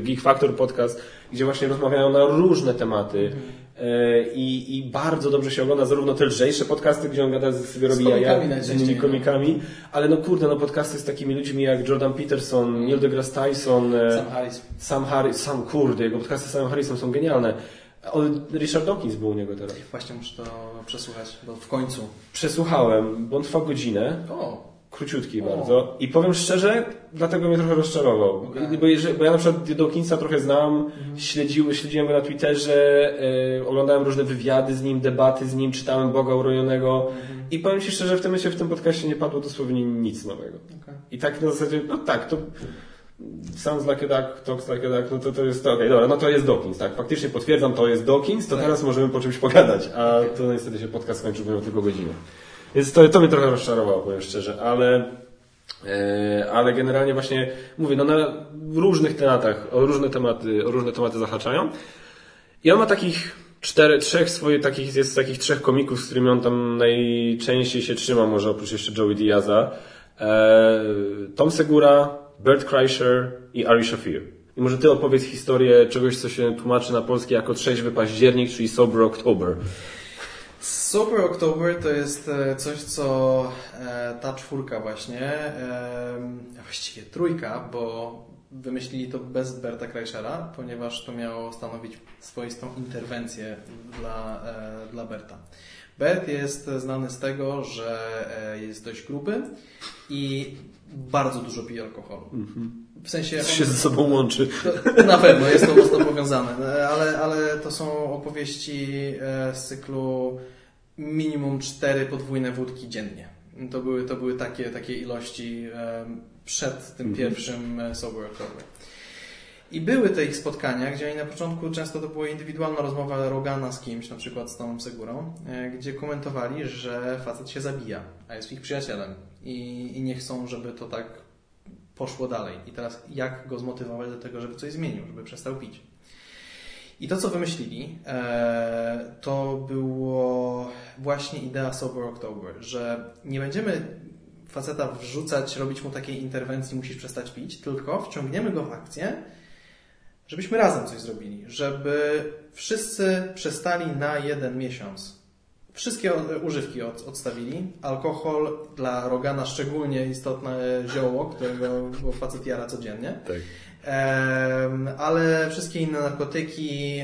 Geek Factor podcast, gdzie właśnie rozmawiają na różne tematy. E, I, I bardzo dobrze się ogląda zarówno te lżejsze podcasty, gdzie on gada, sobie robi jaja z innymi no. komikami, ale no kurde, no podcasty z takimi ludźmi jak Jordan Peterson, Neil deGrasse Tyson, e, Sam Harris. Sam Harris, sam kurde, jego podcasty z Samem Harrisem są genialne. Richard Dawkins był u niego teraz. Właśnie muszę to przesłuchać, bo w końcu. Przesłuchałem, bo on trwa godzinę, O, króciutki bardzo. I powiem szczerze, dlatego mnie trochę rozczarował. Okej. Bo, jeżeli, bo ja na przykład Dawkinsa trochę znam, śledził, śledziłem go na Twitterze, e, oglądałem różne wywiady z nim, debaty z nim, czytałem Boga Urojonego i powiem Ci szczerze, w tym momencie w tym podcaście nie padło dosłownie nic nowego. okej. I tak na zasadzie, no tak, to sounds like a duck, talks like a duck, no to, to jest, okej, dobra, no to jest Dawkins, tak, faktycznie potwierdzam, to jest Dawkins, to Tak. teraz możemy po czymś pogadać, a to niestety się podcast skończył, miał tylko godzinę. Więc to, to mnie trochę rozczarowało, powiem szczerze, ale, e, ale generalnie właśnie mówię, no na różnych tematach, o różne tematy, o różne tematy zahaczają. I on ma takich cztery, trzech swoich, takich, jest takich trzech komików, z którymi on tam najczęściej się trzyma, może oprócz jeszcze Joey Diaza. E, Tom Segura, Bert Kreischer i Ari Shafir. I może ty opowiedz historię czegoś, co się tłumaczy na polskie jako trzeźwy październik, czyli Sober October. Super October to jest e, coś, co e, ta czwórka właśnie, właściwie trójka, bo wymyślili to bez Berta Kreischera, ponieważ to miało stanowić swoistą interwencję dla, e, dla Berta. Bert jest znany z tego, że jest dość gruby i bardzo dużo pije alkoholu. W sensie on- się ze sobą łączy. to, na pewno jest to mocno powiązane, ale, ale to są opowieści e, z cyklu minimum cztery podwójne wódki dziennie. To były, to były takie, takie ilości e, przed tym pierwszym e, Sober. I były te ich spotkania, gdzie oni na początku często to była indywidualna rozmowa Rogana z kimś, na przykład z Tomem Segurą, gdzie komentowali, że facet się zabija, a jest ich przyjacielem i, i nie chcą, żeby to tak poszło dalej. I teraz jak go zmotywować do tego, żeby coś zmienił, żeby przestał pić. I to, co wymyślili, e, to było właśnie idea Sober October, że nie będziemy faceta wrzucać, robić mu takiej interwencji, musisz przestać pić, tylko wciągniemy go w akcję, żebyśmy razem coś zrobili, żeby wszyscy przestali na jeden miesiąc. Wszystkie używki od, odstawili. Alkohol dla Rogana szczególnie istotne zioło, którego facet jara codziennie. Tak. Em, ale wszystkie inne narkotyki,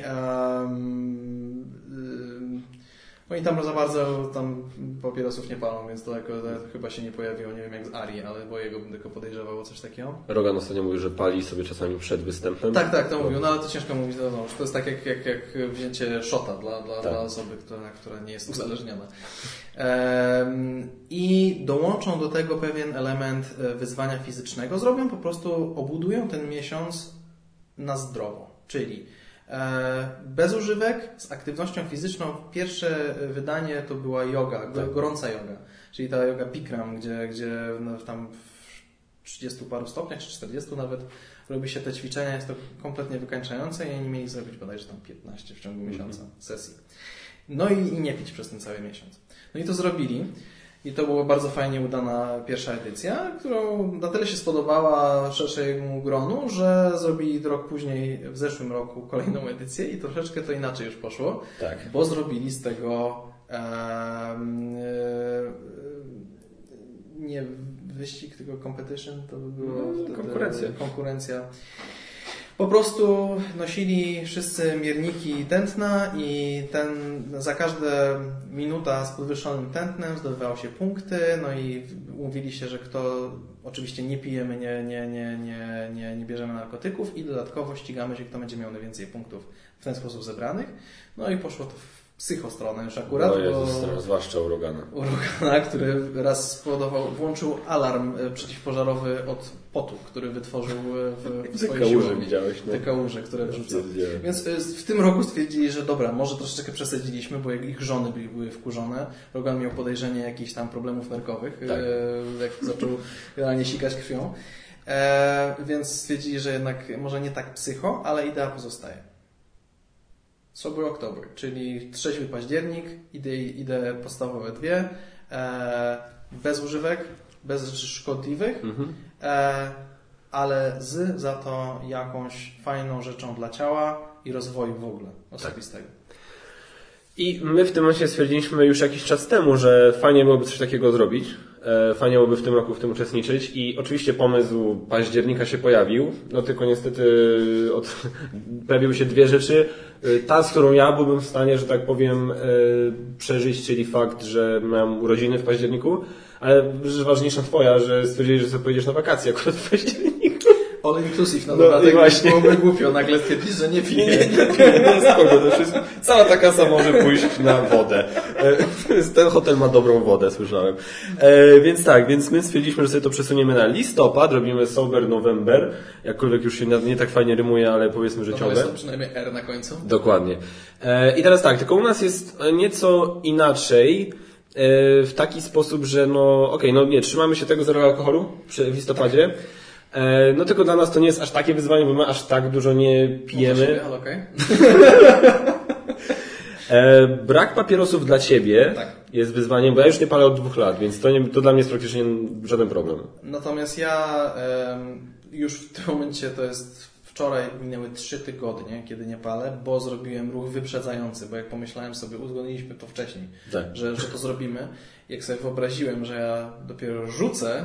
ym, Oni tam za bardzo tam papierosów nie palą, więc to, jako, to chyba się nie pojawiło, nie wiem jak z Ari, ale bo jego bym tylko podejrzewał o coś takiego. Rogan ostatnio mówił, że pali sobie czasami przed występem. Tak, tak, to mówił, no ale to ciężko mówić, no, no, to jest tak jak, jak, jak wzięcie szota dla, dla, Tak. dla osoby, która, która nie jest uzależniona. Em, I dołączą do tego pewien element e, wyzwania fizycznego. Zrobią po prostu, obudują ten miesiąc na zdrowo. Czyli bez używek, z aktywnością fizyczną. Pierwsze wydanie to była yoga, Tak. gorąca yoga. Czyli ta yoga Bikram, gdzie, gdzie no, tam w 30 paru stopniach, czy 40 nawet, robi się te ćwiczenia, jest to kompletnie wykańczające i oni mieli zrobić bodajże tam 15 w ciągu miesiąca sesji. No i, i nie pić przez ten cały miesiąc. No i to zrobili. I to była bardzo fajnie udana pierwsza edycja, którą na tyle się spodobała szerszemu gronu, że zrobili rok później, w zeszłym roku, kolejną edycję i troszeczkę to inaczej już poszło, Tak. bo zrobili z tego e, nie wyścig, tylko competition, to by było No, wtedy konkurencja. konkurencja. Po prostu nosili wszyscy mierniki tętna i ten, za każde minuta z podwyższonym tętnem zdobywało się punkty, no i umówili się, że kto, oczywiście nie pijemy, nie, nie, nie, nie, nie, nie bierzemy narkotyków i dodatkowo ścigamy się, kto będzie miał najwięcej punktów w ten sposób zebranych. No i poszło to w psychostronę już akurat, o Jezus, bo zwłaszcza u Rogana. uragana, który raz spowodował, włączył alarm e, przeciwpożarowy od potu, który wytworzył e, w, w swojej kałuże widziałeś, no. Te kałuże, które wrzucał. Więc y, w tym roku stwierdzili, że dobra, może troszeczkę przesadziliśmy, bo ich żony były, wkurzone. Rogan miał podejrzenie jakichś tam problemów nerkowych, Tak. e, jak zaczął generalnie sikać krwią. E, więc stwierdzili, że jednak może nie tak psycho, ale idea pozostaje. Sober Oktober, czyli trzeźwy październik, idei, idee podstawowe dwie, e, bez używek, bez rzeczy szkodliwych, Mhm. e, ale z za to jakąś fajną rzeczą dla ciała i rozwoju w ogóle osobistego. I my w tym momencie stwierdziliśmy już jakiś czas temu, że fajnie byłoby coś takiego zrobić. E, Fajnie byłoby w tym roku w tym uczestniczyć i oczywiście pomysł października się pojawił, no tylko niestety od, pojawiły się dwie rzeczy. E, Ta, z którą ja byłbym w stanie, że tak powiem, e, przeżyć, czyli fakt, że mam urodziny w październiku, ale ważniejsza twoja, że stwierdzili, że sobie pojedziesz na wakacje akurat w październiku. All inclusive, no, No dodatek, i właśnie. byłoby głupio nagle stwierdzić, że nie piję. nie, spoko, to wszystko. Cała ta kasa może pójść na wodę. E, Ten hotel ma dobrą wodę, słyszałem. E, więc tak, więc my stwierdziliśmy, że sobie to przesuniemy na listopad, robimy Sober November, jakkolwiek już się nie, nie tak fajnie rymuje, ale powiedzmy, że No ciągle. jest to przynajmniej R na końcu. Dokładnie. E, I teraz tak, tylko u nas jest nieco inaczej. W taki sposób, że no, okej, no nie, trzymamy się tego zero alkoholu w listopadzie. E, No tylko dla nas to nie jest aż takie wyzwanie, bo my aż tak dużo nie pijemy. siebie, ale okej. E, brak papierosów dla ciebie Tak. jest wyzwaniem, bo ja już nie palę od dwóch lat, więc to, nie, to dla mnie jest praktycznie żaden problem. Natomiast ja już w tym momencie to jest wczoraj minęły trzy tygodnie, kiedy nie palę, bo zrobiłem ruch wyprzedzający, bo jak pomyślałem sobie, uzgodniliśmy to wcześniej, Tak. że, że to zrobimy. Jak sobie wyobraziłem, że ja dopiero rzucę,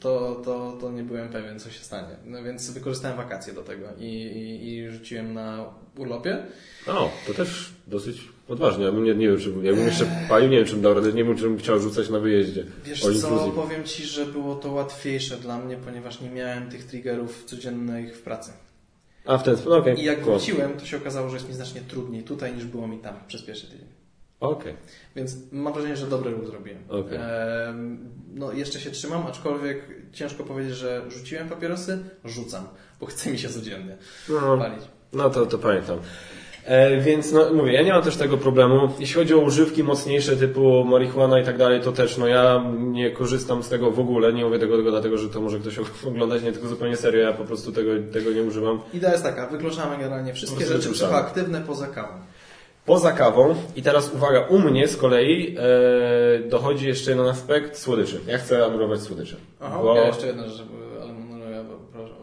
to, to, to nie byłem pewien, co się stanie. No więc wykorzystałem wakacje do tego i, i, i rzuciłem na urlopie. O, to też dosyć odważnie. Ja bym nie, nie wiem, czy jakbym jeszcze palił, nie wiem, czy bym dał radę, nie wiem, czy bym chciał rzucać na wyjeździe. Wiesz All co, inclusive. powiem Ci, że było to łatwiejsze dla mnie, ponieważ nie miałem tych triggerów codziennych w pracy. A w ten sposób, okej. I jak Cool. wróciłem, to się okazało, że jest mi znacznie trudniej tutaj niż było mi tam przez pierwszy tydzień. Okej. Więc mam wrażenie, że dobry ruch zrobiłem. Em, no jeszcze się trzymam, aczkolwiek ciężko powiedzieć, że rzuciłem papierosy, rzucam, bo chce mi się codziennie No, palić. no to, to pamiętam. E, więc no mówię, ja nie mam też tego problemu. Jeśli chodzi o używki mocniejsze typu marihuana i tak dalej, to też no ja nie korzystam z tego w ogóle. Nie mówię tego tylko dlatego, że to może ktoś oglądać, nie tylko zupełnie serio, ja po prostu tego, tego nie używam. Idea jest taka, wykluczamy generalnie wszystkie rzeczy wykluczamy. psychoaktywne poza kawą. Poza kawą i teraz uwaga, u mnie z kolei e, dochodzi jeszcze jeden aspekt słodyczy. Ja chcę anulować słodycze. Aha, Bo- ja jeszcze jedna rzecz,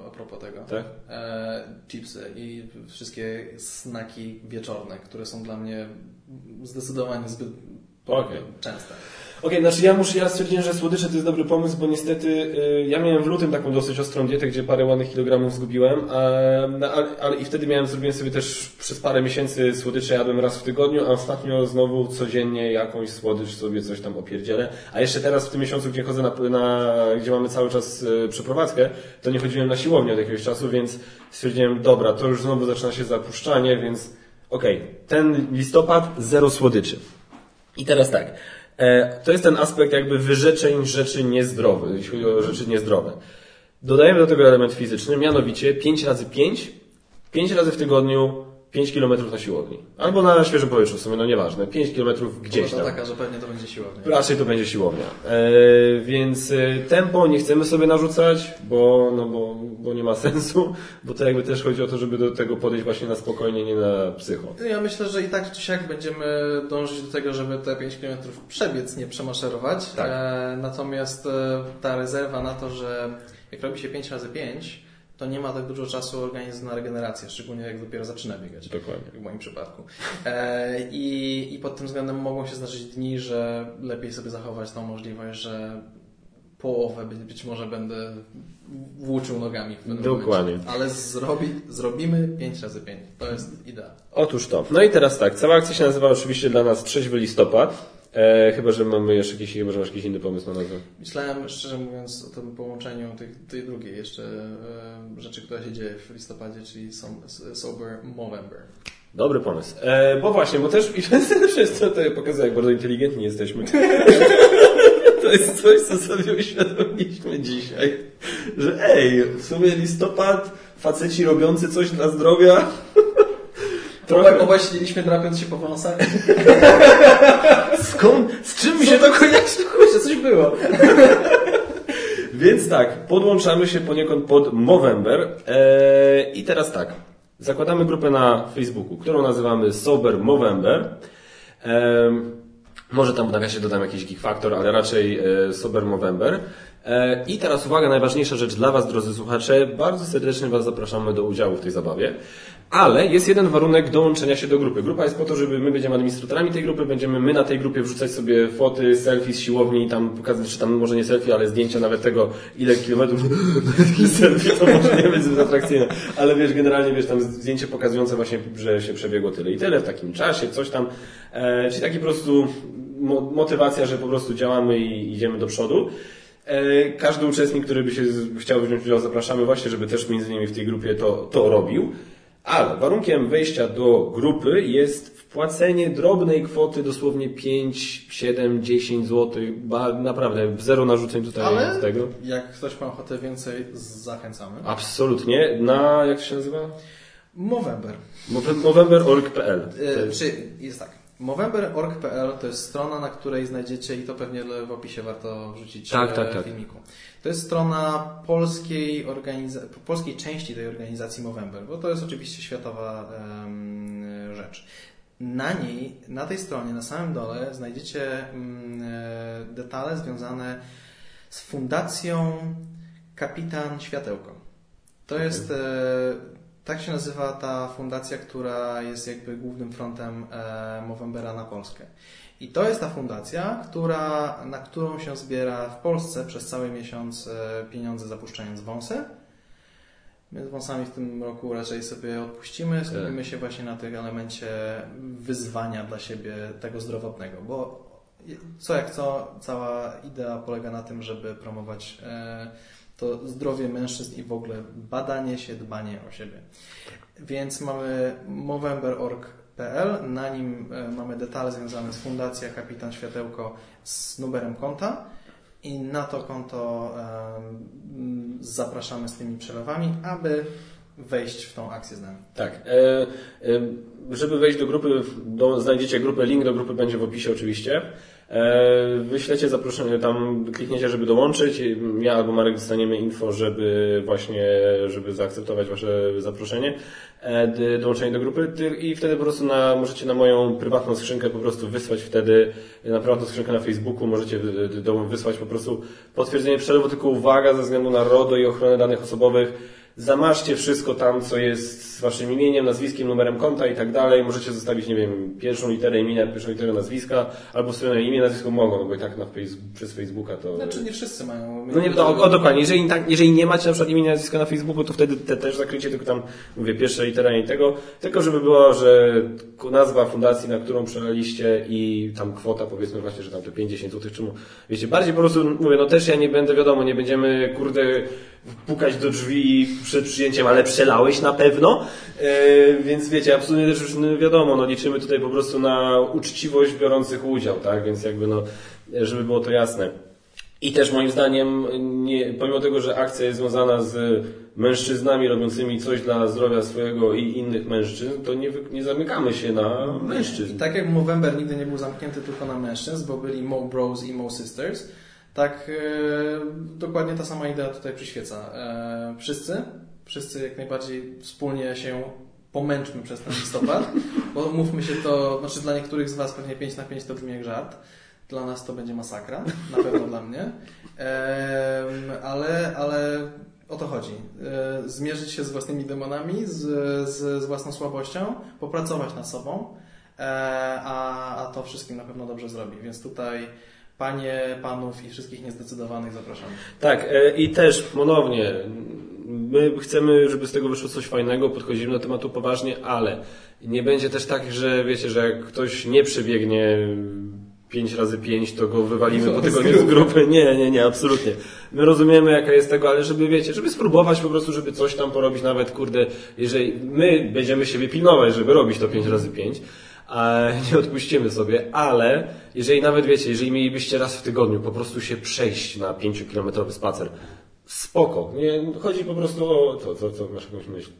a propos tego. Tak? E, chipsy i wszystkie snaki wieczorne, które są dla mnie zdecydowanie zbyt Okej. częste. Okej, znaczy ja muszę, ja stwierdziłem, że słodycze to jest dobry pomysł, bo niestety y, ja miałem w lutym taką dosyć ostrą dietę, gdzie parę ładnych kilogramów zgubiłem, a, no, ale, ale i wtedy miałem, zrobiłem sobie też przez parę miesięcy słodycze jadłem raz w tygodniu, a ostatnio znowu codziennie jakąś słodycz sobie coś tam opierdzielę. A jeszcze teraz w tym miesiącu, gdzie chodzę na, na gdzie mamy cały czas y, przeprowadzkę, to nie chodziłem na siłownię od jakiegoś czasu, więc stwierdziłem, dobra, to już znowu zaczyna się zapuszczanie, więc okej, ten listopad zero słodyczy. I teraz tak. E, to jest ten aspekt jakby wyrzeczeń rzeczy niezdrowych, jeśli chodzi o rzeczy niezdrowe. Dodajemy do tego element fizyczny, mianowicie 5 razy 5, 5 razy w tygodniu 5 km na siłowni. Albo na świeżym powietrzu, w sumie, no nieważne, 5 km gdzieś to tam. taka, że pewnie to będzie siłownia. Raczej to będzie siłownia. E, więc e, tempo nie chcemy sobie narzucać, bo, no bo, bo nie ma sensu, bo to jakby też chodzi o to, żeby do tego podejść właśnie na spokojnie, nie na psycho. Ja myślę, że i tak czy siak będziemy dążyć do tego, żeby te 5 km przebiec, nie przemaszerować. Tak. E, natomiast e, ta rezerwa na to, że jak robi się 5 razy 5, to nie ma tak dużo czasu organizm na regenerację, szczególnie jak dopiero zaczyna biegać. Dokładnie. W moim przypadku. E, i, I pod tym względem mogą się zdarzyć dni, że lepiej sobie zachować tą możliwość, że połowę być, być może będę włóczył nogami. W Dokładnie. Momencie. Ale zrobi, zrobimy 5 razy 5. To jest idea. Otóż to. No i teraz tak, cała akcja się nazywa oczywiście dla nas Trzeźwy Listopad. E, chyba, że mamy jeszcze jakiś, chyba, że masz jakiś inny pomysł na nazwę. Myślałem, szczerze mówiąc, o tym połączeniu tej, tej drugiej jeszcze e, rzeczy, która się dzieje w listopadzie, czyli som, Sober Movember. Dobry pomysł. E, bo właśnie, bo też co to pokazuje, jak bardzo inteligentni jesteśmy. to jest coś, co sobie uświadomiliśmy dzisiaj. Że ej, w sumie listopad, faceci robiący coś dla zdrowia. Trochę obaj siedzieliśmy drapiąc się po wąsach. Skąd, z czym mi się to kojarzy? Kurczę, coś było. Więc tak, podłączamy się poniekąd pod Movember. Eee, I teraz tak, zakładamy grupę na Facebooku, którą nazywamy Sober Movember. Eee, może tam w nawiasie dodam jakiś Geek Factor, ale raczej e, Sober Movember. E, I teraz uwaga, najważniejsza rzecz dla Was, drodzy słuchacze. Bardzo serdecznie Was zapraszamy do udziału w tej zabawie. Ale jest jeden warunek dołączenia się do grupy. Grupa jest po to, żeby my będziemy administratorami tej grupy, będziemy my na tej grupie wrzucać sobie foty, selfie z siłowni, tam pokazać, czy tam może nie selfie, ale zdjęcia nawet tego, ile kilometrów selfie, to może nie być zbyt atrakcyjne. Ale wiesz, generalnie wiesz, tam zdjęcie pokazujące właśnie, że się przebiegło tyle i tyle w takim czasie, coś tam. E, czyli taki po prostu mo- motywacja, że po prostu działamy i idziemy do przodu. E, Każdy uczestnik, który by się chciał wziąć udział, zapraszamy właśnie, żeby też między innymi w tej grupie to, to robił. Ale warunkiem wejścia do grupy jest wpłacenie drobnej kwoty, dosłownie 5, 7, 10 zł. Ba, naprawdę, zero narzuceń tutaj Ale z tego. jak ktoś ma ochotę więcej, zachęcamy. Absolutnie. Na, jak się nazywa? Movember. Movember.org.pl. E, czy jest tak. Movember.org.pl to jest strona, na której znajdziecie i to pewnie w opisie warto wrzucić Tak, e, tak, tak. filmiku. To jest strona polskiej, organiza- polskiej części tej organizacji Movember, bo to jest oczywiście światowa em, rzecz. Na niej, na tej stronie, na samym dole znajdziecie e, detale związane z fundacją Kapitan Światełko. To jest, e, tak się nazywa ta fundacja, która jest jakby głównym frontem e, Movembera na Polskę. I to jest ta fundacja, która, na którą się zbiera w Polsce przez cały miesiąc e, pieniądze zapuszczając wąsy. My z wąsami w tym roku raczej sobie odpuścimy, skupimy się właśnie na tym elemencie wyzwania dla siebie tego zdrowotnego, bo co jak co, cała idea polega na tym, żeby promować e, to zdrowie mężczyzn i w ogóle badanie się, dbanie o siebie. Więc mamy movember.org.pl, na nim e, mamy detale związane z Fundacja Kapitan Światełko z numerem konta i na to konto em, zapraszamy z tymi przelewami, aby wejść w tą akcję z nami. Tak. E, e, żeby wejść do grupy, do, znajdziecie grupę, link do grupy będzie w opisie oczywiście. E, wyślecie zaproszenie, tam klikniecie, żeby dołączyć. Ja albo Marek dostaniemy info, żeby właśnie, żeby zaakceptować Wasze zaproszenie, e, dołączenie do grupy i wtedy po prostu na, możecie na moją prywatną skrzynkę po prostu wysłać wtedy, na prywatną skrzynkę na Facebooku możecie wysłać po prostu potwierdzenie przelewu, tylko uwaga, ze względu na RODO i ochronę danych osobowych, zamaszcie wszystko tam, co jest z waszym imieniem, nazwiskiem, numerem konta i tak dalej. Możecie zostawić, nie wiem, pierwszą literę imienia, pierwszą literę nazwiska, albo swoje imię, nazwisko mogą, no bo i tak na face, przez Facebooka to... Znaczy nie wszyscy mają. No nie, no, o, dokładnie. Jeżeli, tak, jeżeli nie macie na przykład imienia, nazwiska na Facebooku, to wtedy te też zakrycie, tylko tam, mówię, pierwsza litera i tego, tylko żeby było, że nazwa fundacji, na którą przelaliście i tam kwota, powiedzmy właśnie, że tam te 50 zł, czemu, wiecie, bardziej po prostu, mówię, no też ja nie będę, wiadomo, nie będziemy, kurde, pukać do drzwi przed przyjęciem, ale przelałeś na pewno, e, więc wiecie, absolutnie też już no, wiadomo, no liczymy tutaj po prostu na uczciwość biorących udział, tak, więc jakby no, żeby było to jasne. I też moim zdaniem, nie, pomimo tego, że akcja jest związana z mężczyznami robiącymi coś dla zdrowia swojego i innych mężczyzn, to nie, nie zamykamy się na mężczyzn. I tak jak Movember nigdy nie był zamknięty tylko na mężczyzn, bo byli Mo Bros i Mo Sisters, tak e, dokładnie ta sama idea tutaj przyświeca. E, wszyscy, wszyscy jak najbardziej wspólnie się pomęczmy przez ten listopad, bo mówmy się to, znaczy dla niektórych z Was pewnie 5 na 5 to brzmi jak żart, dla nas to będzie masakra, na pewno dla mnie, ale, ale o to chodzi. E, zmierzyć się z własnymi demonami, z, z, z własną słabością, popracować nad sobą, a, a to wszystkim na pewno dobrze zrobi. Więc tutaj Panie, panów i wszystkich niezdecydowanych zapraszam. Tak, e, i też ponownie, my chcemy, żeby z tego wyszło coś fajnego, podchodzimy do tematu poważnie, ale nie będzie też tak, że wiecie, że jak ktoś nie przebiegnie 5 razy 5, to go wywalimy po tygodniu z grupy. Nie, nie, nie, absolutnie. My rozumiemy, jaka jest tego, ale żeby, wiecie, żeby spróbować po prostu, żeby coś tam porobić, nawet, kurde, jeżeli my będziemy siebie pilnować, żeby robić to 5 razy 5, a nie odpuścimy sobie, ale jeżeli nawet wiecie, jeżeli mielibyście raz w tygodniu po prostu się przejść na 5-kilometrowy spacer, spoko. Nie, chodzi po prostu o to, co, co masz jakąś myśl.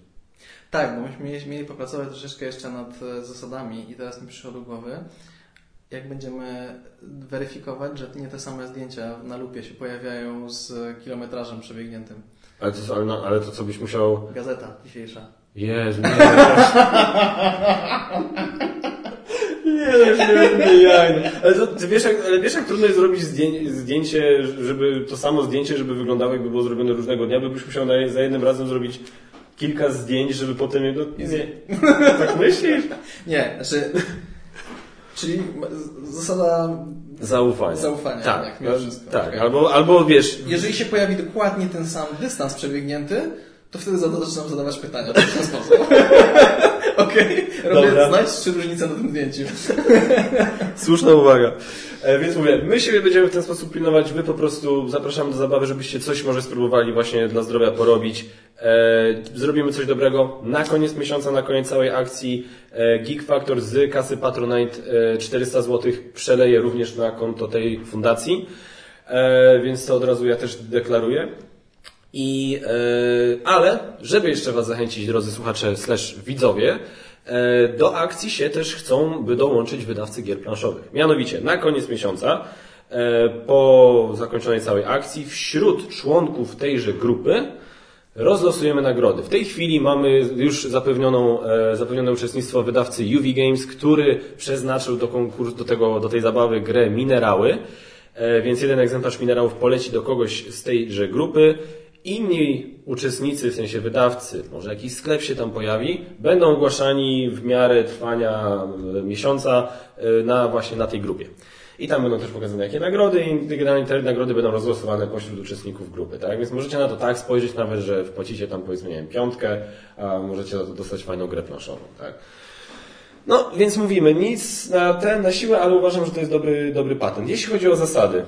Tak, bo myśmy mieli popracować troszeczkę jeszcze nad e, zasadami i teraz mi przyszło do głowy, jak będziemy weryfikować, że nie te same zdjęcia na lupie się pojawiają z kilometrażem przebiegniętym. Ale to, ale, ale to co byś musiał... Gazeta dzisiejsza. Jezu, nie. Nie, no jaj. Ale to, ty wiesz, jak, ale wiesz, jak trudno jest zrobić zdjęcie, zdjęcie, żeby to samo zdjęcie, żeby wyglądało jakby było zrobione różnego dnia, by byś musiał na, za jednym razem zrobić kilka zdjęć, żeby potem... No, nie, tak myślisz? Nie, znaczy... Czyli zasada Zaufania. Zaufania, tak. tak, mimo wszystko. Tak, albo, albo wiesz... Jeżeli się pojawi dokładnie ten sam dystans przebiegnięty, to wtedy zaczynam zadawać pytania w ten sposób. Okej, okay. robię, znajdź trzy różnice na tym zdjęciu. Słuszna uwaga. E, więc mówię, my siebie będziemy w ten sposób pilnować, wy po prostu zapraszamy do zabawy, żebyście coś może spróbowali właśnie dla zdrowia porobić. E, zrobimy coś dobrego. Na koniec miesiąca, na koniec całej akcji e, Geek Factor z kasy Patronite e, 400 zł przeleje również na konto tej fundacji. E, więc to od razu ja też deklaruję. I, e, ale, żeby jeszcze Was zachęcić, drodzy słuchacze slash widzowie, e, do akcji się też chcą, dołączyć wydawcy gier planszowych. Mianowicie, na koniec miesiąca, e, po zakończonej całej akcji, wśród członków tejże grupy rozlosujemy nagrody. W tej chwili mamy już zapewnioną, zapewnione uczestnictwo wydawcy UV Games, który przeznaczył do konkursu, do, tego, do tej zabawy grę Minerały. Więc jeden egzemplarz minerałów poleci do kogoś z tejże grupy. Inni uczestnicy, w sensie wydawcy, może jakiś sklep się tam pojawi, będą ogłaszani w miarę trwania miesiąca na właśnie na tej grupie. I tam będą też pokazane jakie nagrody i generalnie te nagrody będą rozlosowane pośród uczestników grupy, tak? Więc możecie na to tak spojrzeć nawet, że wpłacicie tam powiedzmy, nie wiem, piątkę, a możecie dostać fajną grę planszową, tak? No, więc mówimy, nic na ten, na siłę, ale uważam, że to jest dobry, dobry patent. Jeśli chodzi o zasady,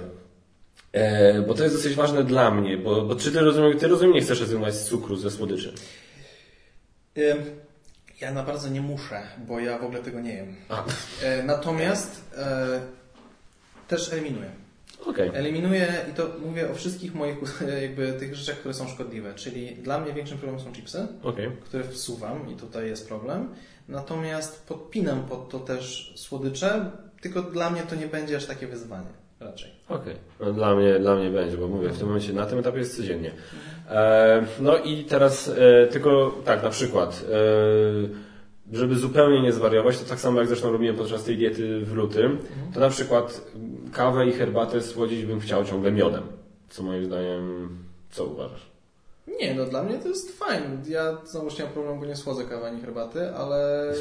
E, bo to jest dosyć ważne dla mnie, bo, bo czy ty rozumiem, ty rozumiem nie chcesz rezygnować z cukru, ze słodyczy? Ja na bardzo nie muszę, bo ja w ogóle tego nie jem. E, natomiast e, też eliminuję. Okay. Eliminuję i to mówię o wszystkich moich jakby tych rzeczach, które są szkodliwe. Czyli dla mnie większym problemem są chipsy, okay. które wsuwam i tutaj jest problem. Natomiast podpinam pod to też słodycze, tylko dla mnie to nie będzie aż takie wyzwanie raczej. Okej, okay. no, dla, mnie, dla mnie będzie, bo mówię, w tym momencie, na tym etapie jest codziennie. E, no i teraz e, tylko tak, na przykład, e, żeby zupełnie nie zwariować, to tak samo jak zresztą robiłem podczas tej diety w lutym, to na przykład kawę i herbatę słodzić bym chciał ciągle miodem. Co moim zdaniem, co uważasz? Nie, no dla mnie to jest fajne. Ja znowu nie mam problemu, bo nie słodzę kawy ani herbaty, ale...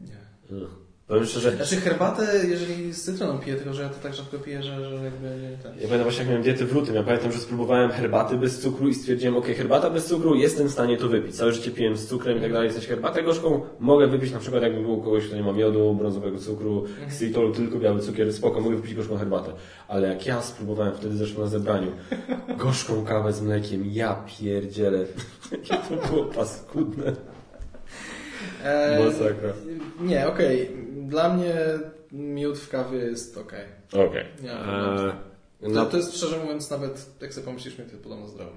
Nie. Ugh. Powiem szczerze, Znaczy herbatę, jeżeli z cytryną piję, tylko że ja to tak rzadko piję, że, że jakby nie tak. Ja pamiętam właśnie jak miałem dietę w lutym, ja pamiętam, że spróbowałem herbaty bez cukru i stwierdziłem, ok, herbata bez cukru, jestem w stanie to wypić. Całe życie piłem z cukrem i tak dalej, jesteś herbatę gorzką, mogę wypić na przykład jakby było kogoś, kto nie ma miodu, brązowego cukru, xylitolu, tylko biały cukier, spoko, mogę wypić gorzką herbatę. Ale jak ja spróbowałem wtedy zresztą na zebraniu gorzką kawę z mlekiem, ja pierdzielę, jakie to było paskudne. Eee, Masakra. Nie, okej. Dla mnie miód w kawie jest okej. Okej. Nie ma Eee, Okay. no- To, jest szczerze mówiąc nawet, jak sobie pomyślisz, mi to jest podobno zdrowe.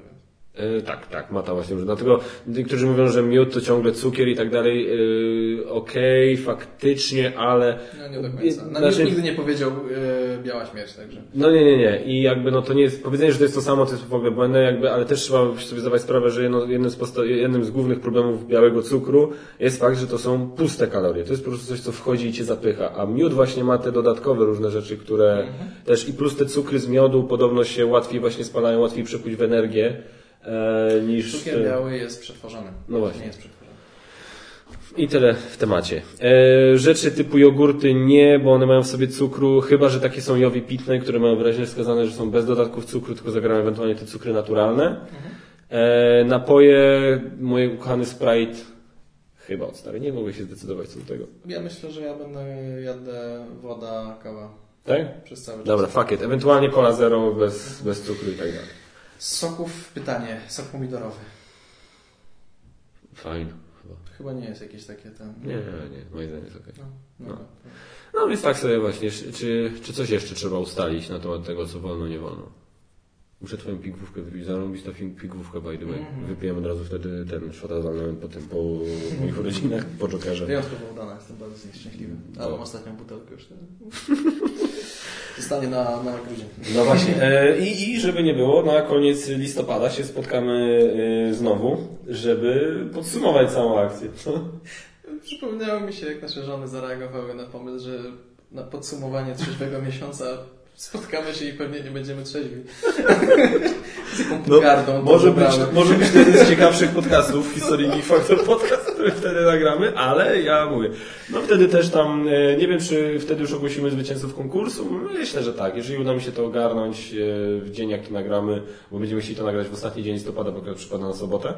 E, tak, tak, mata właśnie. że Dlatego niektórzy mówią, że miód to ciągle cukier i tak dalej. E, Okej, faktycznie, ale. No nie do końca. Na Znaczy- nigdy nie powiedział e, biała śmierć, także. No nie, nie, nie. I jakby no to nie jest. Powiedzenie, że to jest to samo, to jest w ogóle błędne, jakby, ale też trzeba sobie zdawać sprawę, że jedno, jednym, z posta- jednym z głównych problemów białego cukru jest fakt, że to są puste kalorie. To jest po prostu coś, co wchodzi i cię zapycha. A miód właśnie ma te dodatkowe różne rzeczy, które też i plus te cukry z miodu podobno się łatwiej właśnie spalają, łatwiej przekuć w energię. E, niż Cukier biały jest przetworzony. No właśnie. Nie jest przetworzony. I tyle w temacie. E, rzeczy typu jogurty nie, bo one mają w sobie cukru, chyba że takie są jowi pitne, które mają wyraźnie wskazane, że są bez dodatków cukru, tylko zagrają ewentualnie te cukry naturalne. E, napoje, mój ukochany Sprite, chyba od stary, nie mogę się zdecydować co do tego. Ja myślę, że ja będę jadę woda, kawa Tak? przez cały czas. Dobra, fuck it. Ewentualnie cola zero bez, bez cukru i tak dalej. Soków pytanie. Sok pomidorowy. Fajnie. Chyba. Chyba nie jest jakieś takie ten. Nie, nie, nie, moim zdaniem jest okej. No, no, No. no. No więc tak sobie właśnie, czy, czy coś jeszcze trzeba ustalić na temat tego, co wolno, nie wolno? Muszę twoją pigwówkę wypić, zarobić ta pigwówkę by the way. Mhm. Wypijemy od razu wtedy ten szota walnąłem potem po moich urodzinach, po Jokerze. Wyjątkowo udana, jestem bardzo z nich szczęśliwy. No. Ale mam ostatnią butelkę już. Zostanie na, na grudzień. No właśnie. E, i, I żeby nie było, na koniec listopada się spotkamy e, znowu, żeby podsumować całą akcję. Przypomniało mi się, jak nasze żony zareagowały na pomysł, że na podsumowanie trzeźwego miesiąca spotkamy się i pewnie nie będziemy trzeźwi. z jaką pogardą to No, może, być, może być to jeden z ciekawszych podcastów w historii Geek Factor Podcast, który wtedy nagramy, ale ja mówię. No wtedy też tam, e, nie wiem czy wtedy już ogłosimy zwycięzców konkursu, myślę, że tak. Jeżeli uda mi się to ogarnąć e, w dzień jak to nagramy, bo będziemy chcieli to nagrać w ostatni dzień listopada, bo przypada na sobotę.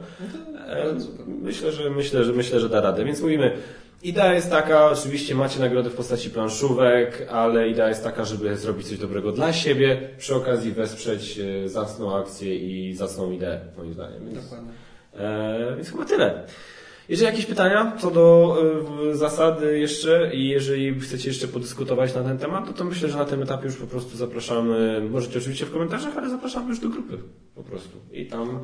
E, super. Myślę, że myślę, że myślę, że da radę. Więc mówimy, idea jest taka, oczywiście macie nagrody w postaci planszówek, ale idea jest taka, żeby zrobić coś dobrego dla siebie, przy okazji wesprzeć e, zacną akcję i zacną ideę, moim zdaniem. Więc, Dokładnie. e, więc chyba tyle. Jeżeli jakieś pytania co do e, zasady jeszcze i jeżeli chcecie jeszcze podyskutować na ten temat, to, to myślę, że na tym etapie już po prostu zapraszamy, możecie oczywiście w komentarzach, ale zapraszamy już do grupy po prostu. I tam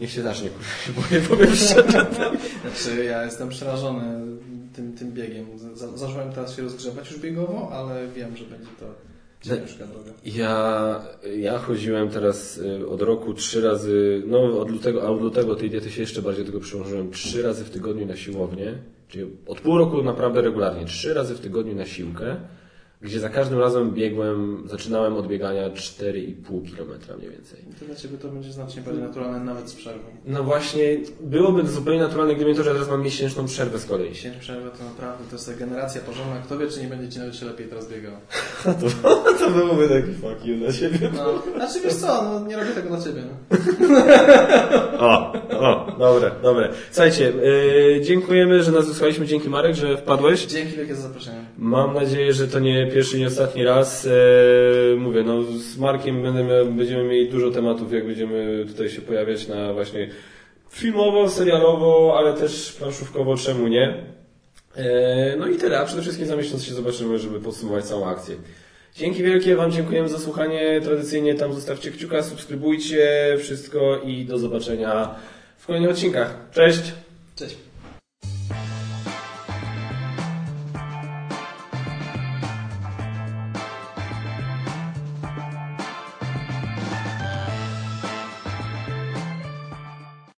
niech się zacznie, kurwa, się boję, powiem szczerze. Znaczy, ja jestem przerażony tym, tym biegiem. Za- Zacząłem teraz się rozgrzewać już biegowo, ale wiem, że będzie to ciężka droga. Ja, ja chodziłem teraz y, od roku trzy razy, no od lutego, a od lutego tej diety się jeszcze bardziej do tego przyłożyłem, trzy razy w tygodniu na siłownię, czyli od pół roku naprawdę regularnie, trzy razy w tygodniu na siłkę, gdzie za każdym razem biegłem, zaczynałem od biegania 4,5 kilometra mniej więcej. To dla Ciebie to będzie znacznie bardziej naturalne, nawet z przerwą. No właśnie, byłoby to zupełnie naturalne, gdyby nie to, że teraz mam miesięczną przerwę z kolei. 10 przerwy to naprawdę to jest generacja porządna. Kto wie, czy nie będzie Ci nawet się lepiej teraz biegał. To byłoby taki fuck you dla siebie. No, znaczy wiesz co, no, nie robię tego dla Ciebie. No. O, o, dobre, dobre. Słuchajcie, yy, dziękujemy, że nas wysłaliśmy. Dzięki Marek, że wpadłeś. Dzięki wielkie za zaproszenie. Mam nadzieję, że to nie pierwszy, nie ostatni raz. E, mówię, no z Markiem będziemy, będziemy mieli dużo tematów, jak będziemy tutaj się pojawiać na właśnie filmowo, serialowo, ale też planszówkowo, czemu nie. E, no i tyle, a przede wszystkim za miesiąc się zobaczymy, żeby podsumować całą akcję. Dzięki wielkie Wam, dziękujemy za słuchanie. Tradycyjnie tam zostawcie kciuka, subskrybujcie wszystko i do zobaczenia w kolejnych odcinkach. Cześć! Cześć.